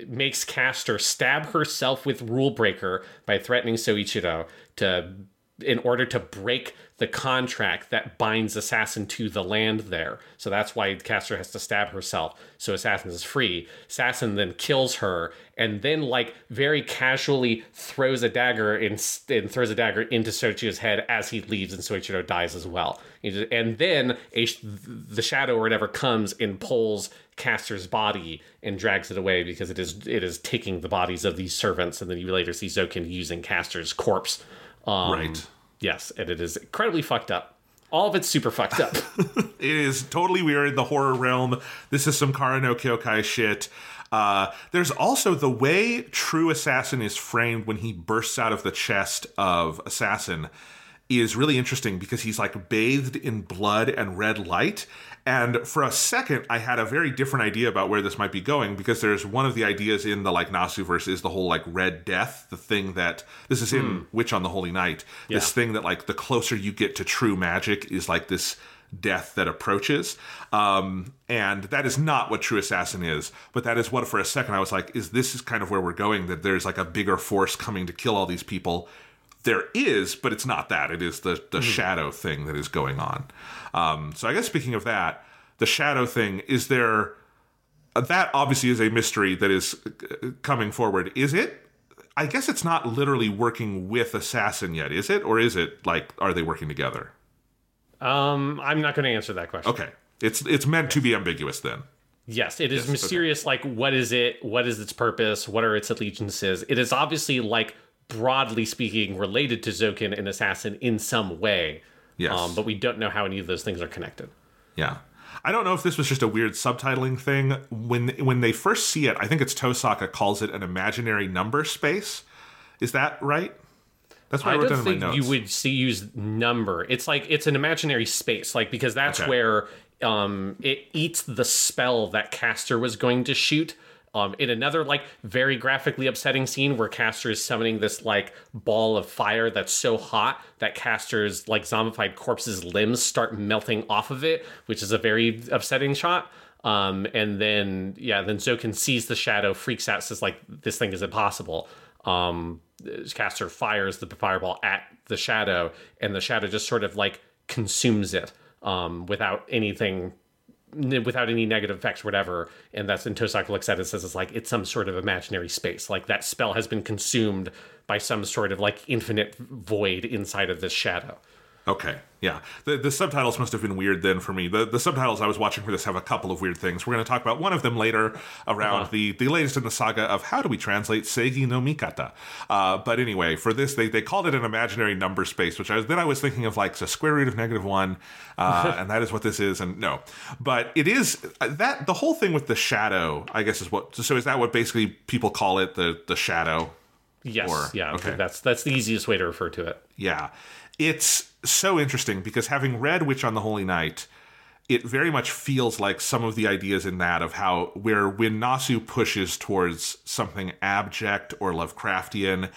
makes Caster stab herself with Rule Breaker by threatening Soichiro to in order to break the contract that binds Assassin to the land there. So that's why Caster has to stab herself. So Assassin is free. Assassin then kills her and then like very casually throws a dagger in, and throws a dagger into Soichiro's head as he leaves and Soichiro dies as well. And then a, the shadow or whatever comes and pulls Caster's body and drags it away because it is it is taking the bodies of these servants and then you later see Zoken using Caster's corpse um, right. Yes, and it is incredibly fucked up. All of it's super fucked up. it is totally weird. The horror realm. This is some Kara no Kyokai shit. Uh, there's also the way True Assassin is framed when he bursts out of the chest of Assassin is really interesting because he's like bathed in blood and red light. And for a second, I had a very different idea about where this might be going because there's one of the ideas in the like Nasuverse is the whole like red death, the thing that this is in Witch on the Holy Night. Yeah. This thing that like the closer you get to true magic is like this death that approaches. Um, and that is not what True Assassin is. But that is what for a second I was like, is this is kind of where we're going, that there's like a bigger force coming to kill all these people there is, but it's not that. It is the the shadow thing that is going on. Um, so I guess speaking of that, the shadow thing is there. uh, That obviously is a mystery that is uh, coming forward. Is it? I guess it's not literally working with assassin yet, is it? Or is it like are they working together? um, I'm not going to answer that question. Okay, it's it's meant to be ambiguous then. Yes, it is okay. mysterious. Like, what is it? What is its purpose? What are its allegiances? It is obviously, like, broadly speaking, related to Zoken and Assassin in some way. Yes. Um, but we don't know how any of those things are connected. Yeah. I don't know if this was just a weird subtitling thing. When when they first see it, I think it's Tohsaka calls it an imaginary number space. Is that right? That's what I, I wrote down in think my notes. you would see use number. It's like it's an imaginary space, like because that's Okay. where um it eats the spell that Caster was going to shoot. Um, in another like very graphically upsetting scene where Caster is summoning this like ball of fire that's so hot that Caster's like zombified corpse's limbs start melting off of it, which is a very upsetting shot. Um, and then yeah, then Zoken sees the shadow, freaks out, says like this thing is impossible. Um, Caster fires the fireball at the shadow, and the shadow just sort of like consumes it um, without anything, without any negative effects, whatever. And that's and Tohsaka looks at it says it's like it's some sort of imaginary space, like that spell has been consumed by some sort of like infinite void inside of this shadow. Okay, yeah. The, the subtitles must have been weird then for me. The, the subtitles I was watching for this have a couple of weird things. We're going to talk about one of them later around Uh-huh. the, the latest in the saga of how do we translate Seigi no Mikata. Uh, but anyway, for this, they, they called it an imaginary number space, which I was, then I was thinking of like the square root of negative one, uh, and that is what this is. And no, but it is uh, that the whole thing with the shadow, I guess is what. So is that what basically people call it, the the shadow? Yes, Or- yeah, okay. that's that's the easiest way to refer to it. Yeah. It's so interesting because having read Witch on the Holy Night, it very much feels like some of the ideas in that of how where when Nasu pushes towards something abject or Lovecraftian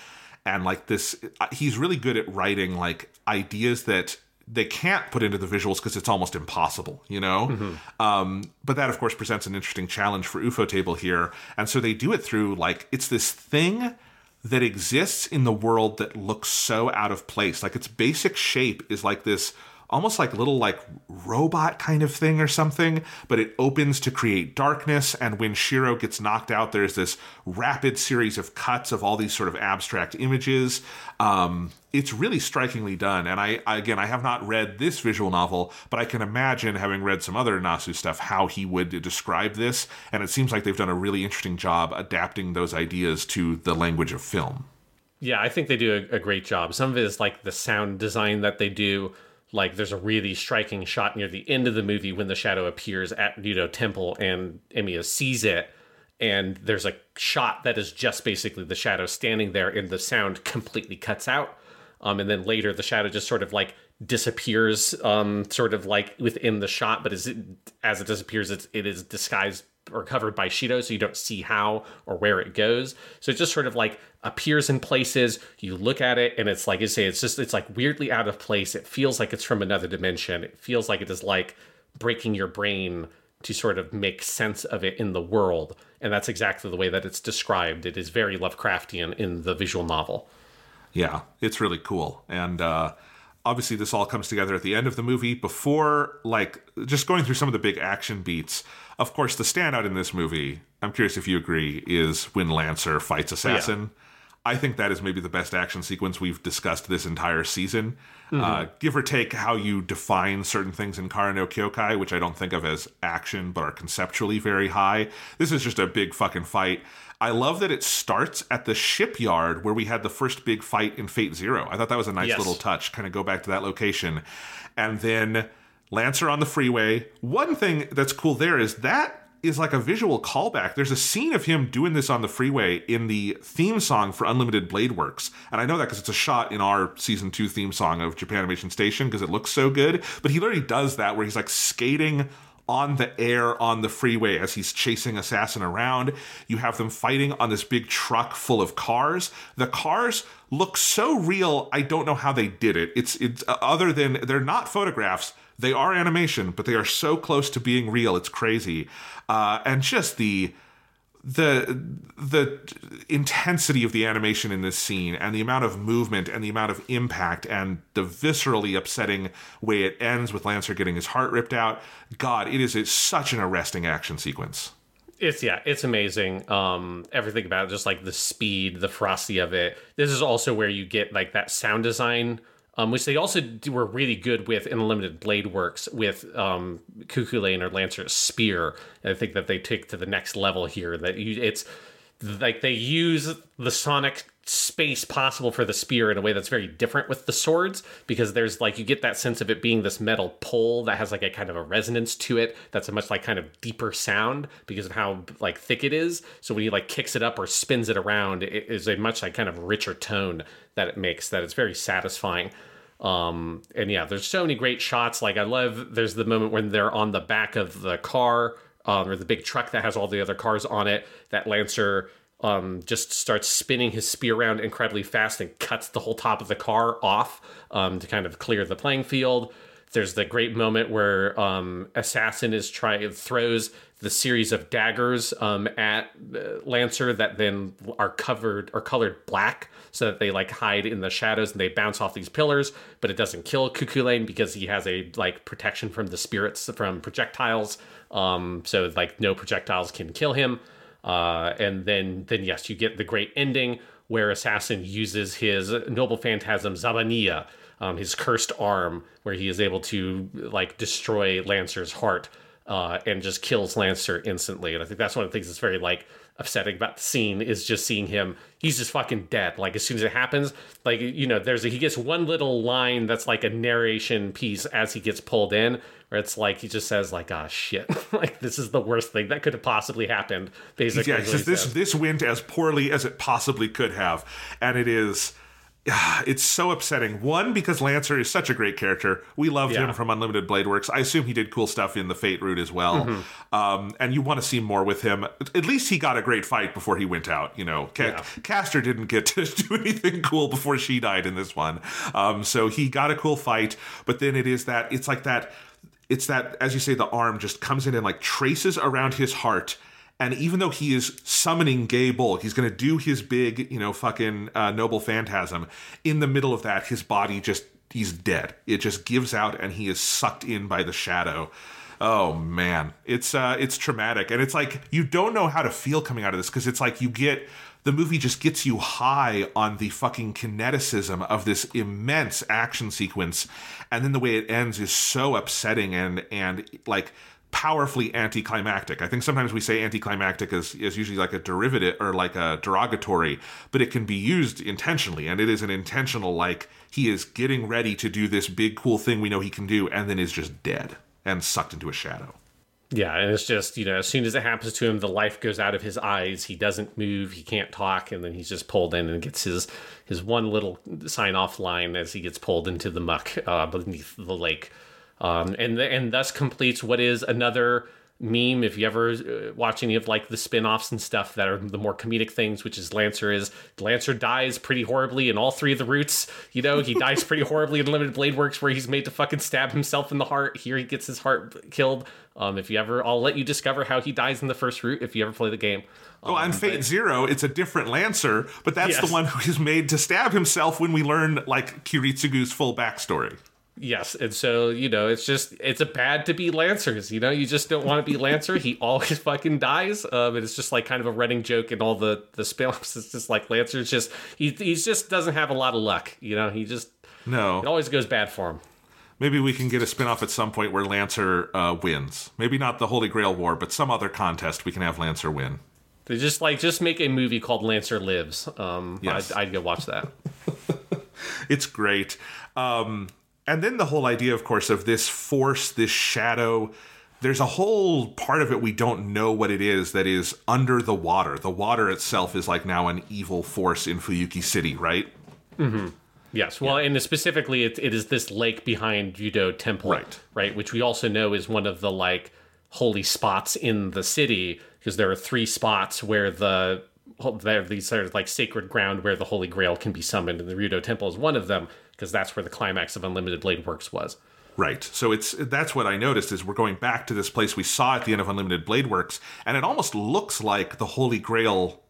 and like this he's really good at writing like ideas that they can't put into the visuals because it's almost impossible, you know? Um, but that, of course, presents an interesting challenge for Ufotable here. And so they do it through like, it's this thing that exists in the world that looks so out of place. Like its basic shape is like this almost like a little like robot kind of thing or something, but it opens to create darkness and when Shiro gets knocked out there's this rapid series of cuts of all these sort of abstract images. Um it's really strikingly done and I, I again I have not read this visual novel, but I can imagine having read some other Nasu stuff how he would describe this and it seems like they've done a really interesting job adapting those ideas to the language of film. Yeah, I think they do a, a great job. Some of it is like the sound design that they do. Like there's a really striking shot near the end of the movie when the shadow appears at Ryudo Temple and Emiya sees it. And there's a shot that is just basically the shadow standing there and the sound completely cuts out. Um, and then later the shadow just sort of like disappears, um, sort of like within the shot, but as it, as it disappears, it's, it is disguised or covered by Shiro, so you don't see how or where it goes. So it just sort of like appears in places. You look at it, and it's like you say, it's just it's like weirdly out of place. It feels like it's from another dimension. It feels like it is like breaking your brain to sort of make sense of it in the world. And that's exactly the way that it's described. It is very Lovecraftian in the visual novel. Yeah, it's really cool. And uh, obviously, this all comes together at the end of the movie. Before, like, just going through some of the big action beats, of course, the standout in this movie, I'm curious if you agree, is when Lancer fights Assassin. I think that is maybe the best action sequence we've discussed this entire season. Uh, give or take how you define certain things in Kara no Kyokai, which I don't think of as action, but are conceptually very high. This is just a big fucking fight. I love that it starts at the shipyard where we had the first big fight in Fate Zero. I thought that was a nice Yes. little touch, kind of go back to that location. And then Lancer on the freeway. One thing that's cool there is that is like a visual callback. There's a scene of him doing this on the freeway in the theme song for Unlimited Blade Works. And I know that because it's a shot in our season two theme song of Japanimation Station because it looks so good. But he literally does that where he's like skating on the air on the freeway as he's chasing Assassin around. You have them fighting on this big truck full of cars. The cars look so real. I don't know how they did it. It's it's uh, other than they're not photographs. They are animation, but they are so close to being real. It's crazy. Uh, and just the the the intensity of the animation in this scene and the amount of movement and the amount of impact and the viscerally upsetting way it ends with Lancer getting his heart ripped out. God, it is it's such an arresting action sequence. It's yeah, it's amazing. Um, everything about it, just like the speed, the ferocity of it. This is also where you get like that sound design, um, which they also do, were really good with in Limited Blade Works with um, Cu Chulainn or Lancer's spear. And I think that they take to the next level here. That you, it's like they use the sonic space possible for the spear in a way that's very different with the swords because there's like you get that sense of it being this metal pole that has like a kind of a resonance to it that's a much like kind of deeper sound because of how like thick it is so when he like kicks it up or spins it around it is a much like kind of richer tone that it makes that it's very satisfying um and yeah there's so many great shots like i love there's the moment when they're on the back of the car um, or the big truck that has all the other cars on it that lancer um, just starts spinning his spear around incredibly fast and cuts the whole top of the car off um, to kind of clear the playing field. There's the great moment where um, Assassin is trying throws the series of daggers um, at uh, Lancer that then are covered or colored black so that they like hide in the shadows and they bounce off these pillars, but it doesn't kill Cu Chulainn because he has a like protection from the spirits from projectiles. Um, so like no projectiles can kill him. Uh, and then, then yes, you get the great ending where Assassin uses his noble phantasm Zabaniya, um, his cursed arm, where he is able to like destroy Lancer's heart uh, and just kills Lancer instantly. And I think that's one of the things that's very like upsetting about the scene is just seeing him. He's just fucking dead. Like as soon as it happens, like you know, there's a, he gets one little line that's like a narration piece as he gets pulled in, where it's like he just says like, "Ah, shit! like this is the worst thing that could have possibly happened." Basically, Yeah, is what because he this says. this went as poorly as it possibly could have, and it is. It's so upsetting. One, because Lancer is such a great character. We loved Yeah. him from Unlimited Blade Works. I assume he did cool stuff in the Fate route as well. Mm-hmm. Um, and you want to see more with him. At least he got a great fight before he went out. You know, Ca- Yeah. Castor didn't get to do anything cool before she died in this one. Um, so he got a cool fight. But then it is that it's like that. It's that as you say, the arm just comes in and like traces around his heart. And even though he is summoning Gae Bolg, he's going to do his big, you know, fucking uh, noble phantasm. In the middle of that, his body just, he's dead. It just gives out and he is sucked in by the shadow. Oh man, it's uh, it's traumatic, and it's like you don't know how to feel coming out of this because it's like you get the movie just gets you high on the fucking kineticism of this immense action sequence, and then the way it ends is so upsetting and and like powerfully anticlimactic. I think sometimes we say anticlimactic is, is usually like a derivative or like a derogatory, but it can be used intentionally. And it is an intentional, like, he is getting ready to do this big, cool thing we know he can do, and then is just dead and sucked into a shadow. Yeah, and it's just, you know, as soon as it happens to him, the life goes out of his eyes. He doesn't move, he can't talk, and then he's just pulled in and gets his his one little sign off line as he gets pulled into the muck uh, beneath the lake. Um, and and thus completes what is another meme. If you ever uh, watch any of like the spin-offs and stuff that are the more comedic things which is lancer is lancer dies pretty horribly in all three of the routes you know he dies pretty horribly in limited blade works where he's made to fucking stab himself in the heart. Here he gets his heart killed. Um if you ever i'll let you discover how he dies in the first route if you ever play the game. Oh, on Fate Zero, it's a different Lancer, but that's Yes. the one who is made to stab himself when we learn like Kiritsugu's full backstory. Yes, and so you know, it's just it's a bad to be Lancers. You know, you just don't want to be Lancer. He always fucking dies. Um, and it's just like kind of a running joke in all the the spin-offs. It's just like Lancer's just he he just doesn't have a lot of luck. You know, he just No, it always goes bad for him. maybe we can get a spin-off at some point where Lancer uh, wins. Maybe not the Holy Grail War, but some other contest we can have Lancer win. They just like just make a movie called Lancer Lives. Um, Yes. I'd, I'd go watch that. It's great. Um, and then the whole idea, of course, of this force, this shadow. There's a whole part of it we don't know what it is that is under the water. The water itself is like now an evil force in Fuyuki City, right? Mm-hmm. Yes, well, and specifically, it, it is this lake behind Ryudo Temple, Right. Right, which we also know is one of the like holy spots in the city because there are three spots where the there are these sort of like sacred ground where the Holy Grail can be summoned, and the Ryudo Temple is one of them because that's where the climax of Unlimited Blade Works was. Right. So it's that's what I noticed is we're going back to this place we saw at the end of Unlimited Blade Works, and it almost looks like the Holy Grail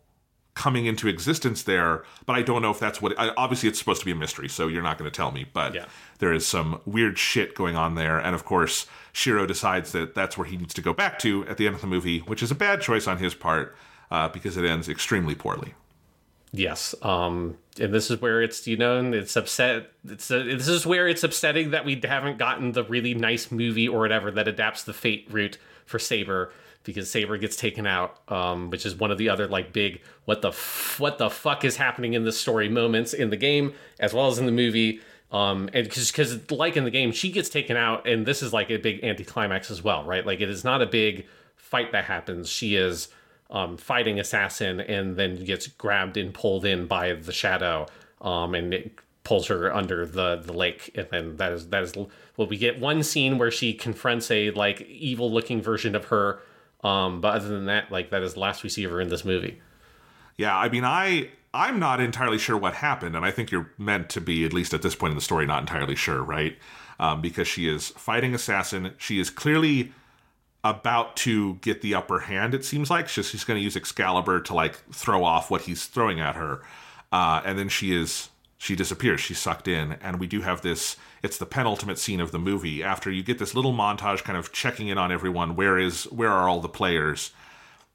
coming into existence there, but I don't know if that's what. I, obviously, it's supposed to be a mystery, so you're not going to tell me. But Yeah. there is some weird shit going on there, and of course, Shiro decides that that's where he needs to go back to at the end of the movie, which is a bad choice on his part uh, because it ends extremely poorly. Yes, um, and this is where it's you know it's upset. It's uh, this is where it's upsetting that we haven't gotten the really nice movie or whatever that adapts the Fate route for Saber because Saber gets taken out, um, which is one of the other like big what the f- what the fuck is happening in this story moments in the game as well as in the movie. Um, and because like in the game, she gets taken out, and this is like a big anticlimax as well, right? Like it is not a big fight that happens. She is um, fighting assassin and then gets grabbed and pulled in by the shadow um, and it pulls her under the, the lake and then that is that is well we get one scene where she confronts a like evil looking version of her um, but other than that like that is the last we see of her in this movie Yeah, I mean, I I'm not entirely sure what happened, and I think you're meant to be at least at this point in the story not entirely sure, right? Um, because she is fighting assassin. She is clearly about to get the upper hand. It seems like she's, she's going to use Excalibur to like throw off what he's throwing at her, uh, and then she is she disappears. She's sucked in, and we do have this. It's the penultimate scene of the movie. After you get this little montage, kind of checking in on everyone. Where is where are all the players?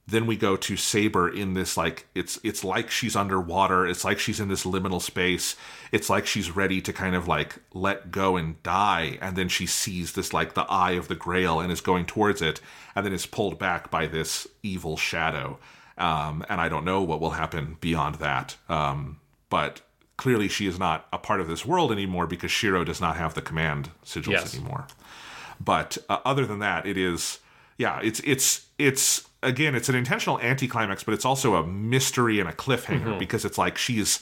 Then we go to Saber in this like it's it's like she's underwater. It's like she's in this liminal space. It's like she's ready to kind of like let go and die, and then she sees this like the eye of the Grail and is going towards it, and then is pulled back by this evil shadow. Um, and I don't know what will happen beyond that. Um, but clearly, she is not a part of this world anymore because Shiro does not have the command sigils Yes. anymore. But uh, other than that, it is yeah, it's it's it's again, it's an intentional anticlimax, but it's also a mystery and a cliffhanger mm-hmm. because it's like she's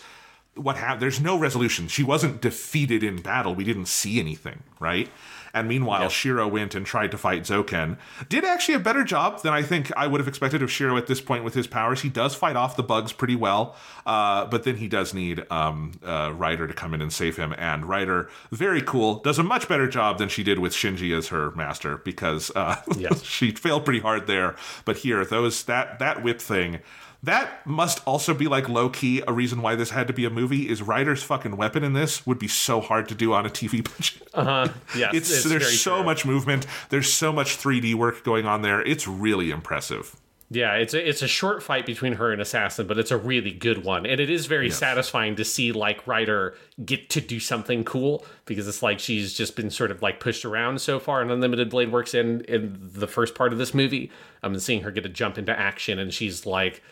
what happened. There's no resolution. She wasn't defeated in battle. We didn't see anything, right? And meanwhile, Shiro went and tried to fight Zoken. Did actually a better job than I think I would have expected of Shiro at this point with his powers. He does fight off the bugs pretty well, uh, but then he does need um, uh, Rider to come in and save him. And Rider, very cool, does a much better job than she did with Shinji as her master because uh, Yes. she failed pretty hard there. But here, those that that whip thing. That must also be like low key a reason why this had to be a movie. Is Rider's fucking weapon in this would be so hard to do on a TV budget. uh, yes It's, it's there's so true. much movement. There's so much 3D work going on there. It's really impressive. Yeah, it's a, it's a short fight between her and Assassin, but it's a really good one, and it is very satisfying to see like Rider get to do something cool because it's like she's just been sort of like pushed around so far in Unlimited Blade Works in in the first part of this movie. I'm seeing her get a jump into action, and she's like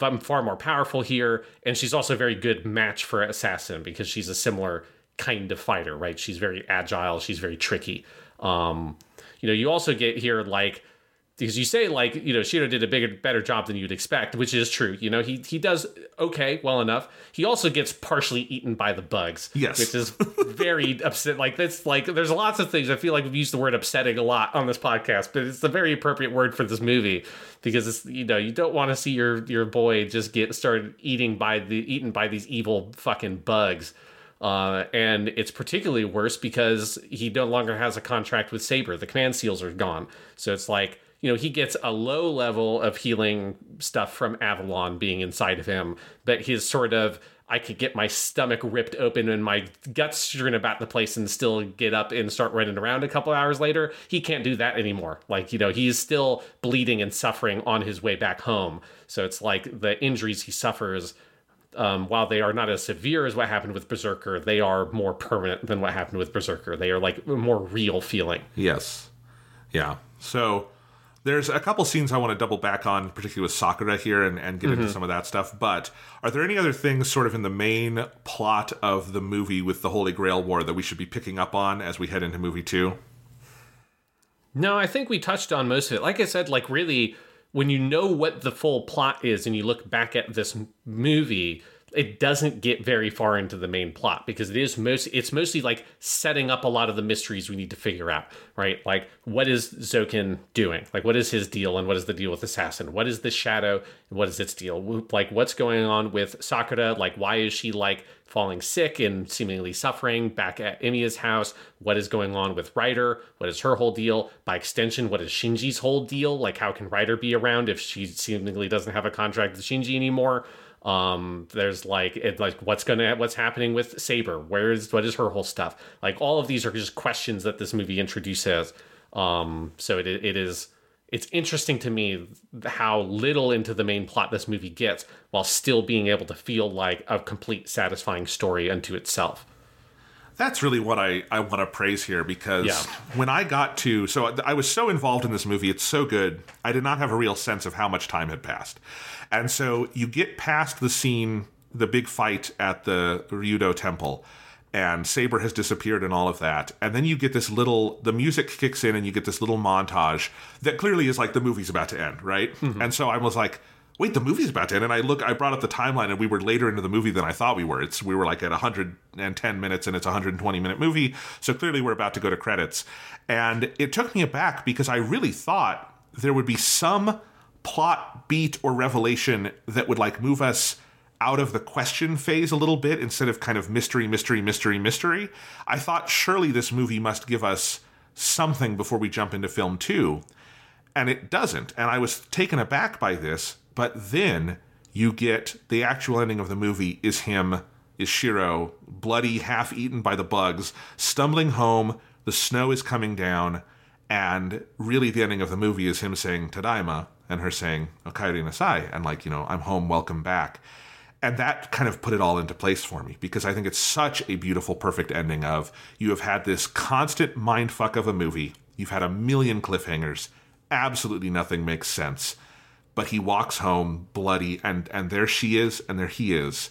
I'm far more powerful here, and she's also a very good match for Assassin because she's a similar kind of fighter, right? She's very agile, she's very tricky. Um, you know, you also get here like because you say like you know Shiro did a bigger better job than you'd expect, which is true. You know he he does okay, well enough. He also gets partially eaten by the bugs, Yes. which is very upset. Like that's like there's lots of things. I feel like we've used the word upsetting a lot on this podcast, but it's a very appropriate word for this movie because it's you know you don't want to see your your boy just get started eating by the eaten by these evil fucking bugs. Uh, and it's particularly worse because he no longer has a contract with Saber. The command seals are gone. So it's like, you know, he gets a low level of healing stuff from Avalon being inside of him, but his sort of I could get my stomach ripped open and my guts strewn about the place and still get up and start running around a couple hours later. He can't do that anymore. Like, you know, he's still bleeding and suffering on his way back home. So it's like the injuries he suffers um, while they are not as severe as what happened with Berserker, they are more permanent than what happened with Berserker. They are like more real feeling. Yes. Yeah. So there's a couple scenes I want to double back on, particularly with Sakura here, and, and get into mm-hmm. some of that stuff. But are there any other things, sort of in the main plot of the movie with the Holy Grail War, that we should be picking up on as we head into movie two? No, I think we touched on most of it. Like I said, like really, when you know what the full plot is and you look back at this movie, it doesn't get very far into the main plot because it is most it's mostly like setting up a lot of the mysteries we need to figure out, right? Like what is Zoken doing? Like what is his deal and what is the deal with Assassin? What is the shadow and what is its deal? Like what's going on with Sakura? Like why is she like falling sick and seemingly suffering back at Emiya's house? What is going on with Rider? What is her whole deal? By extension, what is Shinji's whole deal? Like how can Rider be around if she seemingly doesn't have a contract with Shinji anymore? Um, there's like it like what's gonna what's happening with Saber? Where is what is her whole stuff? Like all of these are just questions that this movie introduces. Um, so it it is it's interesting to me how little into the main plot this movie gets while still being able to feel like a complete satisfying story unto itself. That's really what I, I want to praise here because Yeah. when I got to, so I was so involved in this movie, it's so good, I did not have a real sense of how much time had passed. And so you get past the scene, the big fight at the Ryudo temple, and Saber has disappeared and all of that. And then you get this little, the music kicks in and you get this little montage that clearly is like the movie's about to end, right? Mm-hmm. And so I was like, wait, the movie's about to end. And I look, I brought up the timeline, and we were later into the movie than I thought we were. It's we were like at 110 minutes, and it's a 120 minute movie. So clearly, we're about to go to credits. And it took me aback because I really thought there would be some plot beat or revelation that would like move us out of the question phase a little bit instead of kind of mystery, mystery, mystery, mystery. I thought surely this movie must give us something before we jump into film two and it doesn't. And I was taken aback by this. But then you get the actual ending of the movie is him, is Shiro, bloody, half eaten by the bugs, stumbling home. The snow is coming down. And really, the ending of the movie is him saying Tadaima and her saying Okaeri Nasai. And, like, you know, I'm home, welcome back. And that kind of put it all into place for me because I think it's such a beautiful, perfect ending of you have had this constant mindfuck of a movie. You've had a million cliffhangers. Absolutely nothing makes sense. But he walks home bloody and and there she is and there he is.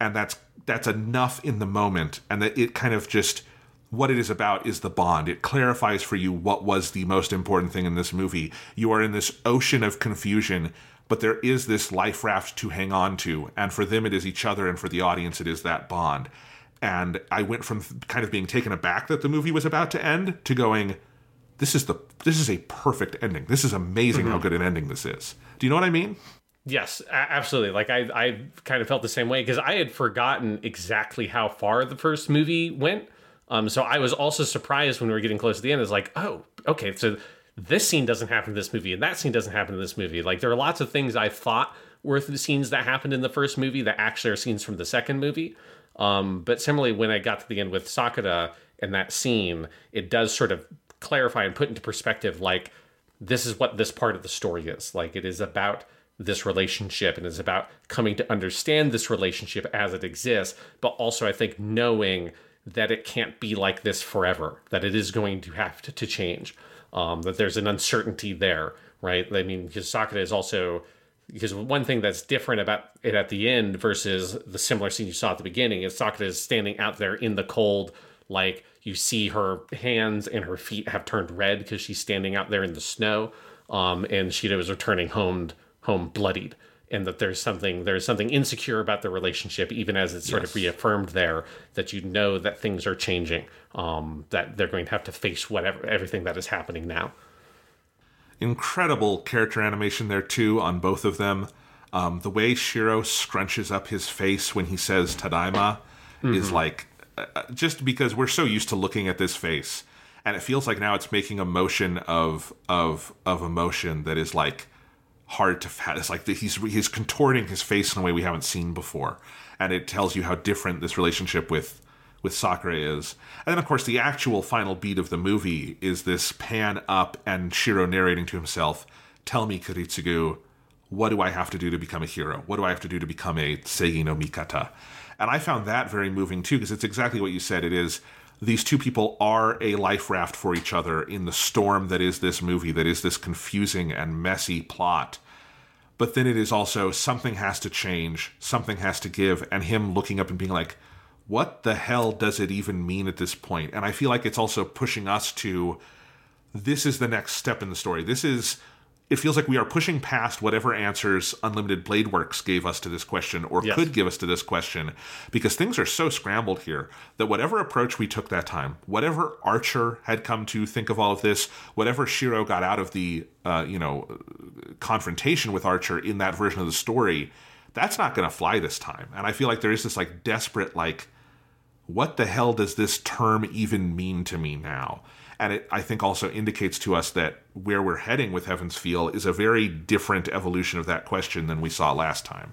And that's that's enough in the moment and that it kind of just what it is about is the bond. It clarifies for you what was the most important thing in this movie. You are in this ocean of confusion, but there is this life raft to hang on to. And for them, it is each other, and for the audience, it is that bond. And I went from kind of being taken aback that the movie was about to end to going, this is the this is a perfect ending. This is amazing how mm-hmm. good an ending this is. Do you know what I mean? Yes, absolutely. Like I, I kind of felt the same way because I had forgotten exactly how far the first movie went. Um, so I was also surprised when we were getting close to the end. It's like, oh, okay, so this scene doesn't happen in this movie, and that scene doesn't happen in this movie. Like there are lots of things I thought were the scenes that happened in the first movie that actually are scenes from the second movie. Um, but similarly, when I got to the end with Sakura and that scene, it does sort of clarify and put into perspective like this is what this part of the story is. Like it is about this relationship and it's about coming to understand this relationship as it exists, but also I think knowing that it can't be like this forever, that it is going to have to, to change, um, that there's an uncertainty there, right? I mean, because Sakura is also because one thing that's different about it at the end versus the similar scene you saw at the beginning is Sakura is standing out there in the cold, like you see her hands and her feet have turned red because she's standing out there in the snow. um, and Shiro is returning home home bloodied, and that there's something there's something insecure about the relationship, even as it's sort of reaffirmed there that you know that things are changing, um, that they're going to have to face whatever everything that is happening now. incredible character animation there too on both of them. Um, the way Shiro scrunches up his face when he says "Tadaima" is like just because we're so used to looking at this face, and it feels like now it's making a motion of of of emotion that is like hard to. It's like he's he's contorting his face in a way we haven't seen before, and it tells you how different this relationship with with Sakura is. And then of course the actual final beat of the movie is this pan up and Shiro narrating to himself, "Tell me, Kiritsugu, what do I have to do to become a hero? What do I have to do to become a Seigi no Mikata?" And I found that very moving too because it's exactly what you said. It is these two people are a life raft for each other in the storm that is this movie, that is this confusing and messy plot but then it is also something has to change, something has to give, and him looking up and being like, what the hell does it even mean at this point? And I feel like it's also pushing us to this is the next step in the story. This is it feels like we are pushing past whatever answers Unlimited Blade Works gave us to this question or Yes. could give us to this question because things are so scrambled here that whatever approach we took that time, whatever Archer had come to think of all of this, whatever Shiro got out of the uh, you know confrontation with Archer in that version of the story, that's not going to fly this time. And I feel like there is this like desperate like what the hell does this term even mean to me now? And it, I think, also indicates to us that where we're heading with Heaven's Feel is a very different evolution of that question than we saw last time.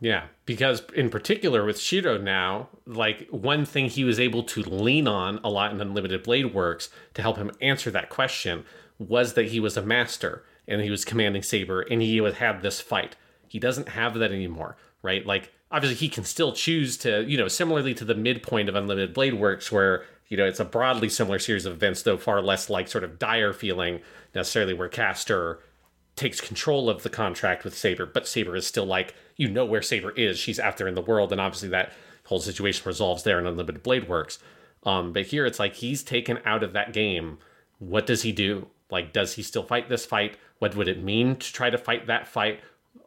Yeah, because in particular with Shiro now, like one thing he was able to lean on a lot in Unlimited Blade Works to help him answer that question was that he was a master and he was commanding Saber and he would have this fight. He doesn't have that anymore, right? Like obviously he can still choose to, you know, similarly to the midpoint of Unlimited Blade Works where, you know, it's a broadly similar series of events, though far less like sort of dire feeling necessarily where Castor takes control of the contract with Saber, but Saber is still like, you know where Saber is. She's out there in the world, and obviously that whole situation resolves there in Unlimited Blade Works. Um, but here it's like he's taken out of that game. What does he do? Like, does he still fight this fight? What would it mean to try to fight that fight?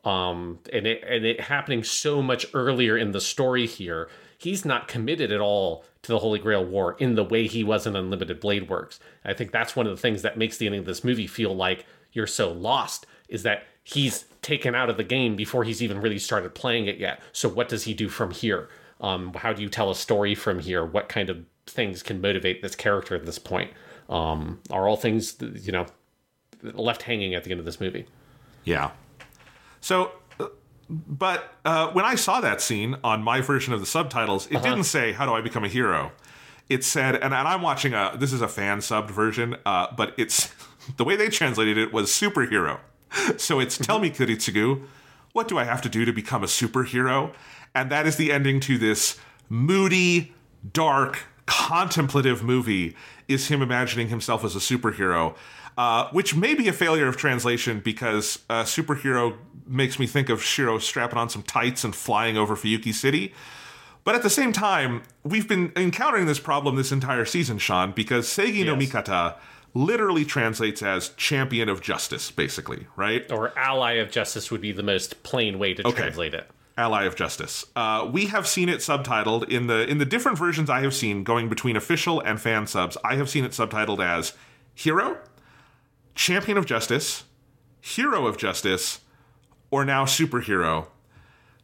Um, and it and it happening so much earlier in the story here. He's not committed at all to the Holy Grail War in the way he was in Unlimited Blade Works. I think that's one of the things that makes the ending of this movie feel like you're so lost is that he's taken out of the game before he's even really started playing it yet. So what does he do from here? Um, how do you tell a story from here? What kind of things can motivate this character at this point? Um, are all things you know left hanging at the end of this movie? Yeah. So, but uh, when I saw that scene on my version of the subtitles, it didn't say, How do I become a hero? It said, and, and I'm watching a, this is a fan subbed version, uh, but it's, the way they translated it was superhero. So it's, Tell me, Kiritsugu, what do I have to do to become a superhero? And that is the ending to this moody, dark, contemplative movie is him imagining himself as a superhero, uh, which may be a failure of translation because uh, superhero makes me think of Shiro strapping on some tights and flying over Fuyuki City. But at the same time, we've been encountering this problem this entire season, Sean, because Seigi no Mikata literally translates as champion of justice, basically, right? Or ally of justice would be the most plain way to translate it. Ally of Justice. Uh, we have seen it subtitled in the in the different versions I have seen, going between official and fan subs. I have seen it subtitled as Hero, Champion of Justice, Hero of Justice, or now Superhero.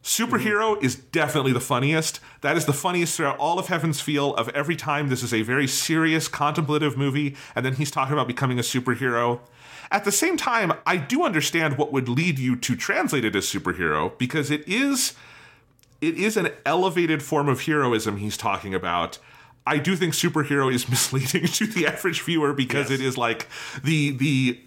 Superhero mm-hmm. is definitely the funniest. That is the funniest throughout all of Heaven's Feel. Of every time, this is a very serious, contemplative movie, and then he's talking about becoming a superhero. At the same time, I do understand what would lead you to translate it as superhero because it is it is an elevated form of heroism he's talking about. I do think superhero is misleading to the average viewer because Yes. it is like the the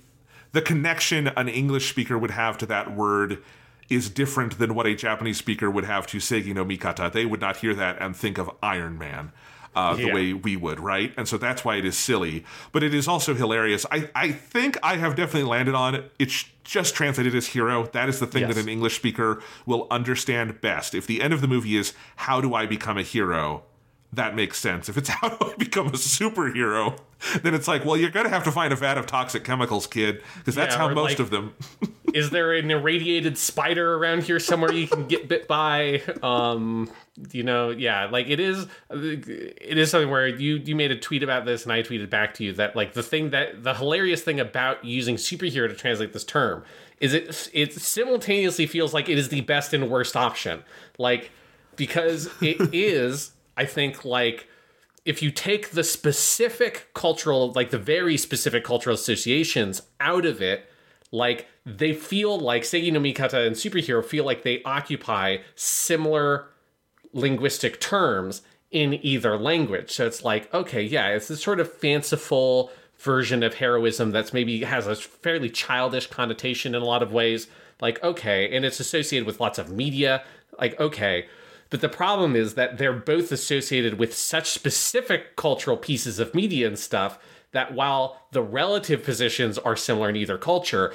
the connection an English speaker would have to that word is different than what a Japanese speaker would have to Seigi no Mikata. They would not hear that and think of Iron Man. Uh, the way we would, right? And so that's why it is silly, but it is also hilarious. I, I think I have definitely landed on it. It's just translated as hero. That is the thing Yes. that an English speaker will understand best. If the end of the movie is, How do I become a hero? That makes sense. If it's how do I become a superhero, then it's like, well, you're gonna have to find a vat of toxic chemicals, kid, because that's Yeah, how most like- of them. is there an irradiated spider around here somewhere you can get bit by um you know yeah like it is it is something where you you made a tweet about this and i tweeted back to you that like the thing that the hilarious thing about using superhero to translate this term is it it simultaneously feels like it is the best and worst option like because it is i think like if you take the specific cultural, like the very specific cultural associations out of it, like they feel like Seigi no Mikata and superhero feel like they occupy similar linguistic terms in either language. So it's like, okay, yeah, it's this sort of fanciful version of heroism that's maybe has a fairly childish connotation in a lot of ways. Like, okay, and it's associated with lots of media. Like, okay. But the problem is that they're both associated with such specific cultural pieces of media and stuff that while the relative positions are similar in either culture,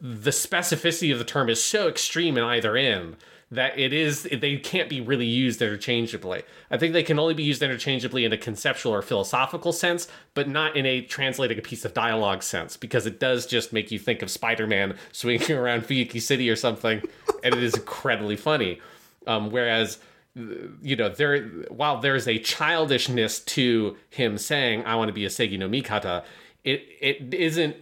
the specificity of the term is so extreme in either end that it is they can't be really used interchangeably. I think they can only be used interchangeably in a conceptual or philosophical sense, but not in a translating a piece of dialogue sense, because it does just make you think of Spider-Man swinging around Fuyuki City or something, and it is incredibly funny. Um, whereas you know there while there's a childishness to him saying i want to be a seigi no mikata it it isn't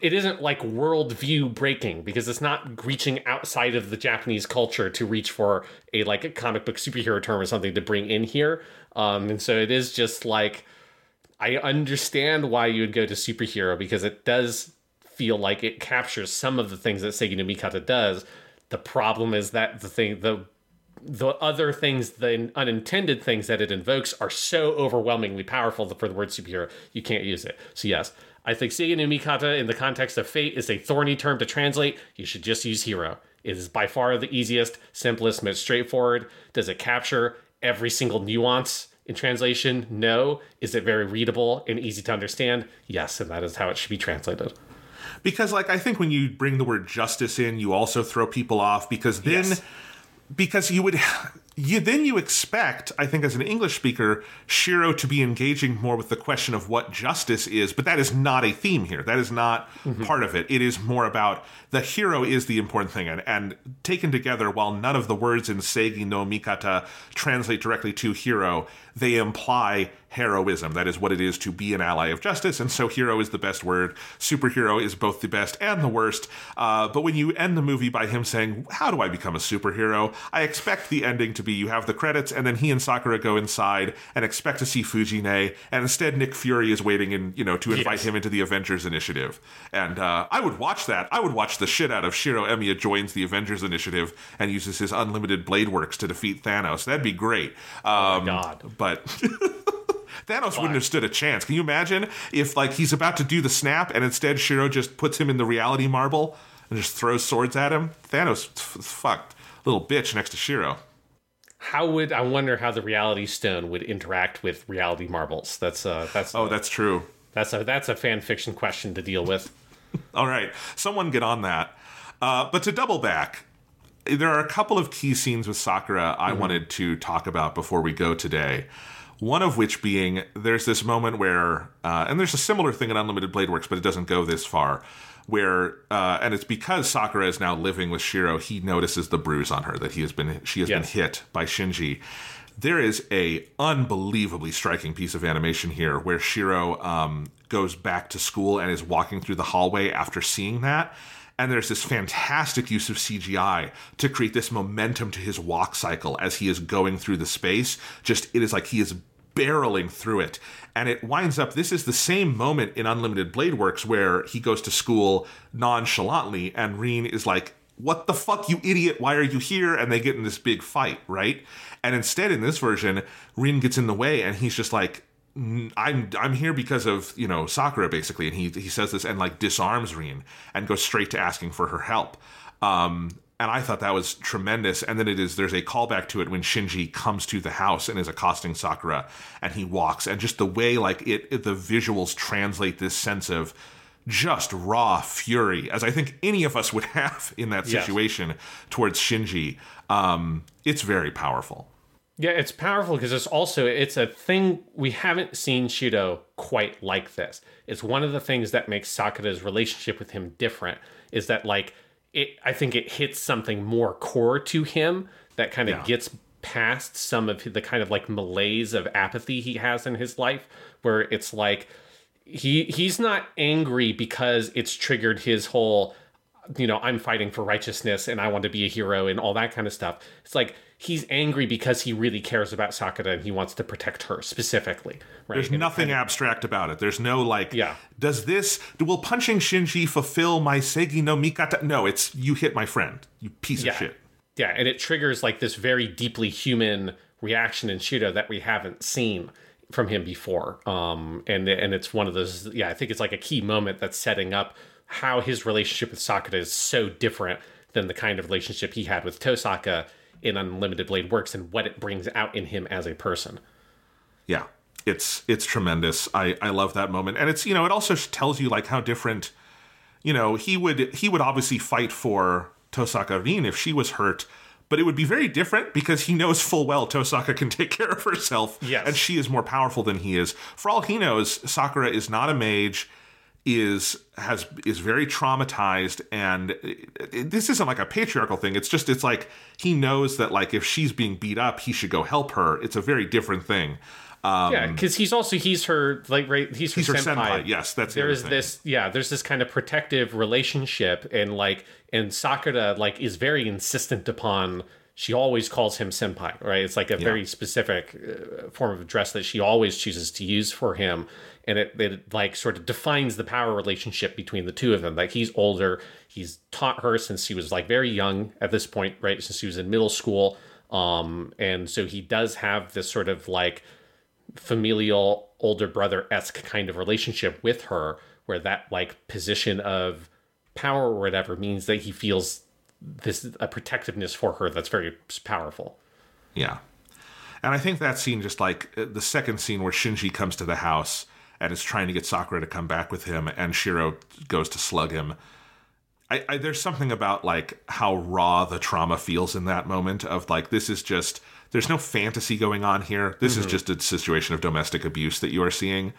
it isn't like worldview breaking because it's not reaching outside of the japanese culture to reach for a like a comic book superhero term or something to bring in here. Um and so it is just like i understand why you would go to superhero because it does feel like it captures some of the things that seigi no mikata does. The problem is that the thing the the other things, the unintended things that it invokes are so overwhelmingly powerful that for the word superhero, you can't use it. So yes, I think no Mikata in the context of fate is a thorny term to translate. You should just use hero. It is by far the easiest, simplest, most straightforward. Does it capture every single nuance in translation? No. Is it very readable and easy to understand? Yes, and that is how it should be translated. because like i think when you bring the word justice in you also throw people off because then Yes. Because you would you then you expect i think as an english speaker shiro to be engaging more with the question of what justice is but that is not a theme here. That is not part of it. It is more about the hero is the important thing and, and taken together while none of the words in seigi no mikata translate directly to hero they imply heroism. That is what it is to be an ally of justice and so hero is the best word. Superhero is both the best and the worst. Uh, but when you end the movie by him saying how do i become a superhero? I expect the ending to be you have the credits and then he and sakura go inside and expect to see fuji-nee and instead nick fury is waiting in you know to invite Yes. him into the avengers initiative and uh, i would watch that i would watch the shit out of shiro emiya joins the avengers initiative and uses his unlimited blade works to defeat thanos that'd be great um, God. but Thanos wouldn't have stood a chance. Can you imagine if like he's about to do the snap and instead Shiro just puts him in the reality marble and just throws swords at him? Thanos f- fucked little bitch next to Shiro. How would I wonder how the reality stone would interact with reality marbles? That's uh that's Oh, that's true. That's a that's a fan fiction question to deal with. All right, someone get on that. Uh, but to double back, there are a couple of key scenes with Sakura I wanted to talk about before we go today. One of which being there's this moment where, uh, and there's a similar thing in Unlimited Blade Works, but it doesn't go this far. Where, uh, and it's because Sakura is now living with Shiro, he notices the bruise on her that he has been, she has Yes. been hit by Shinji. There is a unbelievably striking piece of animation here where Shiro um, goes back to school and is walking through the hallway after seeing that. And there's this fantastic use of CGI to create this momentum to his walk cycle as he is going through the space. Just, it is like he is barreling through it. And it winds up, this is the same moment in Unlimited Blade Works where he goes to school nonchalantly and Rin is like, what the fuck, you idiot? Why are you here? And they get in this big fight, right? And instead, in this version, Rin gets in the way, and he's just like, "Mm, "I'm I'm here because of you know Sakura, basically." And he he says this and like disarms Rin and goes straight to asking for her help. Um, and I thought that was tremendous. And then it is there's a callback to it when Shinji comes to the house and is accosting Sakura, and he walks, and just the way like it, it the visuals translate this sense of just raw fury, as I think any of us would have in that Yes. situation towards Shinji. Um, it's very powerful. Yeah, it's powerful because it's also it's a thing we haven't seen Shiro quite like this. It's one of the things that makes Sakura's relationship with him different is that like it I think it hits something more core to him that kind of Yeah. gets past some of the kind of like malaise of apathy he has in his life where it's like he he's not angry because it's triggered his whole you know i'm fighting for righteousness and i want to be a hero and all that kind of stuff it's like he's angry because he really cares about Sakura and he wants to protect her specifically right There's And nothing abstract about it. There's no like, Yeah. does this, will punching Shinji fulfill my Seigi no Mikata? No, it's you hit my friend, you piece Yeah. of shit. yeah and it triggers like this very deeply human reaction in Shiro that we haven't seen from him before um and and it's one of those yeah i think it's like a key moment that's setting up how his relationship with Sakura is so different than the kind of relationship he had with tohsaka in unlimited blade works and what it brings out in him as a person Yeah, it's it's tremendous. I I love that moment, and it's you know it also tells you like how different, you know he would he would obviously fight for Tohsaka Rin if she was hurt. But it would be very different because he knows full well Tohsaka can take care of herself. Yes. And she is more powerful than he is. For all he knows, Sakura is not a mage, is has is very traumatized and it- it- this isn't like a patriarchal thing. It's just it's like he knows that like if she's being beat up, he should go help her. It's a very different thing. yeah because he's also he's her like right he's her, Um, He's her senpai. senpai. Yes, that's the there is this yeah there's this kind of protective relationship and like and sakura like is very insistent upon she always calls him senpai right? It's like a very specific uh, form of address that she always chooses to use for him. And it, it like sort of defines the power relationship between the two of them. Like he's older. He's taught her since she was like very young at this point right? Since she was in middle school. Um and so he does have this sort of like familial older brother esque kind of relationship with her, where that like position of power or whatever means that he feels this a protectiveness for her that's very powerful. Yeah. And I think that scene, just like uh, the second scene where Shinji comes to the house and is trying to get Sakura to come back with him, and Shiro goes to slug him. I, I, there's something about like how raw the trauma feels in that moment of like this is just there's no fantasy going on here. This is just a situation of domestic abuse that you are seeing.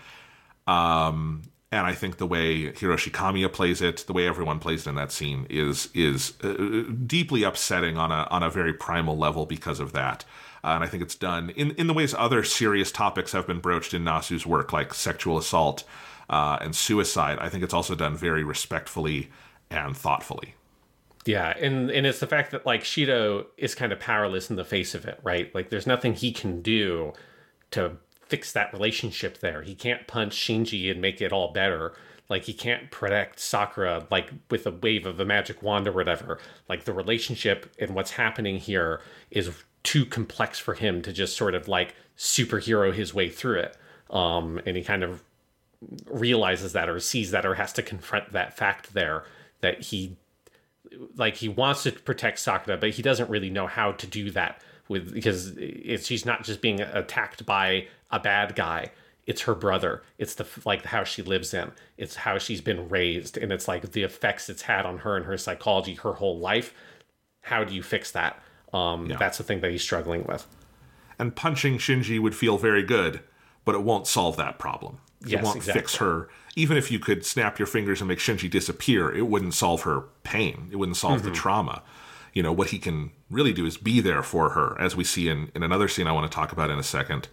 Um, and I think the way Hiroshi Kamiya plays it, the way everyone plays it in that scene, is is uh, deeply upsetting on a on a very primal level because of that. Uh, and I think it's done in in the ways other serious topics have been broached in Nasu's work, like sexual assault uh, and suicide. I think it's also done very respectfully and thoughtfully. Yeah, and and it's the fact that like Shiro is kind of powerless in the face of it, right? Like there's nothing he can do to fix that relationship there. He can't punch Shinji and make it all better. Like he can't protect Sakura like with a wave of a magic wand or whatever. Like the relationship and what's happening here is too complex for him to just sort of like superhero his way through it. Um and he kind of realizes that or sees that or has to confront that fact there that he like he wants to protect Sakura, but he doesn't really know how to do that with because it's she's not just being attacked by a bad guy. It's her brother. It's the like how she lives in. It's how she's been raised, and it's like the effects it's had on her and her psychology her whole life. How do you fix that? Um, That's the thing that he's struggling with. And punching Shinji would feel very good, but it won't solve that problem. Yes, it won't exactly. fix her. Even if you could snap your fingers and make Shinji disappear, it wouldn't solve her pain. It wouldn't solve Mm-hmm. the trauma. You know, what he can really do is be there for her, as we see in, in another scene I want to talk about in a second.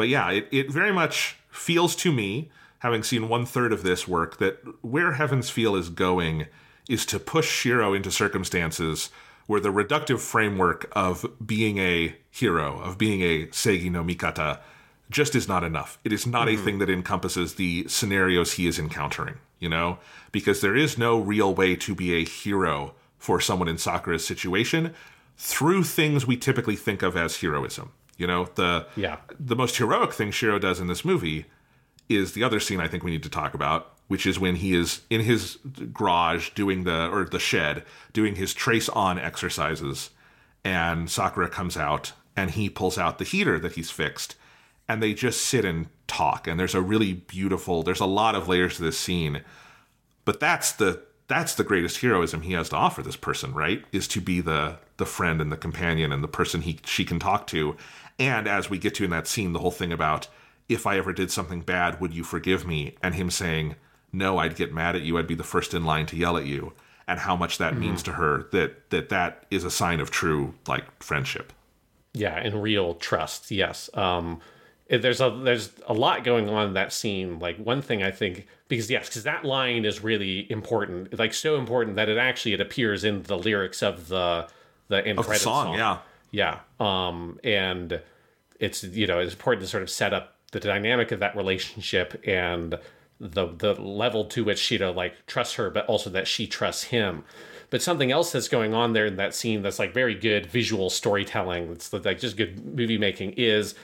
But yeah, it, it very much feels to me, having seen one third of this work, that where Heaven's Feel is going is to push Shiro into circumstances where the reductive framework of being a hero, of being a Seigi no Mikata, just is not enough. It is not a mm-hmm. thing that encompasses the scenarios he is encountering, you know? Because there is no real way to be a hero for someone in Sakura's situation through things we typically think of as heroism. You know, the Yeah. the most heroic thing Shiro does in this movie is the other scene I think we need to talk about, which is when he is in his garage doing the or the shed doing his trace on exercises, and Sakura comes out and he pulls out the heater that he's fixed, and they just sit and talk. And there's a really beautiful, there's a lot of layers to this scene, but that's the that's the greatest heroism he has to offer this person, right? Is to be the the friend and the companion and the person he she can talk to. And as we get to in that scene, the whole thing about if I ever did something bad, would you forgive me? And him saying, no, I'd get mad at you. I'd be the first in line to yell at you. And how much that means to her that, that that is a sign of true like friendship. Yeah, and real trust. Yes. Um, there's a there's a lot going on in that scene. Like one thing I think because yes, because that line is really important. Like so important that it actually it appears in the lyrics of the the end Of the credits song, yeah. Yeah. Um, and it's you know it's important to sort of set up the dynamic of that relationship and the the level to which Shiro like trusts her, but also that she trusts him. But something else that's going on there in that scene that's like very good visual storytelling. It's like just good movie making is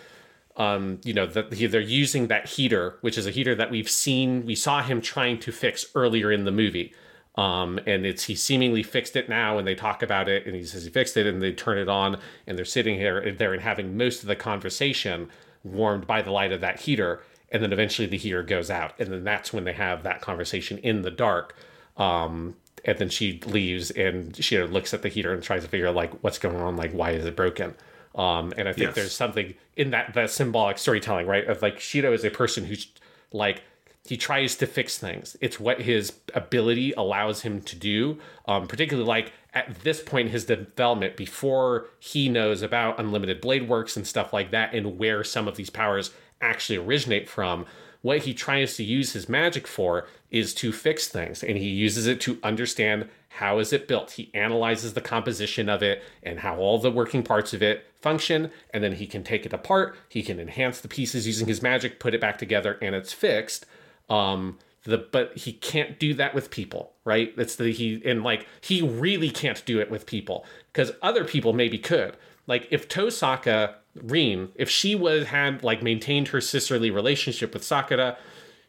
um, you know, that he- they're using that heater, which is a heater that we've seen, we saw him trying to fix earlier in the movie. Um, and it's he seemingly fixed it now, and they talk about it, and he says he fixed it, and they turn it on, and they're sitting here there and having most of the conversation warmed by the light of that heater, and then eventually the heater goes out, and then that's when they have that conversation in the dark. Um, and then she leaves, and she looks at the heater and tries to figure out like what's going on, like why is it broken? Um, and I think Yes. there's something in that that symbolic storytelling, right? Of like Shiro is a person who's like he tries to fix things. It's what his ability allows him to do. Um, particularly like at this point in his development, before he knows about unlimited blade works and stuff like that, and where some of these powers actually originate from. What he tries to use his magic for is to fix things, and he uses it to understand how is it built. He analyzes the composition of it and how all the working parts of it function, and then he can take it apart. He can enhance the pieces using his magic, put it back together, and it's fixed. Um, the but he can't do that with people, right? It's the he and like he really can't do it with people because other people maybe could. Like if Tohsaka Rin, if she was had like maintained her sisterly relationship with Sakura,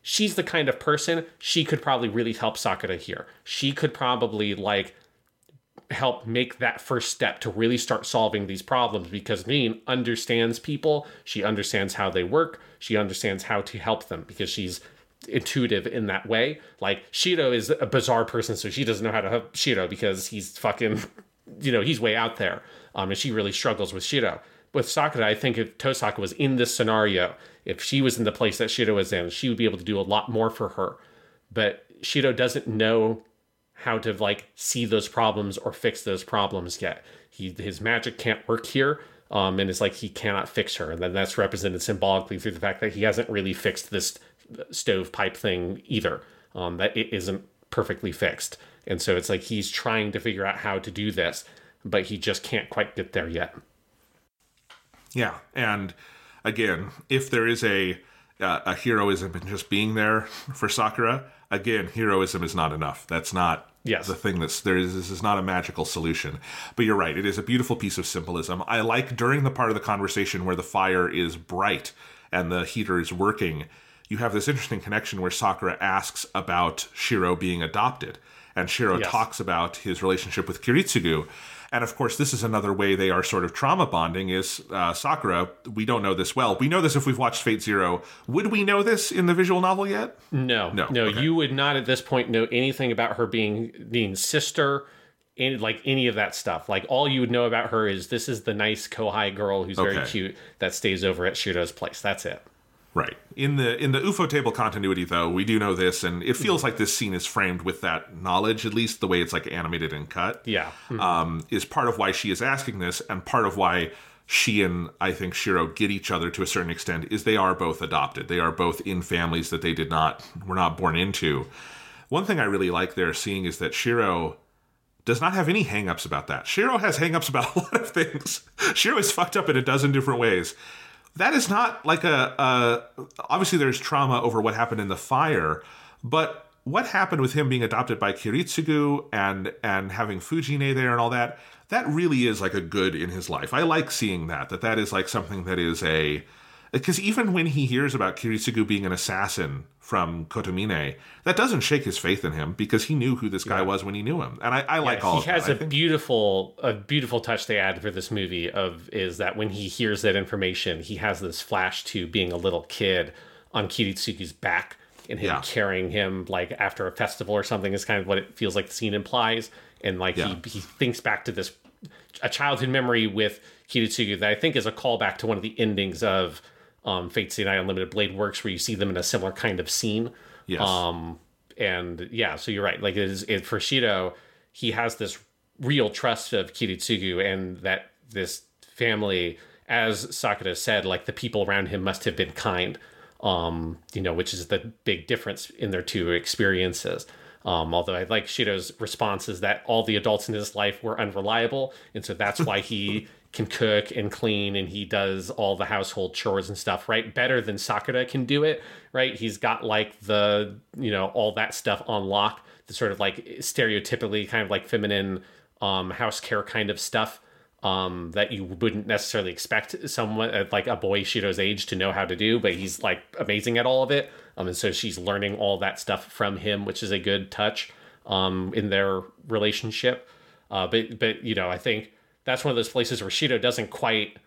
she's the kind of person she could probably really help Sakura here. She could probably like help make that first step to really start solving these problems because Rin understands people. She understands how they work. She understands how to help them because she's intuitive in that way. Like Shiro is a bizarre person, so she doesn't know how to help Shiro because he's fucking, you know, he's way out there. Um, and she really struggles with Shiro. With Sakura, I think if Tohsaka was in this scenario, if she was in the place that Shiro was in, she would be able to do a lot more for her. But Shiro doesn't know how to like see those problems or fix those problems yet. He his magic can't work here. Um, and it's like he cannot fix her, and then that's represented symbolically through the fact that he hasn't really fixed this stovepipe thing either. Um, that it isn't perfectly fixed, and so it's like he's trying to figure out how to do this, but he just can't quite get there yet. Yeah, and again, if there is a uh, a heroism in just being there for Sakura, again, heroism is not enough. That's not Yes. the thing that's there is this is not a magical solution. But you're right, it is a beautiful piece of symbolism. I like during the part of the conversation where the fire is bright and the heater is working, you have this interesting connection where Sakura asks about Shiro being adopted. And Shiro Yes. talks about his relationship with Kiritsugu. And of course, this is another way they are sort of trauma bonding. Is uh, Sakura? We don't know this well. We know this if we've watched Fate Zero. Would we know this in the visual novel yet? No, No, no, okay. you would not at this point know anything about her being being sister, any like any of that stuff. Like all you would know about her is this is the nice Kohai girl who's very cute that stays over at Shiro's place. That's it. Right. In the in the Ufotable continuity, though, we do know this, and it feels like this scene is framed with that knowledge, at least the way it's like animated and cut. Yeah. um, is part of why she is asking this, and part of why she and I think Shiro get each other to a certain extent is they are both adopted. They are both in families that they did not were not born into. One thing I really like there seeing is that Shiro does not have any hangups about that. Shiro has hangups about a lot of things. Shiro is fucked up in a dozen different ways. That is not like a, a obviously there's trauma over what happened in the fire, but what happened with him being adopted by Kiritsugu and and having Fuji-nee there and all that, that really is like a good in his life. I like seeing that that that is like something that is a because even when he hears about Kiritsugu being an assassin from Kotomine, that doesn't shake his faith in him because he knew who this guy was when he knew him, and I, I like all he of has that. a think- beautiful a beautiful touch they add for this movie of is that when he hears that information he has this flash to being a little kid on kiritsugu's back and him Yeah. carrying him like after a festival or something is kind of what it feels like the scene implies and like Yeah. he, he thinks back to this a childhood memory with Kiritsugu that I think is a callback to one of the endings of um, Fate Stay Night Unlimited Blade Works, where you see them in a similar kind of scene. Yes. Um, and yeah, so you're right. Like it is it, for Shiro, he has this real trust of Kiritsugu and that this family, as Sakura said, like the people around him must have been kind. Um, you know, which is the big difference in their two experiences. Um, although I like Shiro's response is that all the adults in his life were unreliable, and so that's why he can cook and clean and he does all the household chores and stuff, right? Better than Sakura can do it, right? He's got like the, you know, all that stuff on lock, the sort of like stereotypically kind of like feminine um, house care kind of stuff um, that you wouldn't necessarily expect someone uh, like a boy Shiro's age to know how to do, but he's like amazing at all of it. Um, and so she's learning all that stuff from him, which is a good touch um, in their relationship. Uh, but but you know, I think that's one of those places where Shiro doesn't quite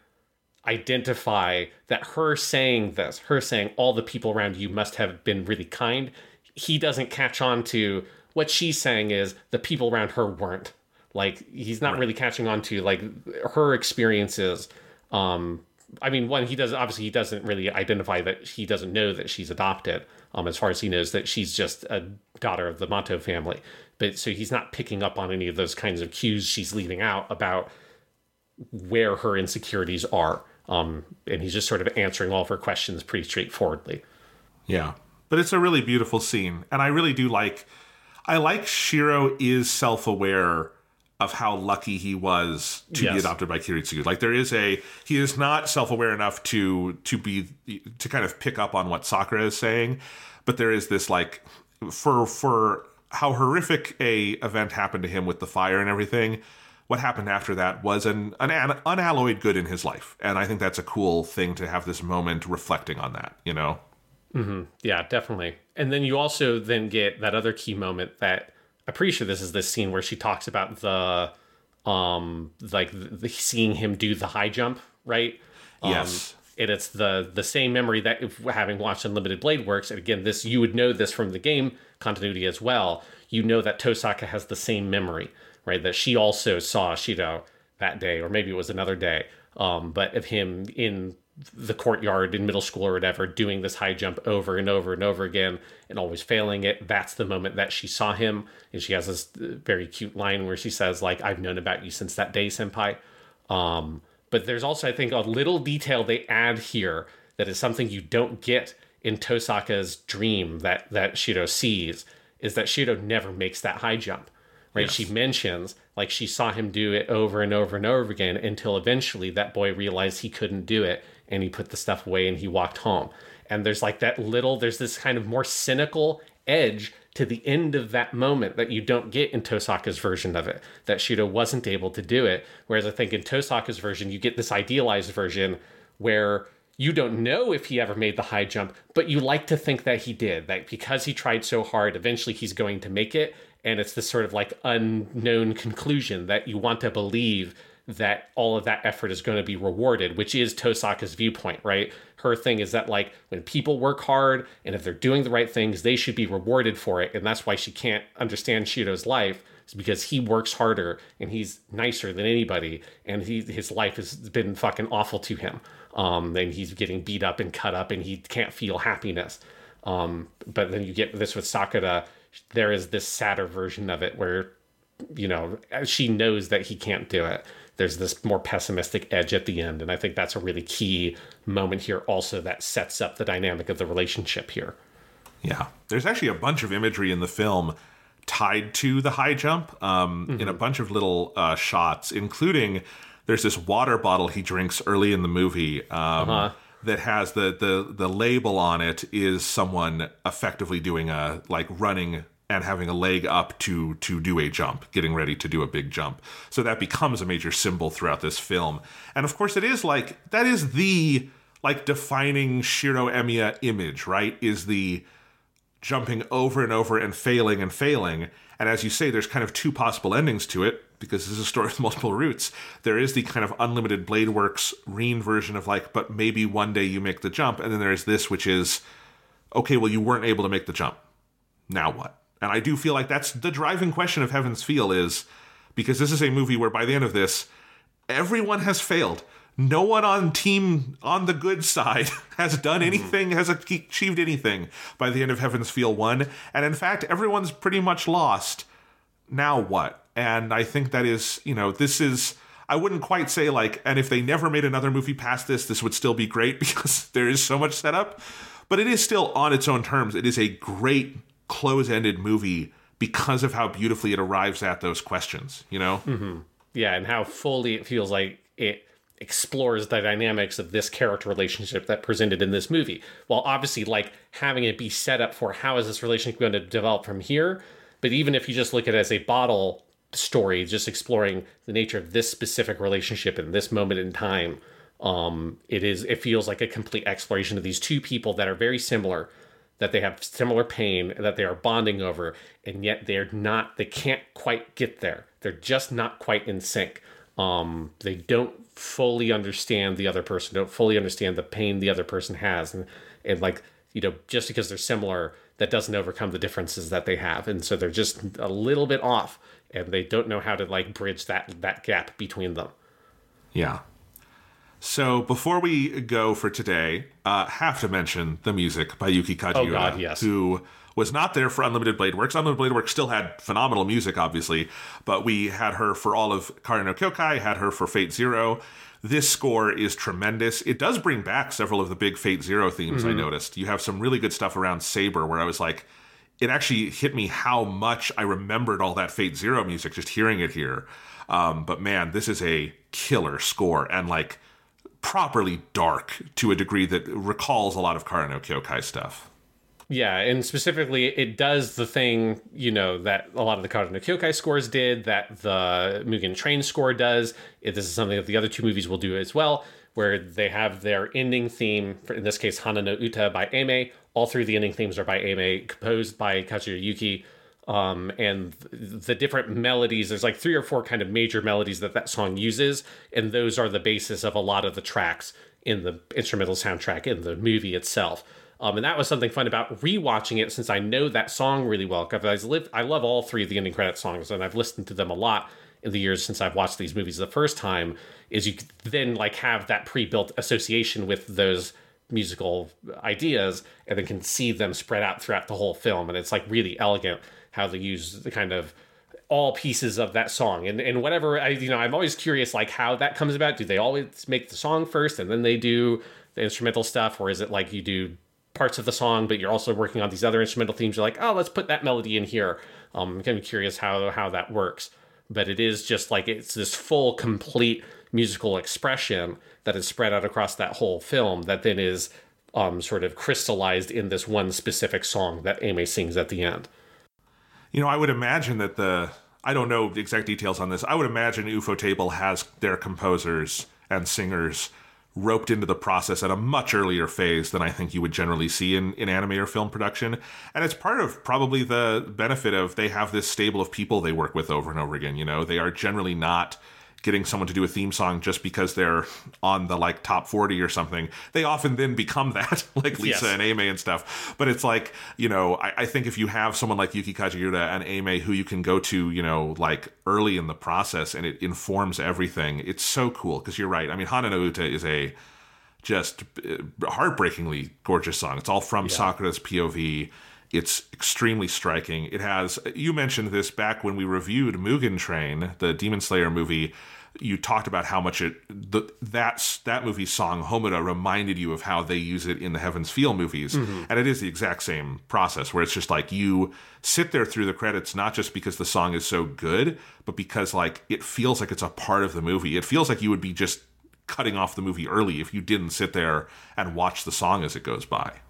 identify that her saying this, her saying all the people around you must have been really kind. He doesn't catch on to what she's saying is the people around her weren't. Like he's not really catching on to like her experiences. Um, I mean, one he does obviously he doesn't really identify that he doesn't know that she's adopted. Um, as far as he knows that she's just a daughter of the Matou family, but so he's not picking up on any of those kinds of cues she's leaving out about where her insecurities are. Um, and he's just sort of answering all of her questions pretty straightforwardly. Yeah. But it's a really beautiful scene. And I really do like I like Shiro is self-aware of how lucky he was to be adopted by Kiritsugu. Like there is a he is not self-aware enough to to be to kind of pick up on what Sakura is saying, but there is this like for for how horrific a event happened to him with the fire and everything. What happened after that was an, an an unalloyed good in his life, and I think that's a cool thing to have this moment reflecting on that. You know, Yeah, definitely. And then you also then get that other key moment that I'm pretty sure this is this scene where she talks about the um like the, the seeing him do the high jump, right? Um, Yes. and it's the the same memory that if having watched Unlimited Blade works, and again, this you would know this from the game continuity as well. You know that Tohsaka has the same memory, right? That she also saw Shiro that day, or maybe it was another day, um, but of him in the courtyard in middle school or whatever, doing this high jump over and over and over again and always failing it. That's the moment that she saw him. And she has this uh, very cute line where she says, like, I've known about you since that day, senpai. Um, but there's also, I think, a little detail they add here that is something you don't get in Tohsaka's dream that that Shiro sees is that Shiro never makes that high jump. Right? She mentions like she saw him do it over and over and over again until eventually that boy realized he couldn't do it and he put the stuff away and he walked home. And there's like that little there's this kind of more cynical edge to the end of that moment that you don't get in Tohsaka's version of it. That Shiro wasn't able to do it. Whereas I think in Tohsaka's version, you get this idealized version where you don't know if he ever made the high jump, but you like to think that he did. That because he tried so hard, eventually he's going to make it. And it's this sort of like unknown conclusion that you want to believe that all of that effort is going to be rewarded, which is Tohsaka's viewpoint, right? Her thing is that like when people work hard and if they're doing the right things, they should be rewarded for it. And that's why she can't understand Shiro's life is because he works harder and he's nicer than anybody and he his life has been fucking awful to him. Um, and he's getting beat up and cut up and he can't feel happiness. Um, but then you get this with Sakura, there is this sadder version of it where you know, she knows that he can't do it. There's this more pessimistic edge at the end. And I think that's a really key moment here, also, that sets up the dynamic of the relationship here. Yeah. There's actually a bunch of imagery in the film tied to the high jump um, in a bunch of little uh, shots, including there's this water bottle he drinks early in the movie um, that has the, the, the label on it is someone effectively doing a like running and having a leg up to to do a jump, getting ready to do a big jump. So that becomes a major symbol throughout this film. And of course it is like that is the like defining Shiro Emiya image, right? Is the jumping over and over and failing and failing. And as you say, there's kind of two possible endings to it because this is a story with multiple routes. There is the kind of unlimited Blade Works Rin version of like, but maybe one day you make the jump. And then there's this, which is, okay, well, you weren't able to make the jump. Now what? And I do feel like that's the driving question of Heaven's Feel is because this is a movie where by the end of this, everyone has failed. No one on team on the good side has done mm-hmm. anything, has achieved anything by the end of Heaven's Feel 1. And in fact, everyone's pretty much lost. Now what? And I think that is, you know, this is. I wouldn't quite say like, and if they never made another movie past this, this would still be great because there is so much setup. But it is still on its own terms. It is a great close ended movie because of how beautifully it arrives at those questions, you know? Mm-hmm. yeah, and how fully it feels like it explores the dynamics of this character relationship that presented in this movie. While obviously like having it be set up for how is this relationship going to develop from here, but even if you just look at it as a bottle story, just exploring the nature of this specific relationship in this moment in time, um, it is it feels like a complete exploration of these two people that are very similar, that they have similar pain, that they are bonding over, and yet they're not they can't quite get there. They're just not quite in sync. Um, they don't fully understand the other person, don't fully understand the pain the other person has, and and like you know just because they're similar, that doesn't overcome the differences that they have, and so they're just a little bit off, and they don't know how to like bridge that that gap between them. Yeah. So before we go for today, uh, have to mention the music by Yuki Kajiura, Oh, God, yes. who was not there for Unlimited Blade Works. Unlimited Blade Works still had phenomenal music, obviously, but we had her for all of Kara no Kyokai, had her for Fate Zero. This score is tremendous. It does bring back several of the big Fate Zero themes Mm-hmm. I noticed. You have some really good stuff around Saber where I was like, it actually hit me how much I remembered all that Fate Zero music just hearing it here. Um, but man, this is a killer score and like properly dark to a degree that recalls a lot of Kara no Kyokai stuff. Yeah, and specifically, it does the thing you know that a lot of the Kara no Kyokai scores did, that the Mugen Train score does. This is something that the other two movies will do as well, where they have their ending theme. For, in this case, Hana no Uta by Aimer. All three of the ending themes are by Aimer, composed by Kajiura Yuki. Um, and th- the different melodies, there's like three or four kind of major melodies that that song uses, and those are the basis of a lot of the tracks in the instrumental soundtrack in the movie itself. Um, and that was something fun about rewatching it since I know that song really well. Because I've I love all three of the ending credit songs, and I've listened to them a lot in the years since I've watched these movies the first time. Is you then like have that pre-built association with those musical ideas, and then can see them spread out throughout the whole film, and it's like really elegant how they use the kind of all pieces of that song. And and whatever I you know I'm always curious like how that comes about. Do they always make the song first and then they do the instrumental stuff? Or is it like you do parts of the song but you're also working on these other instrumental themes? You're like oh let's put that melody in here. Um, I'm kind of curious how how that works. But it is just like it's this full complete musical expression that is spread out across that whole film that then is um, sort of crystallized in this one specific song that Aimer sings at the end You know, I would imagine that the I don't know the exact details on this. I would imagine Ufotable has their composers and singers roped into the process at a much earlier phase than I think you would generally see in, in anime or film production. And it's part of probably the benefit of they have this stable of people they work with over and over again. You know, they are generally not getting someone to do a theme song just because they're on the like top 40 or something. They often then become that, like Lisa Yes. and Aimer and stuff. But it's like, you know, I, I think if you have someone like Yuki Kajiura and Aimer who you can go to, you know, like early in the process and it informs everything, it's so cool. Because you're right. I mean, Hana no Uta is a just uh, heartbreakingly gorgeous song. It's all from Sakura's POV. It's extremely striking. It has, you mentioned this back when we reviewed Mugen Train, the Demon Slayer movie. You talked about how much it the, that's that movie's song Homura reminded you of how they use it in the Heaven's Feel movies, mm-hmm. and it is the exact same process where it's just like you sit there through the credits not just because the song is so good, but because like it feels like it's a part of the movie. It feels like you would be just cutting off the movie early if you didn't sit there and watch the song as it goes by.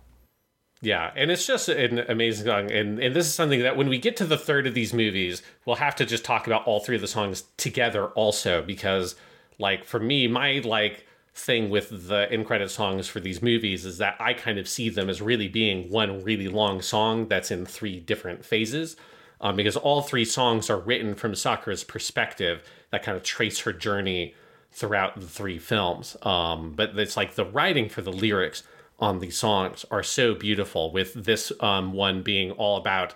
Yeah, and it's just an amazing song. And and this is something that when we get to the third of these movies, we'll have to just talk about all three of the songs together also because like for me, my like thing with the end credit songs for these movies is that I kind of see them as really being one really long song that's in three different phases. Um, because all three songs are written from Sakura's perspective that kind of trace her journey throughout the three films. Um, but it's like the writing for the lyrics on these songs are so beautiful, with this um, one being all about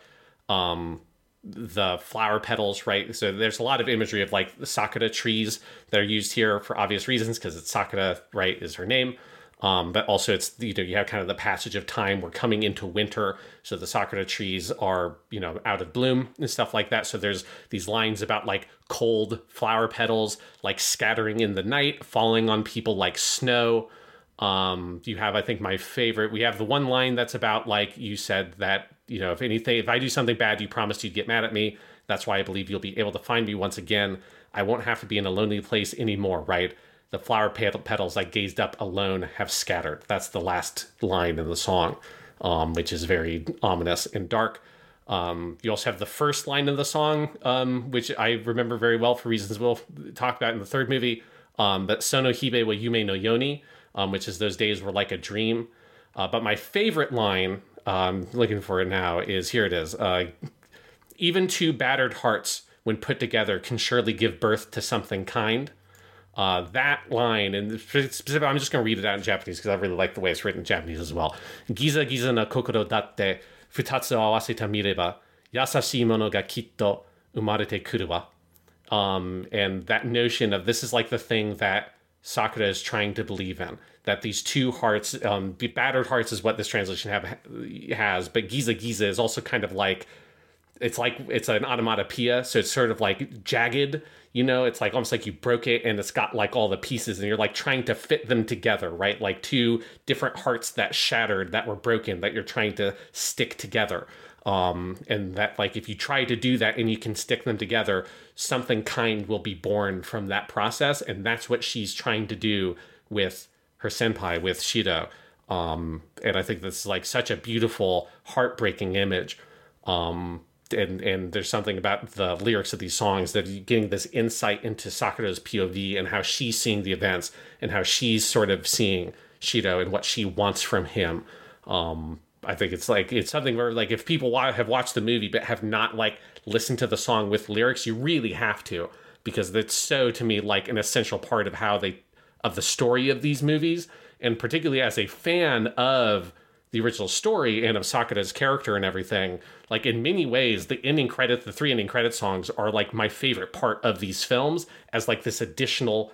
um, the flower petals, right? So there's a lot of imagery of like the sakura trees that are used here for obvious reasons because it's sakura, right, is her name. Um, but also it's you know you have kind of the passage of time. We're coming into winter, so the sakura trees are you know out of bloom and stuff like that. So there's these lines about like cold flower petals like scattering in the night, falling on people like snow. Um, you have I think my favorite. We have the one line that's about like you said that you know if anything if I do something bad, you promised you'd get mad at me. That's why I believe you'll be able to find me once again. I won't have to be in a lonely place anymore, right? the flower petals I gazed up alone have scattered. That's the last line in the song, um, which is very ominous and dark. Um, you also have the first line of the song, um, which I remember very well for reasons we'll talk about in the third movie. Um, but Sono Hibe wa Yume no Yoni, um, which is those days were like a dream. Uh, but my favorite line, um, looking for it now, is here it is. Uh, Even two battered hearts, when put together, can surely give birth to something kind. Uh, that line, and specific, I'm just going to read it out in Japanese because I really like the way it's written in Japanese as well. Giza giza na kokoro datte futatsu awaseta mireba yasashii mono ga kitto umarete kuru wa. Um, and that notion of this is like the thing that Sakura is trying to believe in. That these two hearts, um, battered hearts is what this translation have has, but Giza Giza is also kind of like it's like it's an onomatopoeia, so it's sort of like jagged. You know, it's like almost like you broke it and it's got like all the pieces, and you're like trying to fit them together, right? Like two different hearts that shattered, that were broken, that you're trying to stick together. Um, and that like if you try to do that and you can stick them together, something kind will be born from that process, and that's what she's trying to do with her senpai, with shiro Um, and I think this is like such a beautiful, heartbreaking image. Um, and and there's something about the lyrics of these songs that you're getting this insight into Sakura's POV and how she's seeing the events and how she's sort of seeing shiro and what she wants from him. Um, I think it's like it's something where like if people have watched the movie but have not like listened to the song with lyrics, you really have to because it's so to me like an essential part of how they of the story of these movies and particularly as a fan of the original story and of Sakura's character and everything, like in many ways, the ending credits, the three ending credit songs are like my favorite part of these films as like this additional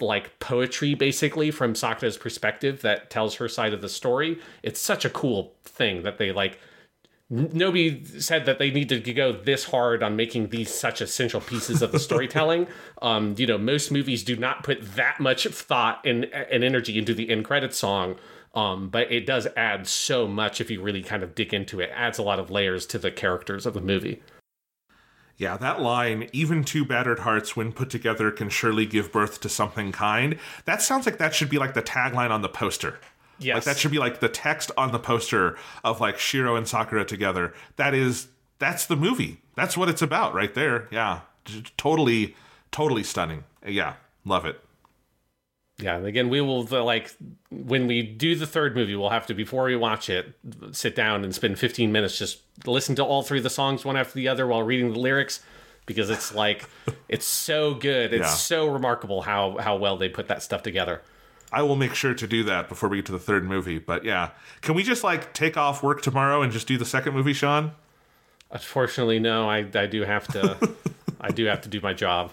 like poetry basically from Sakura's perspective that tells her side of the story. It's such a cool thing that they like nobody said that they need to go this hard on making these such essential pieces of the storytelling. um, you know, most movies do not put that much thought and, and energy into the end credit song. Um, but it does add so much if you really kind of dig into it. it. Adds a lot of layers to the characters of the movie. Yeah, that line, even two battered hearts when put together can surely give birth to something kind. That sounds like that should be like the tagline on the poster. Yes. Like that should be like the text on the poster of like Shiro and Sakura together. That is that's the movie. That's what it's about right there. Yeah. Totally totally stunning. Yeah, love it yeah and again we will like when we do the third movie we'll have to before we watch it sit down and spend 15 minutes just listen to all three of the songs one after the other while reading the lyrics because it's like it's so good it's yeah. so remarkable how how well they put that stuff together I will make sure to do that before we get to the third movie. But yeah, can we just like take off work tomorrow and just do the second movie, Sean? Unfortunately, no. I I do have to. I do have to do my job.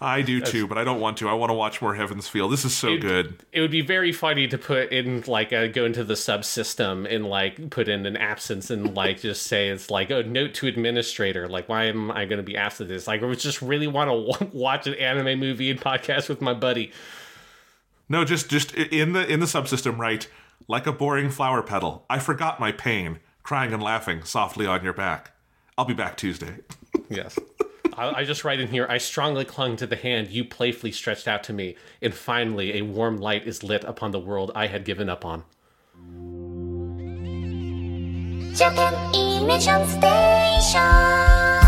I do too, but I don't want to. I want to watch more Heaven's Feel. This is so it, good. It would be very funny to put in like a, go into the subsystem and like put in an absence and like just say it's like oh note to administrator. Like why am I going to be asked to this? Like I just really want to watch an anime movie and podcast with my buddy. No, just just in the in the subsystem, right? Like a boring flower petal. I forgot my pain, crying and laughing softly on your back. I'll be back Tuesday. yes. I, I just write in here I strongly clung to the hand you playfully stretched out to me, and finally a warm light is lit upon the world I had given up on. Station